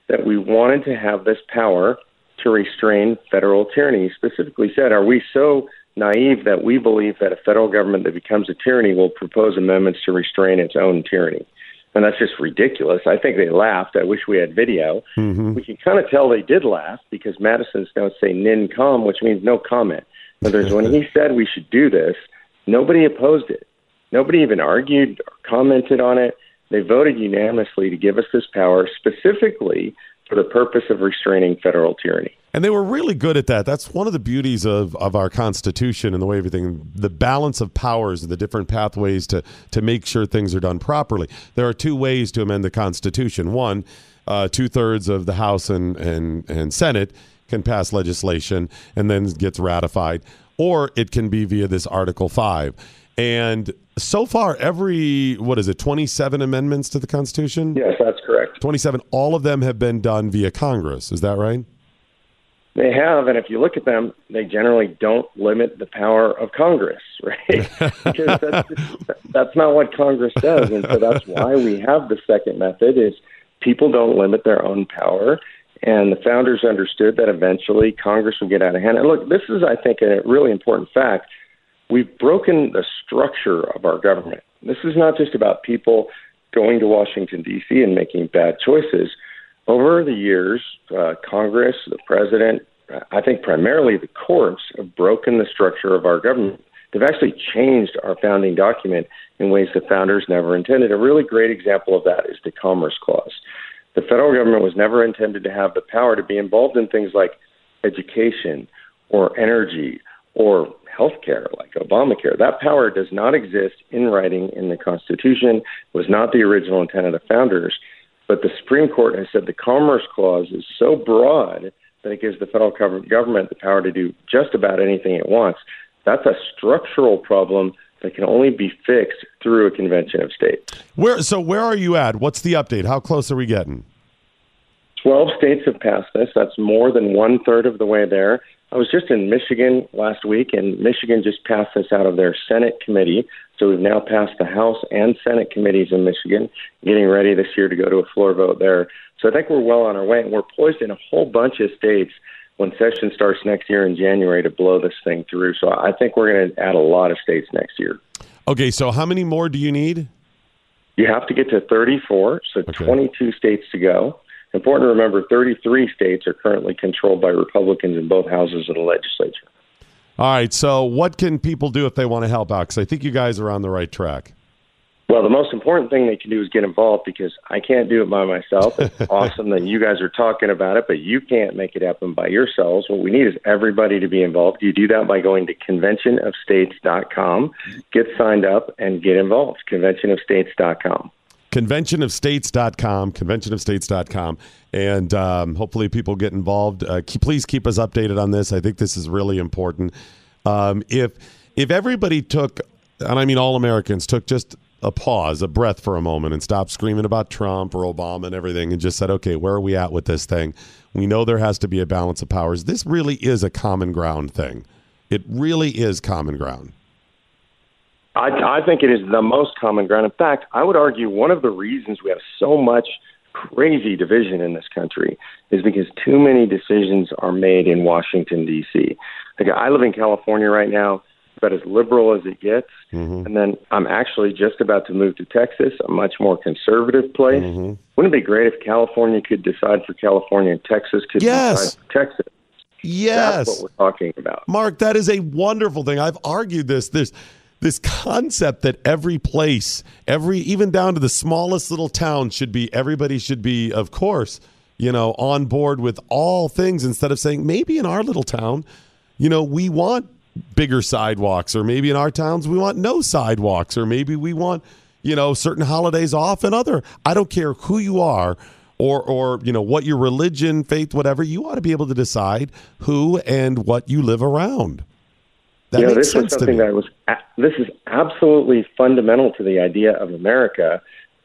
that we wanted to have this power to restrain federal tyranny. He specifically said, "Are we so naive that we believe that a federal government that becomes a tyranny will propose amendments to restrain its own tyranny?" And that's just ridiculous. I think they laughed. I wish we had video. Mm-hmm. We can kind of tell they did laugh because Madison's notes say nem con, which means no comment. In other words, when he said we should do this, nobody opposed it. Nobody even argued or commented on it. They voted unanimously to give us this power specifically for the purpose of restraining federal tyranny. And they were really good at that. That's one of the beauties of, of our Constitution and the way everything, the balance of powers and the different pathways to, to make sure things are done properly. There are two ways to amend the Constitution. One, uh, two thirds of the House and, and, and Senate can pass legislation and then gets ratified, or it can be via this Article 5. And so far, every, what is it, 27 amendments to the Constitution? Yes, that's correct. 27. All of them have been done via Congress. Is that right? They have, and if you look at them, they generally don't limit the power of Congress, right? because that's, that's not what Congress does, and so that's why we have the second method: is people don't limit their own power, and the founders understood that eventually Congress would get out of hand. And look, this is, I think, a really important fact. We've broken the structure of our government. This is not just about people going to Washington D.C. and making bad choices over the years, uh, Congress, the president, I think primarily the courts have broken the structure of our government. They've actually changed our founding document in ways the founders never intended. A really great example of that is the Commerce Clause. The federal government was never intended to have the power to be involved in things like education or energy or healthcare, like Obamacare. That power does not exist in writing in the Constitution, was not the original intent of the founders. But the Supreme Court has said the Commerce Clause is so broad that it gives the federal government the power to do just about anything it wants. That's a structural problem that can only be fixed through a convention of states. Where so where are you at? What's the update? How close are we getting? 12 states have passed this. That's more than one third of the way there. I was just in Michigan last week, and Michigan just passed this out of their Senate committee. So we've now passed the House and Senate committees in Michigan, getting ready this year to go to a floor vote there. So I think we're well on our way, and we're poised in a whole bunch of states when session starts next year in January to blow this thing through. So I think we're going to add a lot of states next year. Okay, so how many more do you need? You have to get to 34, so Okay. 22 states to go. Important to remember 33 states are currently controlled by Republicans in both houses of the legislature. All right, so what can people do if they want to help out? Because I think you guys are on the right track. Well, the most important thing they can do is get involved because I can't do it by myself. It's awesome that you guys are talking about it, but you can't make it happen by yourselves. What we need is everybody to be involved. You do that by going to conventionofstates.com, get signed up, and get involved. Conventionofstates.com. conventionofstates.com conventionofstates.com and um, hopefully people get involved. Uh, keep, please keep us updated on this. I think this is really important. Um, if if everybody took and i mean all americans took just a pause a breath for a moment and stopped screaming about trump or obama and everything and just said okay where are we at with this thing? We know there has to be a balance of powers. This really is a common ground thing. It really is common ground I, I think it is the most common ground. In fact, I would argue one of the reasons we have so much crazy division in this country is because too many decisions are made in Washington D.C. Like I live in California right now, about as liberal as it gets, mm-hmm. and then I'm actually just about to move to Texas, a much more conservative place. Mm-hmm. Wouldn't it be great if California could decide for California and Texas could Yes. decide for Texas? Yes. That's what we're talking about. Mark, that is a wonderful thing. I've argued this. There's this concept that every place, every even down to the smallest little town should be everybody should be, of course, you know, on board with all things instead of saying maybe in our little town, you know, we want bigger sidewalks or maybe in our towns we want no sidewalks or maybe we want, you know, certain holidays off and other. I don't care who you are or or you know what your religion, faith, whatever, you ought to be able to decide who and what you live around. That you know, this is something me. that was a- this is absolutely fundamental to the idea of America.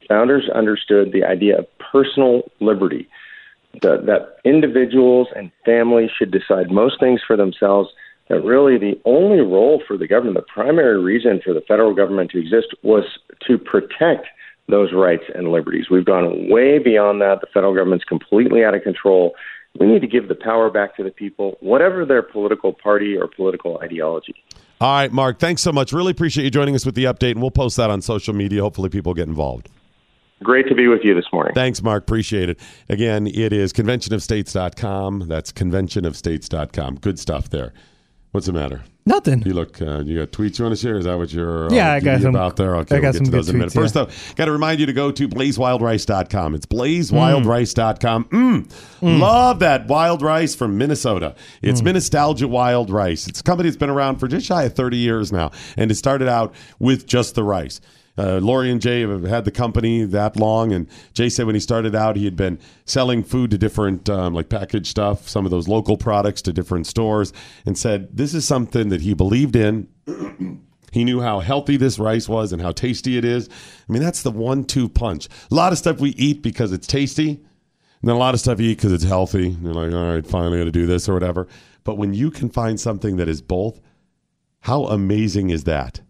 Founders understood the idea of personal liberty, that, that individuals and families should decide most things for themselves. That really the only role for the government, the primary reason for the federal government to exist, was to protect those rights and liberties. We've gone way beyond that. The federal government's completely out of control. We need to give the power back to the people, whatever their political party or political ideology. All right, Mark, thanks so much. Really appreciate you joining us with the update, and we'll post that on social media. Hopefully, people get involved. Great to be with you this morning. Thanks, Mark. Appreciate it. Again, it is conventionofstates.com. That's conventionofstates.com. Good stuff there. What's the matter? Nothing. You look. Uh, you got tweets you want to share? Is that what you're? Yeah, uh, I got some- about there. Okay, I got we'll get some to good those in a minute. tweets, First, yeah. though, got to remind you to go to blazewildrice.com. It's blazewildrice.com. Mm. Love that wild rice from Minnesota. It's Nostalgia Wild Rice. It's a company that's been around for just shy of 30 years now, and it started out with just the rice. Uh, Lori and Jay have had the company that long, and Jay said when he started out, he had been selling food to different, um, like packaged stuff, some of those local products to different stores, and said this is something that he believed in. He knew how healthy this rice was and how tasty it is. I mean, that's the one two punch. A lot of stuff we eat because it's tasty, and then a lot of stuff you eat because it's healthy. You're like, all right, finally got to do this or whatever. But when you can find something that is both, how amazing is that?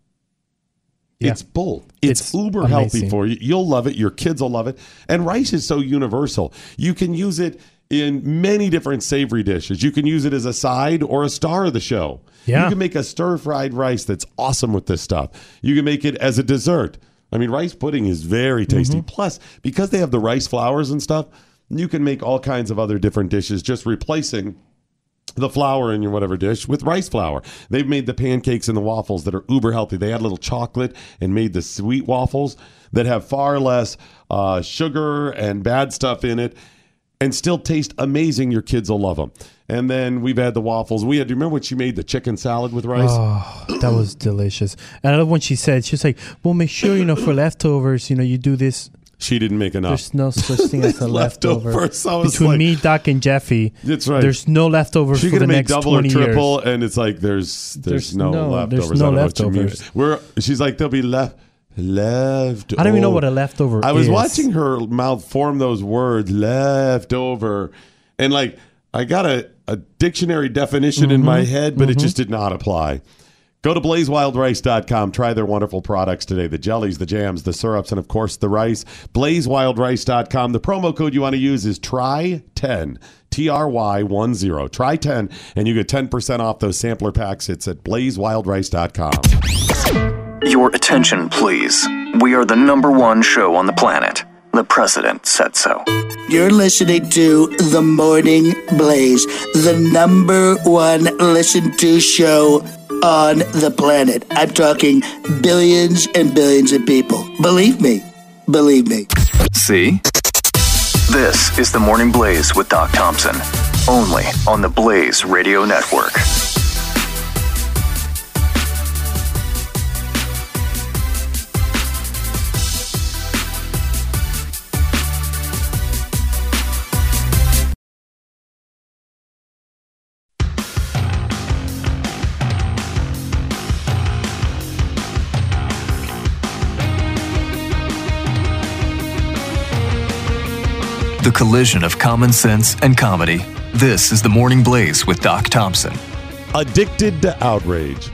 It's both. It's, uber healthy for you. You'll love it. Your kids will love it. And rice is so universal. You can use it in many different savory dishes. You can use it as a side or a star of the show. Yeah. You can make a stir fried rice that's awesome with this stuff. You can make it as a dessert. I mean, rice pudding is very tasty. Mm-hmm. Plus, because they have the rice flours and stuff, You can make all kinds of other different dishes just replacing the flour in your whatever dish with rice flour. They've made the pancakes and the waffles that are uber healthy. They add a little chocolate and made the sweet waffles that have far less uh, sugar and bad stuff in it and still taste amazing. Your kids will love them. And then we've had the waffles. We had, do you remember when she made the chicken salad with rice? Oh, that was delicious. And I love when she said, she's like, well, make sure, you know, for leftovers, you know, you do this. She didn't make enough. There's no such thing as a leftover. Leftovers. I was Between like- me, Doc, and Jeffy, That's right. there's no leftover She for the made next double or triple, years. and it's like there's there's, There's no, no- leftovers. there's no I don't know what you mean. leftovers. We're she's like there'll be left left. I don't even know what a leftover I was is. watching her mouth form those words leftover, and like I got a, a dictionary definition in my Mhm, head, but it mhm. just did not apply. Go to blazewildrice.com. Try their wonderful products today the jellies, the jams, the syrups, and of course the rice. Blazewildrice.com. The promo code you want to use is TRY10, T R Y 1 0. Try 10, and you get 10% off those sampler packs. It's at blazewildrice.com. Your attention, please. We are the number one show on the planet. The president said so. You're listening to The Morning Blaze, the number one listened to show on the planet. I'm talking billions and billions of people. Believe me. Believe me. See? This is the Morning Blaze with Doc Thompson. Only on the Blaze Radio Network. The collision of common sense and comedy. This is the Morning Blaze with Doc Thompson. Addicted to Outrage.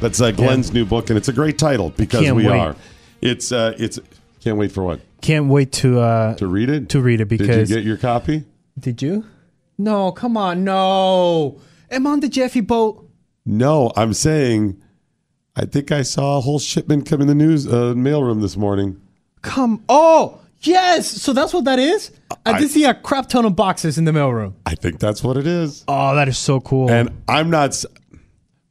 That's uh, Glenn's new book, and it's a great title because Can't we wait. are. It's uh, it's can't wait for what Can't wait to uh, to read it. to read it because Did you get your copy? Did you? No, come on, no. Am on the Jeffy boat? No, I'm saying. I think I saw a whole shipment come in the news uh, mailroom this morning. Come. Oh, yes. So that's what that is. I, I- did see a crap ton of boxes in the mailroom. I think that's what it is. Oh, that is so cool. And I'm not. s-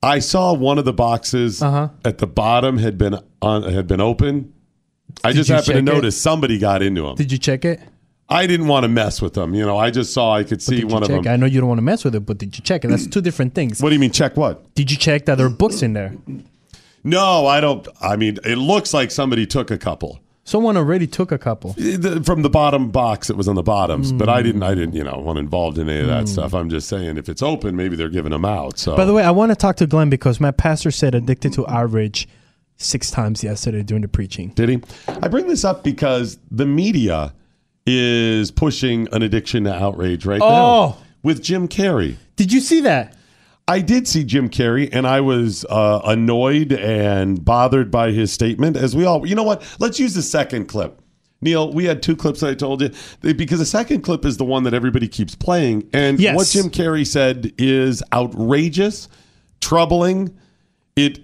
I saw one of the boxes Uh-huh. at the bottom had been on had been open. I just you happened to check it? notice somebody got into them. did you check it? I didn't want to mess with them. You know, I just saw I could see did you one of check? them. I know you don't want to mess with it, but did you check it? That's two different things. What do you mean? Check what? Did you check that there are books in there? No, I don't. I mean, it looks like somebody took a couple Someone already took a couple. The- from the bottom box. It was on the bottoms, but Hmm. I didn't. I didn't. You know, want involved in any of that stuff. I'm just saying, if it's open, maybe they're giving them out. So, By the way, I want to talk to Glenn because my pastor said addicted to outrage six times yesterday during the preaching. Did he? I bring this up because the media is pushing an addiction to outrage right Oh. now with Jim Carrey. Did you see that? I did see Jim Carrey, and I was uh, annoyed and bothered by his statement. As we all, you know what? Let's use the second clip. Neil, we had two clips I told you because the second clip is the one that everybody keeps playing, and Yes. what Jim Carrey said is outrageous, troubling. It,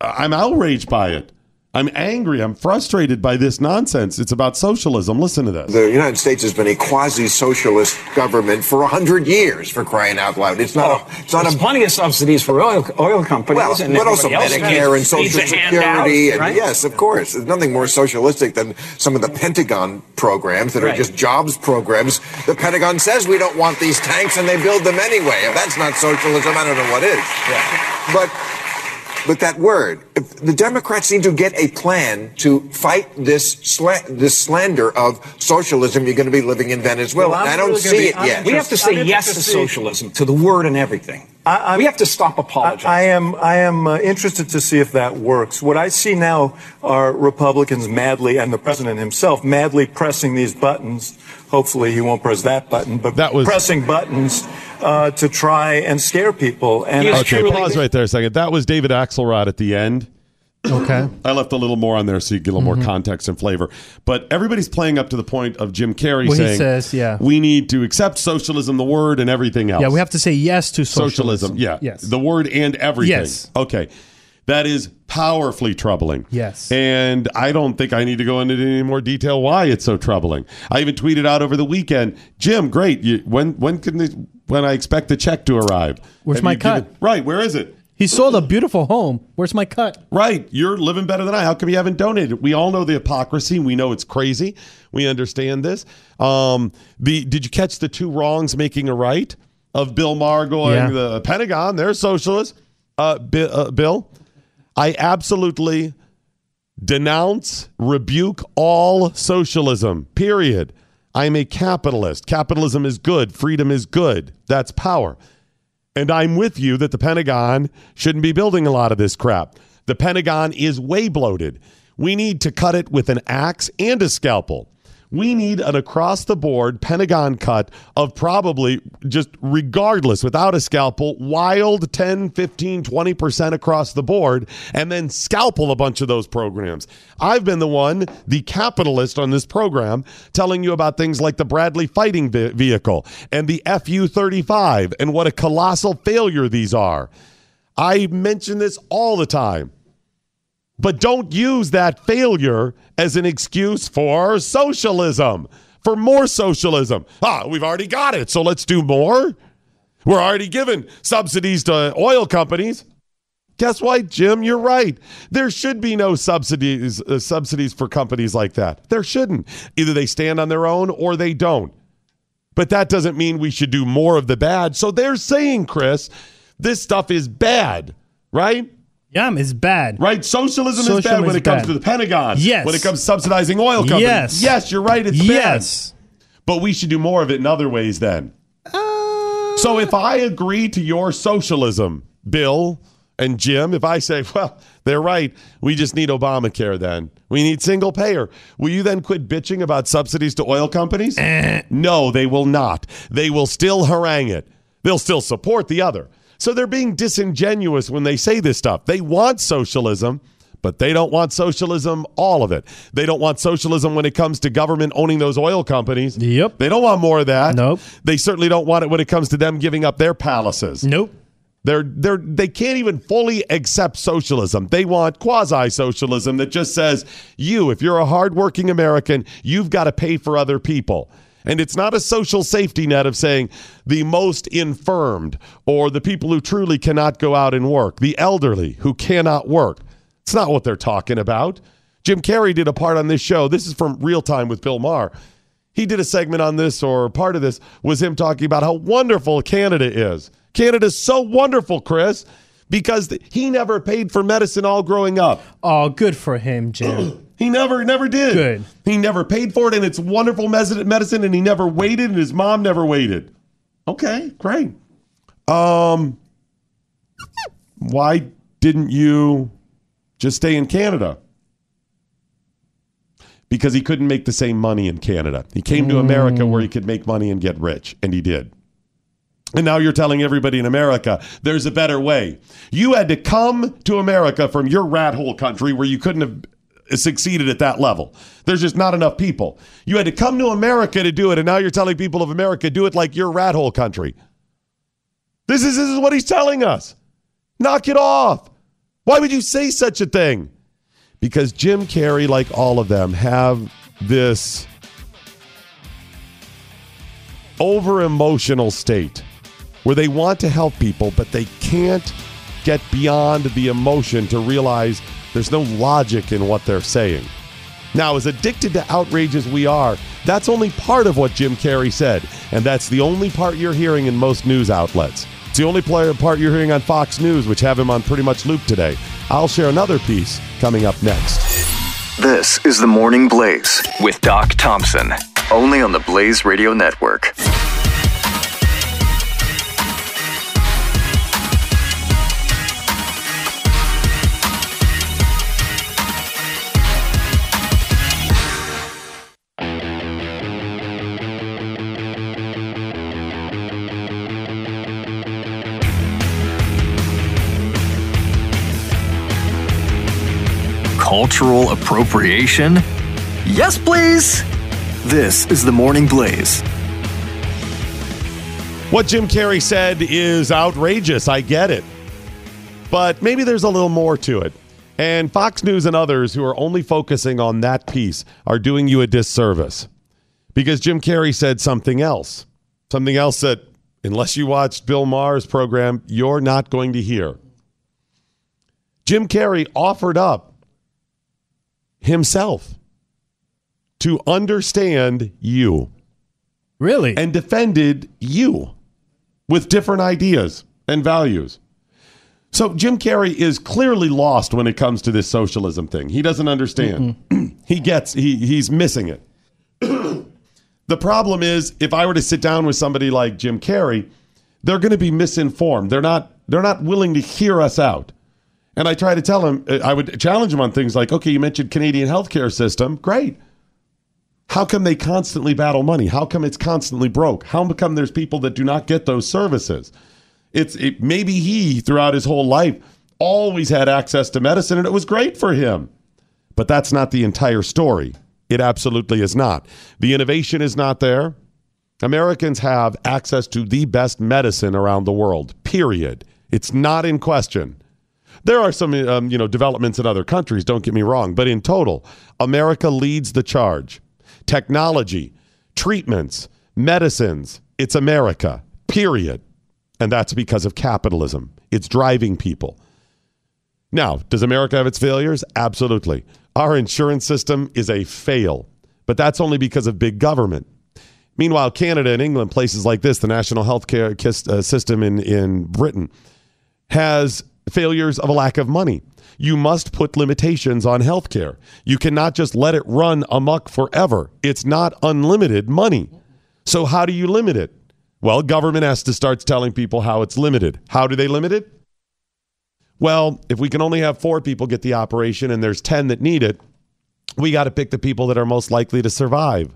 I'm outraged by it. I'm angry. I'm frustrated by this nonsense. It's about socialism. Listen to this. The United States has been a quasi-socialist government for a hundred years, for crying out loud. It's not. a, it's not There's a. plenty of subsidies for oil oil companies Well, and but also Medicare and Social needs a handout, Security, and right? yes, of course, there's nothing more socialistic than some of the Pentagon programs that are just jobs programs. The Pentagon says we don't want these tanks, and they build them anyway. If that's not socialism, I don't know what is. But but that word, if the Democrats need to get a plan to fight this sla- this slander of socialism. You're going to be living in Venezuela. Well, I'm and I don't really see gonna it be- yet. We have to say yes to socialism, to the word and everything. we have to stop apologizing. I am I am uh, interested to see if that works. What I see now are Republicans madly and the president himself madly pressing these buttons. Hopefully, he won't press that button, but that was pressing buttons uh, to try and scare people. And okay, pause right there a second. That was David Axelrod at the end. Okay. I left a little more on there so you get a little more context and flavor. But everybody's playing up to the point of Jim Carrey Well, he saying, says, yeah. we need to accept socialism, the word, and everything else. Yeah, we have to say yes to socialism. socialism. Yeah, Yes. the word and everything. Yes. Okay. That is powerfully troubling. Yes. And I don't think I need to go into any more detail why it's so troubling. I even tweeted out over the weekend, Jim, great. You, when when can this, when I expect the check to arrive? Where's Have my you given- cut? right, where is it? He sold a beautiful home. Where's my cut? Right. You're living better than I. How come you haven't donated? We all know the hypocrisy. We know it's crazy. We understand this. Um, the did you catch the two wrongs making a right of Bill Maher going Yeah. the Pentagon? They're socialists. Uh, Bi- uh, Bill, I absolutely denounce, rebuke all socialism. Period. I'm a capitalist. Capitalism is good. Freedom is good. That's power. And I'm with you that the Pentagon shouldn't be building a lot of this crap. The Pentagon is way bloated. We need to cut it with an axe and a scalpel. We need an across the board Pentagon cut of probably just regardless, without a scalpel, wild 10, 15, 20% across the board, and then scalpel a bunch of those programs. I've been the one, the capitalist on this program, telling you about things like the Bradley fighting ve- vehicle and the FU 35 and what a colossal failure these are. I mention this all the time. But don't use that failure as an excuse for socialism, for more socialism. Ah, we've already got it, so let's do more. We're already giving subsidies to oil companies. Guess what, Jim? You're right. There should be no subsidies uh, subsidies for companies like that. There shouldn't. Either they stand on their own or they don't. But that doesn't mean we should do more of the bad. So they're saying, Chris, this stuff is bad, right? Yeah, it's bad. Right? Socialism, is bad when is it comes bad. to the Pentagon. Yes. When it comes to subsidizing oil companies. Yes. Yes, you're right. It's Yes. bad. But we should do more of it in other ways then. Uh, so if I agree to your socialism, Bill and Jim, if I say, well, they're right, we just need Obamacare then. We need single payer. Will you then quit bitching about subsidies to oil companies? Eh. No, they will not. They will still harangue it. They'll still support the other. So they're being disingenuous when they say this stuff. They want socialism, but they don't want socialism, all of it. They don't want socialism when it comes to government owning those oil companies. Yep. They don't want more of that. Nope. They certainly don't want it when it comes to them giving up their palaces. Nope. They're they're they can't even fully accept socialism. They want quasi socialism that just says you, if you're a hardworking American, you've got to pay for other people. And it's not a social safety net of saying the most infirmed or the people who truly cannot go out and work, the elderly who cannot work. It's not what they're talking about. Jim Carrey did a part on this show. This is from Real Time with Bill Maher. He did a segment on this, or part of this was him talking about how wonderful Canada is. Canada's so wonderful, Chris, because he never paid for medicine all growing up. Oh, good for him, Jim. He never, never did. Good. He never paid for it, and it's wonderful medicine, and he never waited, and his mom never waited. Okay, great. Um, why didn't you just stay in Canada? Because he couldn't make the same money in Canada. He came to America where he could make money and get rich, and he did. And now you're telling everybody in America there's a better way. You had to come to America from your rat hole country where you couldn't have succeeded at that level. There's just not enough people. You had to come to America to do it, and now you're telling people of America do it like your rat hole country. This is this is what he's telling us. Knock it off. Why would you say such a thing? Because Jim Carrey, like all of them, have this over emotional state where they want to help people, but they can't get beyond the emotion to realize there's no logic in what they're saying. Now, as addicted to outrage as we are, that's only part of what Jim Carrey said, and that's the only part you're hearing in most news outlets. It's the only part you're hearing on Fox News, which have him on pretty much loop today. I'll share another piece coming up next. This is the Morning Blaze with Doc Thompson, only on the Blaze Radio Network. Cultural appropriation? Yes, please! This is the Morning Blaze. What Jim Carrey said is outrageous. I get it. But maybe there's a little more to it. And Fox News and others who are only focusing on that piece are doing you a disservice. Because Jim Carrey said something else. Something else that, unless you watched Bill Maher's program, you're not going to hear. Jim Carrey offered up himself to understand you. Really? And defended you with different ideas and values. So Jim Carrey is clearly lost when it comes to this socialism thing. He doesn't understand. he gets he he's missing it. the problem is if I were to sit down with somebody like Jim Carrey, they're going to be misinformed. They're not they're not willing to hear us out. And I try to tell him uh, I would challenge him on things like, "Okay, you mentioned Canadian healthcare system. Great. How come they constantly battle money? How come it's constantly broke? How come there's people that do not get those services? It's it, maybe he throughout his whole life always had access to medicine and it was great for him. But that's not the entire story. It absolutely is not. The innovation is not there. Americans have access to the best medicine around the world. Period. It's not in question. There are some um, you know developments in other countries, don't get me wrong, but in total, America leads the charge technology, treatments, medicines. It's America, period. And that's because of capitalism. It's driving people. Now, does America have its failures? Absolutely. Our insurance system is a fail, but that's only because of big government. Meanwhile, Canada and England, places like this, the national health care uh, system in, in Britain, has failures of a lack of money. You must put limitations on healthcare. You cannot just let it run amok forever. It's not unlimited money. So, how do you limit it? Well, government has to start telling people how it's limited. How do they limit it? Well, if we can only have four people get the operation and there's 10 that need it, we got to pick the people that are most likely to survive.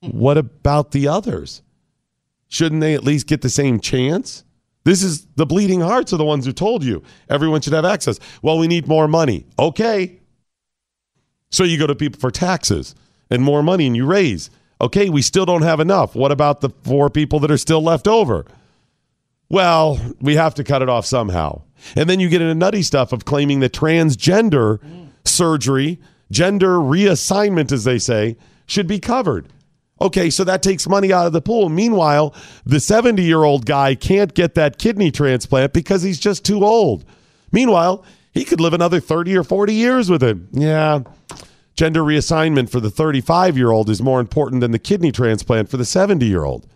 What about the others? Shouldn't they at least get the same chance? This is the bleeding hearts are the ones who told you everyone should have access. Well, we need more money. Okay. So you go to people for taxes and more money and you raise. Okay, we still don't have enough. What about the four people that are still left over? Well, we have to cut it off somehow. And then you get into nutty stuff of claiming that transgender surgery, gender reassignment, as they say, should be covered. Okay, so that takes money out of the pool. Meanwhile, the 70 year old guy can't get that kidney transplant because he's just too old. Meanwhile, he could live another 30 or 40 years with it. Yeah. Gender reassignment for the 35 year old is more important than the kidney transplant for the 70 year old.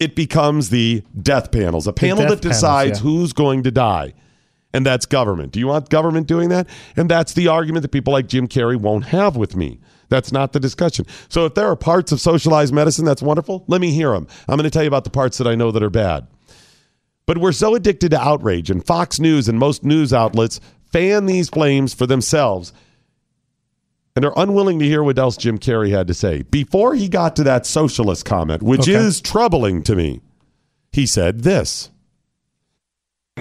It becomes the death panels, a panel that decides panels, yeah. who's going to die. And that's government. Do you want government doing that? And that's the argument that people like Jim Carrey won't have with me. That's not the discussion. So if there are parts of socialized medicine that's wonderful, let me hear them. I'm going to tell you about the parts that I know that are bad. But we're so addicted to outrage, and Fox News and most news outlets fan these flames for themselves and are unwilling to hear what else Jim Carrey had to say. Before he got to that socialist comment, which okay. is troubling to me, he said this.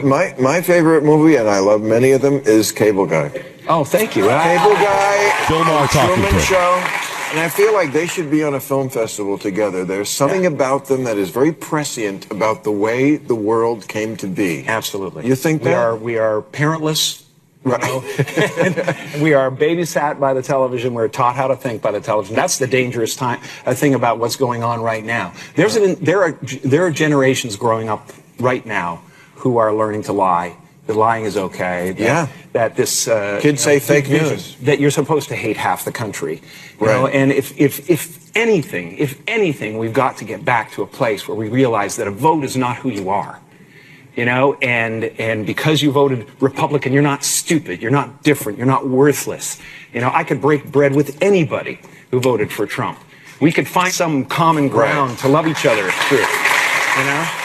My my favorite movie, and I love many of them, is Cable Guy. Oh, thank you. Cable Guy, Bill Maher talking Truman Show. And I feel like they should be on a film festival together. There's something about them that is very prescient about the way the world came to be. Absolutely. You think we that? are we are parentless. Right. we are babysat by the television. We're taught how to think by the television. That's the dangerous time uh, thing about what's going on right now. There's an, there are there are generations growing up right now who are learning to lie that lying is okay. That, yeah. That this uh, kids say fake news. That you're supposed to hate half the country. You right. know, and if if if anything, if anything, we've got to get back to a place where we realize that a vote is not who you are. You know, and and because you voted Republican, you're not stupid. You're not different. You're not worthless. You know, I could break bread with anybody who voted for Trump. We could find some common ground right. to love each other through. You know.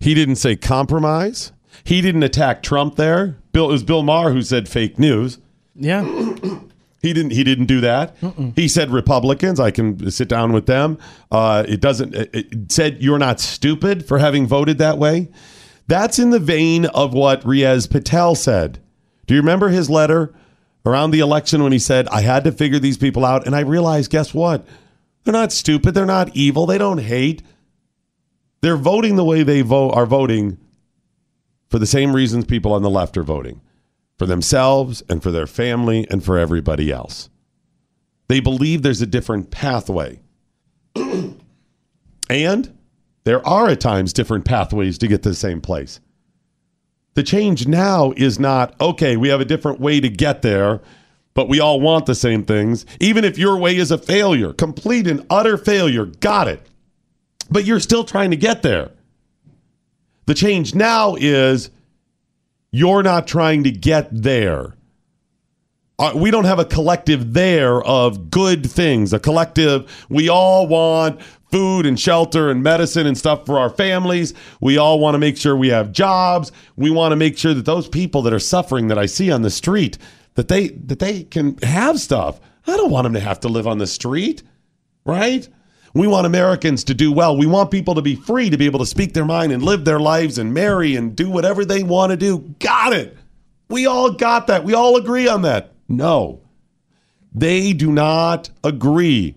He didn't say compromise. He didn't attack Trump there. Bill it was Bill Maher who said fake news. Yeah. He didn't. He didn't do that. Mm-mm. He said Republicans. I can sit down with them. Uh, it doesn't. It said you're not stupid for having voted that way. That's in the vein of what Riaz Patel said. Do you remember his letter around the election when he said I had to figure these people out, and I realized, guess what? They're not stupid. They're not evil. They don't hate. They're voting the way they vote are voting for the same reasons people on the left are voting for themselves and for their family and for everybody else. They believe there's a different pathway. and there are at times different pathways to get to the same place. The change now is not, okay, we have a different way to get there, but we all want the same things. Even if your way is a failure, complete and utter failure, got it. But you're still trying to get there. The change now is you're not trying to get there. Uh, we don't have a collective there of good things, a collective, we all want food and shelter and medicine and stuff for our families. We all want to make sure we have jobs. We want to make sure that those people that are suffering that I see on the street that they that they can have stuff. I don't want them to have to live on the street, right? We want Americans to do well. We want people to be free to be able to speak their mind and live their lives and marry and do whatever they want to do. Got it. We all got that. We all agree on that. No. They do not agree.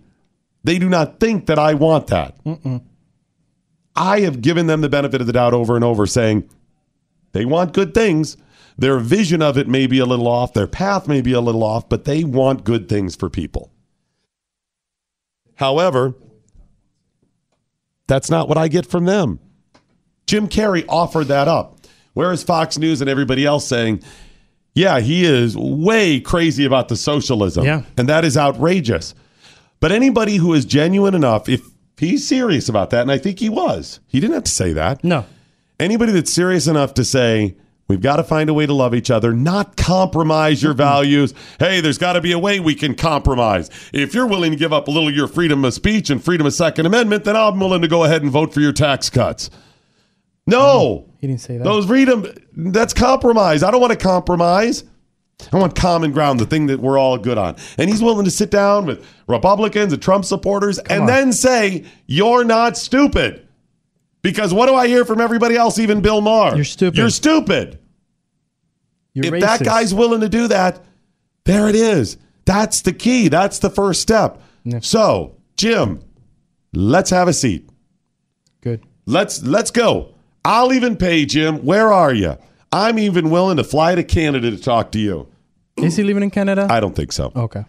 They do not think that I want that. Mm-mm. I have given them the benefit of the doubt over and over, saying they want good things. Their vision of it may be a little off, their path may be a little off, but they want good things for people. However, that's not what I get from them. Jim Carrey offered that up. Whereas Fox News and everybody else saying, yeah, he is way crazy about the socialism. Yeah. And that is outrageous. But anybody who is genuine enough, if he's serious about that, and I think he was, he didn't have to say that. No. Anybody that's serious enough to say, we've got to find a way to love each other, not compromise your values. Hey, there's got to be a way we can compromise. If you're willing to give up a little of your freedom of speech and freedom of Second Amendment, then I'm willing to go ahead and vote for your tax cuts. No. Oh, he didn't say that. Those freedom, that's compromise. I don't want to compromise. I want common ground, the thing that we're all good on. And he's willing to sit down with Republicans and Trump supporters and on. then say, You're not stupid. Because what do I hear from everybody else, even Bill Maher? You're stupid. You're stupid. You're if that guy's willing to do that, there it is. That's the key. That's the first step. So, Jim, let's have a seat. Good. Let's let's go. I'll even pay Jim. Where are you? I'm even willing to fly to Canada to talk to you. Is he living in Canada? I don't think so. Okay.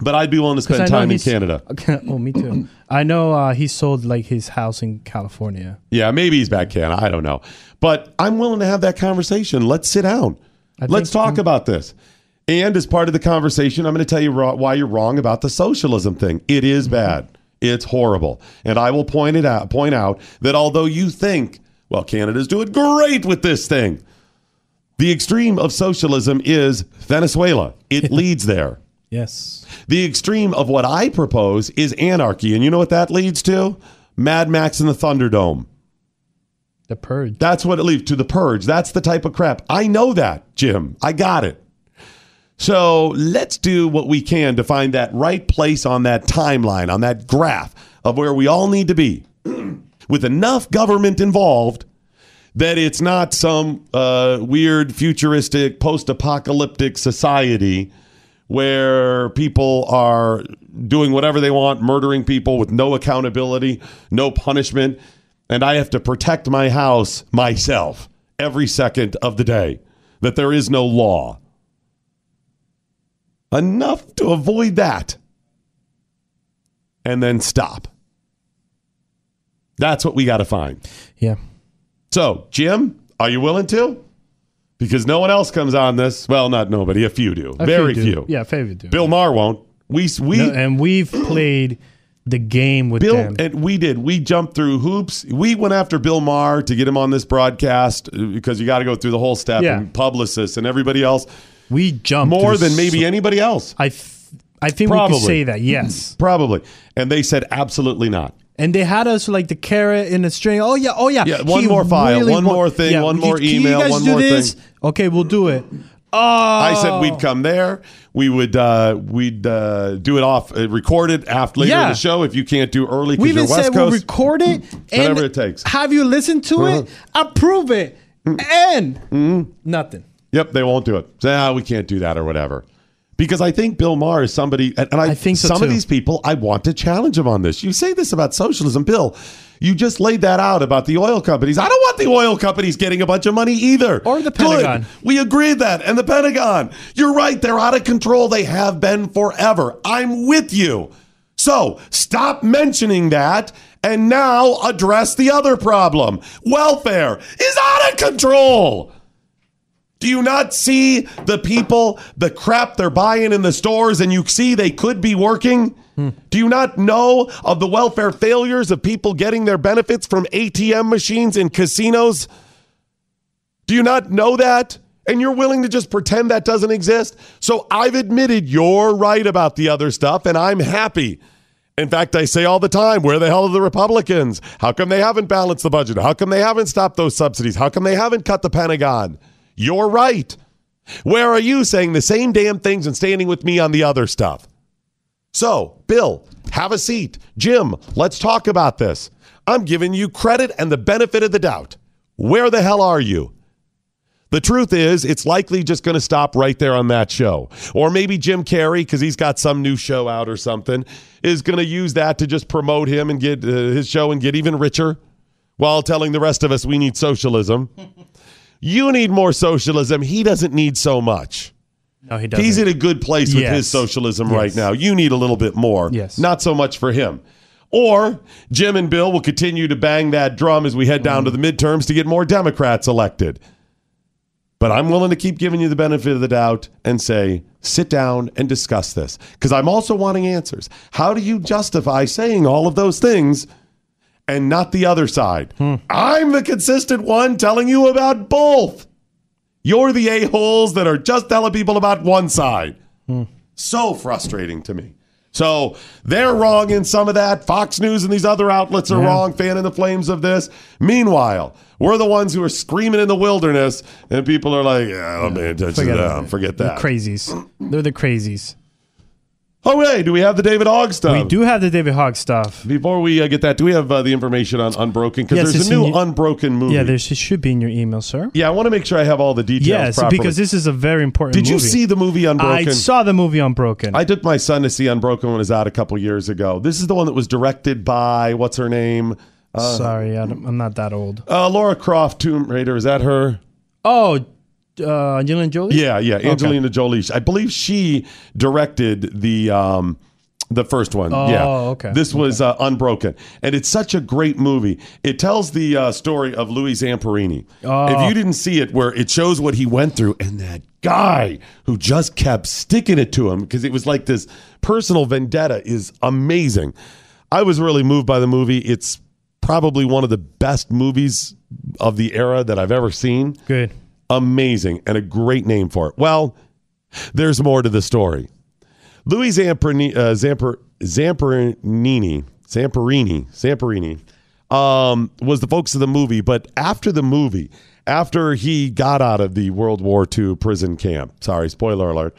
But I'd be willing to spend time in Canada. oh, me too. I know uh, he sold like his house in California. Yeah, maybe he's back in Canada. I don't know. But I'm willing to have that conversation. Let's sit down. Let's talk about this. And as part of the conversation, I'm going to tell you why you're wrong about the socialism thing. It is bad. It's horrible. And I will point it out point out that although you think, well, Canada's doing great with this thing, the extreme of socialism is Venezuela. It leads there. Yes. The extreme of what I propose is anarchy. And you know what that leads to? Mad Max and the Thunderdome. The purge. That's what it leads to the purge. That's the type of crap. I know that, Jim. I got it. So let's do what we can to find that right place on that timeline, on that graph of where we all need to be with enough government involved that it's not some uh, weird, futuristic, post apocalyptic society where people are doing whatever they want, murdering people with no accountability, no punishment, and I have to protect my house myself every second of the day, that there is no law. Enough to avoid that. And then stop. That's what we got to find. Yeah. So, Jim, are you willing to? Because no one else comes on this. Well, not nobody. A few do. A Very few few. Yeah, a few do. Bill Maher won't. We we No, and we've played the game with Bill them. and we did. We jumped through hoops. We went after Bill Maher to get him on this broadcast uh, because you got to go through the whole step Yeah. and publicists and everybody else. We jumped more than maybe so- anybody else. I th- I think we could say that. Yes. Probably. And they said absolutely not. And they had us like the carrot in the string. Oh yeah, oh yeah. Yeah, one He more file, one more thing, one more you email, one more this? thing. Okay, we'll do it. Oh, I said we'd come there. We would uh, we'd uh, do it off, uh, record it after later in Yeah. the show if you can't do early we because you're even West said we'll Coast. record it and Whatever it takes. have you listened to it, approve it, and nothing. Yep, they won't do it. Say, ah, we can't do that or whatever. Because I think Bill Maher is somebody, and and I, think so some of these people, I want to challenge him on this. You say this about socialism, Bill. You just laid that out about the oil companies. I don't want the oil companies getting a bunch of money either. Or the Pentagon. We agreed that. And the Pentagon. You're right. They're out of control. They have been forever. I'm with you. So stop mentioning that and now address the other problem. Welfare is out of control. Do you not see the people, the crap they're buying in the stores, and you see they could be working? Do you not know of the welfare failures of people getting their benefits from ATM machines in casinos? Do you not know that? And you're willing to just pretend that doesn't exist? So I've admitted you're right about the other stuff, and I'm happy. In fact, I say all the time, where the hell are the Republicans? How come they haven't balanced the budget? How come they haven't stopped those subsidies? How come they haven't cut the Pentagon? You're right. Where are you saying the same damn things and standing with me on the other stuff? So, Bill, have a seat. Jim, let's talk about this. I'm giving you credit and the benefit of the doubt. Where the hell are you? The truth is, it's likely just going to stop right there on that show. Or maybe Jim Carrey, because he's got some new show out or something, is going to use that to just promote him and get uh, his show and get even richer while telling the rest of us we need socialism. you need more socialism. He doesn't need so much. No, he doesn't. He's in a good place with Yes. his socialism Yes. right now. You need a little bit more. Yes. Not so much for him. Or Jim and Bill will continue to bang that drum as we head down to the midterms to get more Democrats elected. But I'm willing to keep giving you the benefit of the doubt and say, sit down and discuss this. Because I'm also wanting answers. How do you justify saying all of those things and not the other side? I'm the consistent one telling you about both. You're the a-holes that are just telling people about one side. So frustrating to me. So they're wrong in some of that. Fox News and these other outlets are Yeah. wrong, fanning the flames of this. Meanwhile, we're the ones who are screaming in the wilderness, and people are like, yeah, I'm paying attention to that. it. Forget that. crazies. They're the crazies. Okay, do we have the David Hogg stuff? We do have the David Hogg stuff. Before we uh, get that, do we have uh, the information on Unbroken? Because Yes, there's it's a new your- Unbroken movie. Yeah, there it should be in your email, sir. Yeah, I want to make sure I have all the details Yes, properly. because this is a very important. Did you movie. see the movie Unbroken? I saw the movie Unbroken. I took my son to see Unbroken when it was out a couple years ago. This is the one that was directed by what's her name? Uh, Sorry, I don't, I'm not that old. uh, Laura Croft, Tomb Raider. Is that her? Oh, uh, Angelina Jolie. Yeah, yeah, Okay. Angelina Jolie. I believe she directed the um, the first one. Oh, yeah, okay. This was uh, Unbroken, and it's such a great movie. It tells the uh, story of Louis Zamperini. Oh. If you didn't see it, where it shows what he went through, and that guy who just kept sticking it to him because it was like this personal vendetta is amazing. I was really moved by the movie. It's probably one of the best movies of the era that I've ever seen. Good. Amazing and a great name for it. Well, there's more to the story. Louis Zamperini, uh, Zamper, Zamperini, Zamperini, Zamperini um, was the focus of the movie. But after the movie, after he got out of the World War II prison camp, sorry, spoiler alert,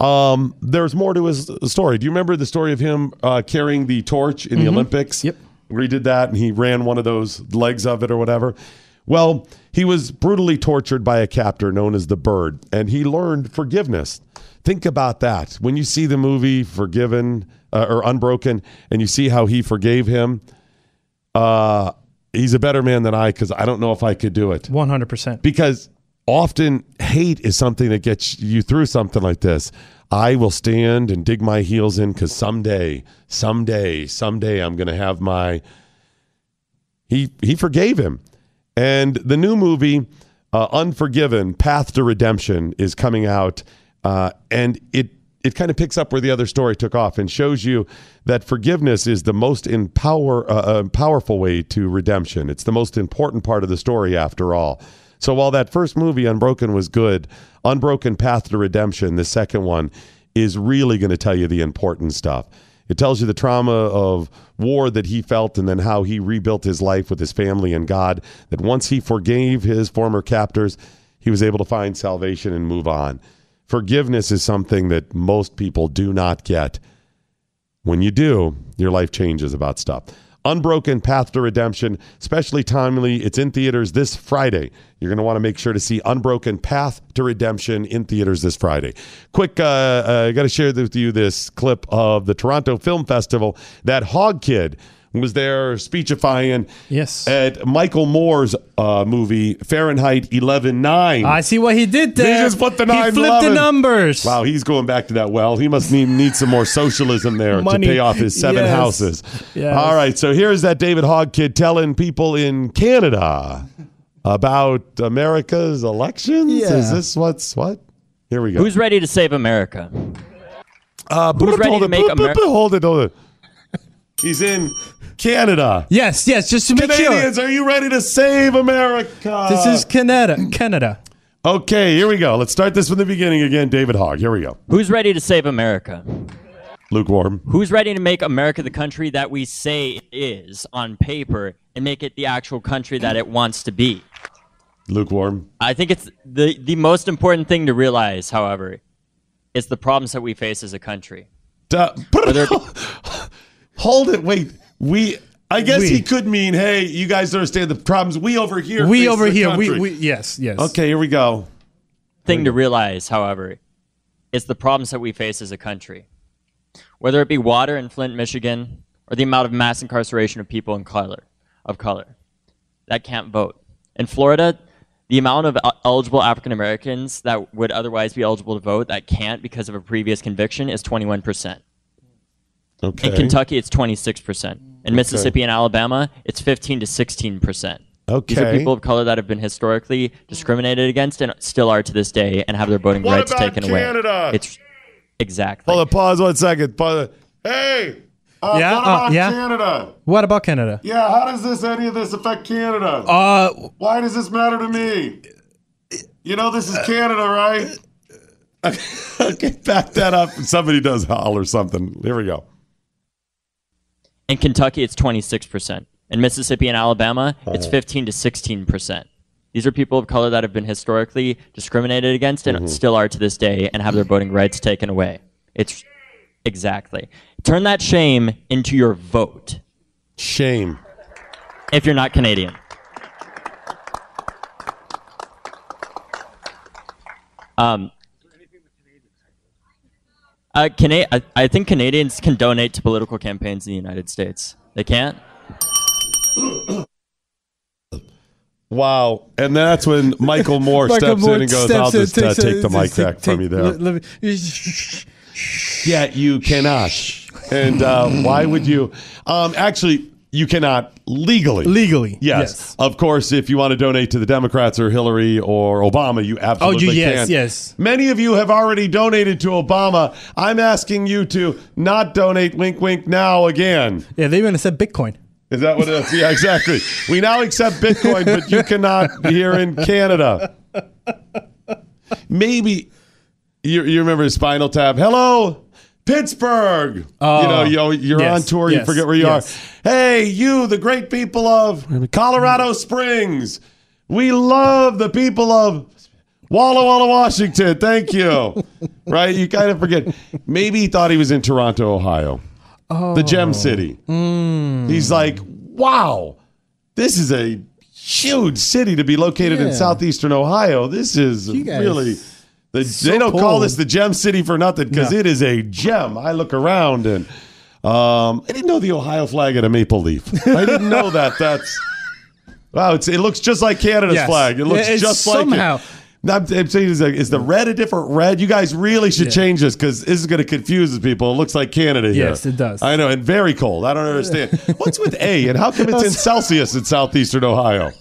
um, there's more to his story. Do you remember the story of him uh, carrying the torch in the Mhm. Olympics? Yep. Where he did that and he ran one of those legs of it or whatever. Well, he was brutally tortured by a captor known as the Bird, and he learned forgiveness. Think about that. When you see the movie Forgiven uh, or Unbroken, and you see how he forgave him, uh, he's a better man than I because I don't know if I could do it. 100%. Because often hate is something that gets you through something like this. I will stand and dig my heels in because someday, someday, someday I'm going to have my. He he forgave him, and the new movie, uh, Unforgiven: Path to Redemption, is coming out, uh, and it it kind of picks up where the other story took off and shows you that forgiveness is the most empower, uh, uh, powerful way to redemption. It's the most important part of the story, after all. So while that first movie, Unbroken, was good, Unbroken Path to Redemption, the second one, is really going to tell you the important stuff. It tells you the trauma of war that he felt and then how he rebuilt his life with his family and God. That once he forgave his former captors, he was able to find salvation and move on. Forgiveness is something that most people do not get. When you do, your life changes about stuff. Unbroken Path to Redemption, especially timely. It's in theaters this Friday. You're going to want to make sure to see Unbroken Path to Redemption in theaters this Friday. Quick, uh, uh, I got to share with you this clip of the Toronto Film Festival. That Hogg Kid was there speechifying yes. at Michael Moore's uh, movie Fahrenheit 11.9. I see what he did there. He just put the He nine. flipped the numbers. Wow, he's going back to that well. He must need, need some more socialism there Money. to pay off his seven Yes. houses. Yes. All right, so here's that David Hogg kid telling people in Canada about America's elections. Yeah. Is this what's what? Here we go. Who's ready to save America? Uh, Who's ready to make boop, boop, America? Hold it, hold it. He's in Canada. Yes, yes, just to make Canadians, sure. are you ready to save America? This is Canada. Canada. Okay, here we go. Let's start this from the beginning again. David Hogg. Here we go. Who's ready to save America? Lukewarm. Who's ready to make America the country that we say it is on paper and make it the actual country that it wants to be? Lukewarm. I think it's the the most important thing to realize, however, is the problems that we face as a country. Duh. Whether Hold it. Wait. We. I guess We. he could mean, hey, you guys understand the problems we over here. We face over the here. We, country. we yes, yes. Okay, here we go. thing to realize, however, is the problems that we face as a country. Whether it be water in Flint, Michigan, or the amount of mass incarceration of people in color, of color that can't vote. In Florida, the amount of eligible African Americans that would otherwise be eligible to vote that can't because of a previous conviction is 21%. Okay. In Kentucky, it's 26%. In Mississippi and Alabama, it's 15 to 16%. Okay. These are people of color that have been historically discriminated against and still are to this day and have their voting What rights about taken Canada? away. It's exactly. Hold on. Pause one second. Pause. Hey. Uh, Yeah, What uh, yeah. Canada? What about Canada? Yeah. How does this any of this affect Canada? Uh, Why does this matter to me? You know this is Canada, right? okay, back that up. Somebody does howl or something. Here we go. In Kentucky, it's 26%. In Mississippi and Alabama, it's Oh. 15 to 16%. These are people of color that have been historically discriminated against and still are to this day and have their voting rights taken away. It's exactly. Turn that shame into your vote. Shame. If you're not Canadian. Um, uh, Cana- I, I think Canadians can donate to political campaigns in the United States. They can't? Wow. And that's when Michael Moore Michael steps Moore in and goes, I'll just uh, takes a- take the mic take- back from you there. let- let me- Yeah, you cannot. And uh, why would you? Um, actually, you cannot legally. Legally, yes. yes. Of course, if you want to donate to the Democrats or Hillary or Obama, you absolutely Oh, you- yes, can. yes. Many of you have already donated to Obama. I'm asking you to not donate. Wink, wink. Now again. Yeah, they even said Bitcoin. Is that what it is? Yeah, exactly. We now accept Bitcoin, but you cannot here in Canada. Maybe you, you remember Spinal Tap. Hello, Pittsburgh. Oh, you know, you, you're yes, on tour. You yes, forget where you yes. are. Hey, you, the great people of Colorado Springs. We love the people of Walla Walla, Washington. Thank you. right? You kind of forget. Maybe he thought he was in Toronto, Ohio, the Gem City. Mm. He's like, wow, this is a huge city to be located in southeastern Ohio. This is guys- really. The, So they don't call this the Gem City for nothing because No. it is a gem. I look around and um, I didn't know the Ohio flag had a maple leaf. I didn't know that. That's wow. It's, it looks just like Canada's Yes. flag. It looks it's just somehow- like it. I'm, I'm saying is, is the red a different red? You guys really should Yeah. change this because this is going to confuse people. It looks like Canada here. Yes, it does. I know, and very cold. I don't understand. What's with A, and how come it's in Celsius in southeastern Ohio?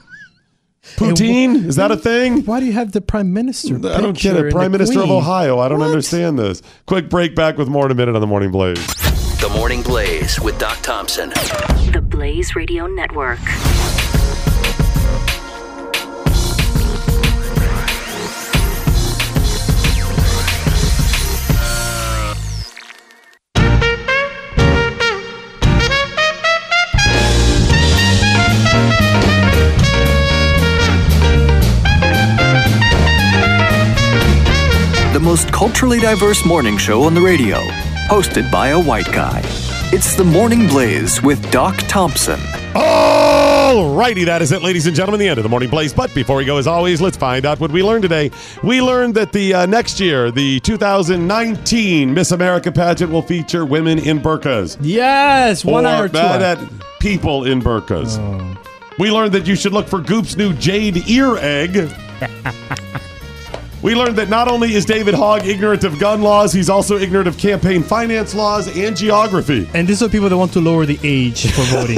Poutine is that a thing? Why do you have the prime minister? I don't get it. Prime the Minister of? Ohio. I don't understand this. Quick break. Back with more in a minute on the Morning Blaze. The Morning Blaze with Doc Thompson. The Blaze Radio Network. Most culturally diverse morning show on the radio, hosted by a white guy. It's the Morning Blaze with Doc Thompson. All righty, that is it, ladies and gentlemen, the end of the morning blaze. But before we go, as always, let's find out what we learned today. We learned that the uh, next year, the 2019 Miss America pageant will feature women in burqas. Yes, one or eye or two that- that people in burqas. Oh. We learned that you should look for Goop's new jade ear egg. we learned that not only is David Hogg ignorant of gun laws, he's also ignorant of campaign finance laws and geography. And these are people that want to lower the age for voting.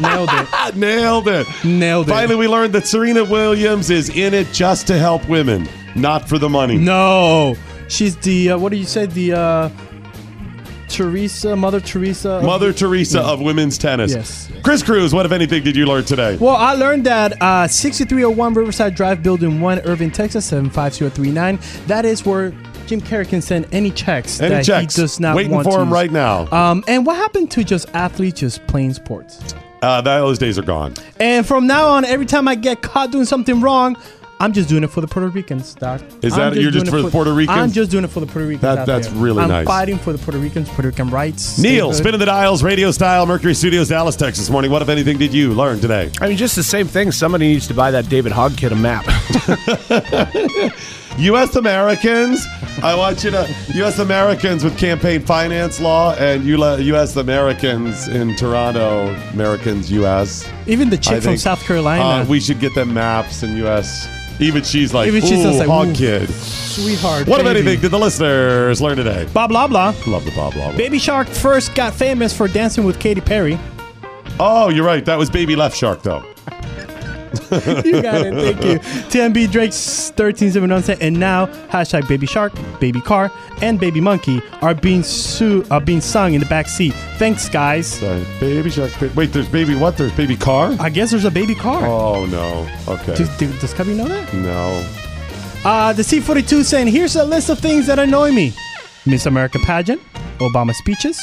Nailed it. Nailed it. Nailed it. Finally, we learned that Serena Williams is in it just to help women, not for the money. No, she's the uh, what do you say? The uh, Teresa, Mother Teresa. of- Mother Teresa of women's tennis. Yes. Chris Cruz, what, if anything, did you learn today? Well, I learned that uh, 6301 Riverside Drive, Building 1, Irving, Texas, 75039. That is where Jim Carrey can send any checks Any that checks. he does not Waiting want for him right now. Um, and what happened to just athletes just playing sports? Uh, those days are gone. And from now on, every time I get caught doing something wrong, I'm just doing it for the Puerto Ricans, Doc. Is I'm that- you're just doing for the Puerto Ricans? I'm just doing it for the Puerto Ricans. That- out that's there. really I'm nice. fighting for the Puerto Ricans, Puerto Rican rights. Neil, statehood. spinning the dials, radio style, Mercury Studios, Dallas, Texas morning. What, if anything, did you learn today? I mean, just the same thing. Somebody needs to buy that David Hogg kid a map. U.S. Americans, I want you to, U.S. Americans with campaign finance law and U.S. Americans in Toronto, Americans, U.S. Even the I chick from think, South Carolina. Uh, we should get them maps in U.S. Even she's like, Even she's ooh, just like, Hogg ooh, kid. Sweetheart. What, if baby. anything, did the listeners learn today? Blah, blah, blah. Love the blah, blah, blah. Baby Shark first got famous for dancing with Katy Perry. Oh, you're right. That was Baby Left Shark, though. you got it. Thank you. TMB Drake's 1371 and now hashtag Baby Shark, Baby Car, and Baby Monkey are being su- are being sung in the back seat. Thanks, guys. Sorry, baby Shark. ba- Wait, there's Baby what? There's Baby Car? I guess there's a baby car. Oh, no. Okay. Does, does, does Cubby know that? No. Uh, the C42 saying, here's a list of things that annoy me. Miss America pageant, Obama speeches,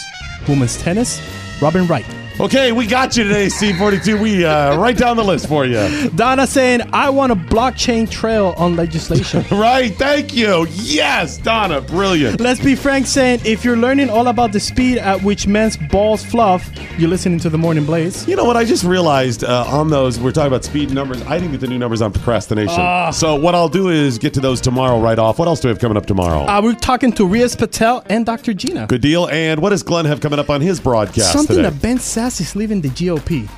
women's tennis, Robin Wright. Okay, we got you today, C42. We uh, write down the list for you. Donna saying, I want a blockchain trail on legislation. right, thank you. Yes, Donna, brilliant. Let's be frank saying, if you're learning all about the speed at which men's balls fluff, you're listening to the Morning Blaze. You know what? I just realized uh, on those, we're talking about speed numbers. I didn't get the new numbers on procrastination. Ah. so, what I'll do is get to those tomorrow right off. What else do we have coming up tomorrow? Uh, we're talking to Riaz Patel and Dr. Gina. Good deal. And what does Glenn have coming up on his broadcast Something today? that Ben Sass is leaving the GOP.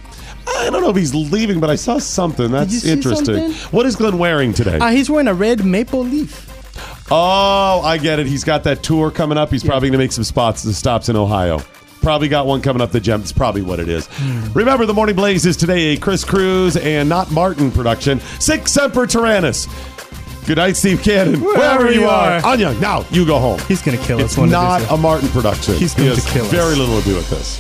I don't know if he's leaving, but I saw something. That's see interesting. something? What is Glenn wearing today? Uh, he's wearing a red maple leaf. Oh, I get it. He's got that tour coming up. He's probably going to make some spots, the stops in Ohio. Probably got one coming up the gem. It's probably what it is. Hmm. Remember, the Morning Blaze is today a Chris Cruz and not Martin production. Sic Semper Tyrannis. Good night, Steve Cannon. Wherever you are. Anya, now you go home. He's going to kill It's us. one of not a Martin production. He's He going to has kill us. Very little to do with this.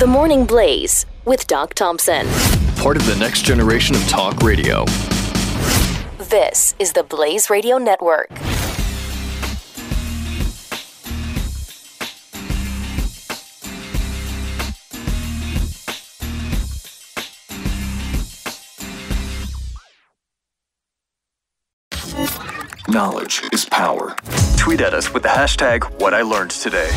The Morning Blaze with Doc Thompson. Part of the next generation of talk radio. This is the Blaze Radio Network. Knowledge is power. Tweet at us with the hashtag what I learned today.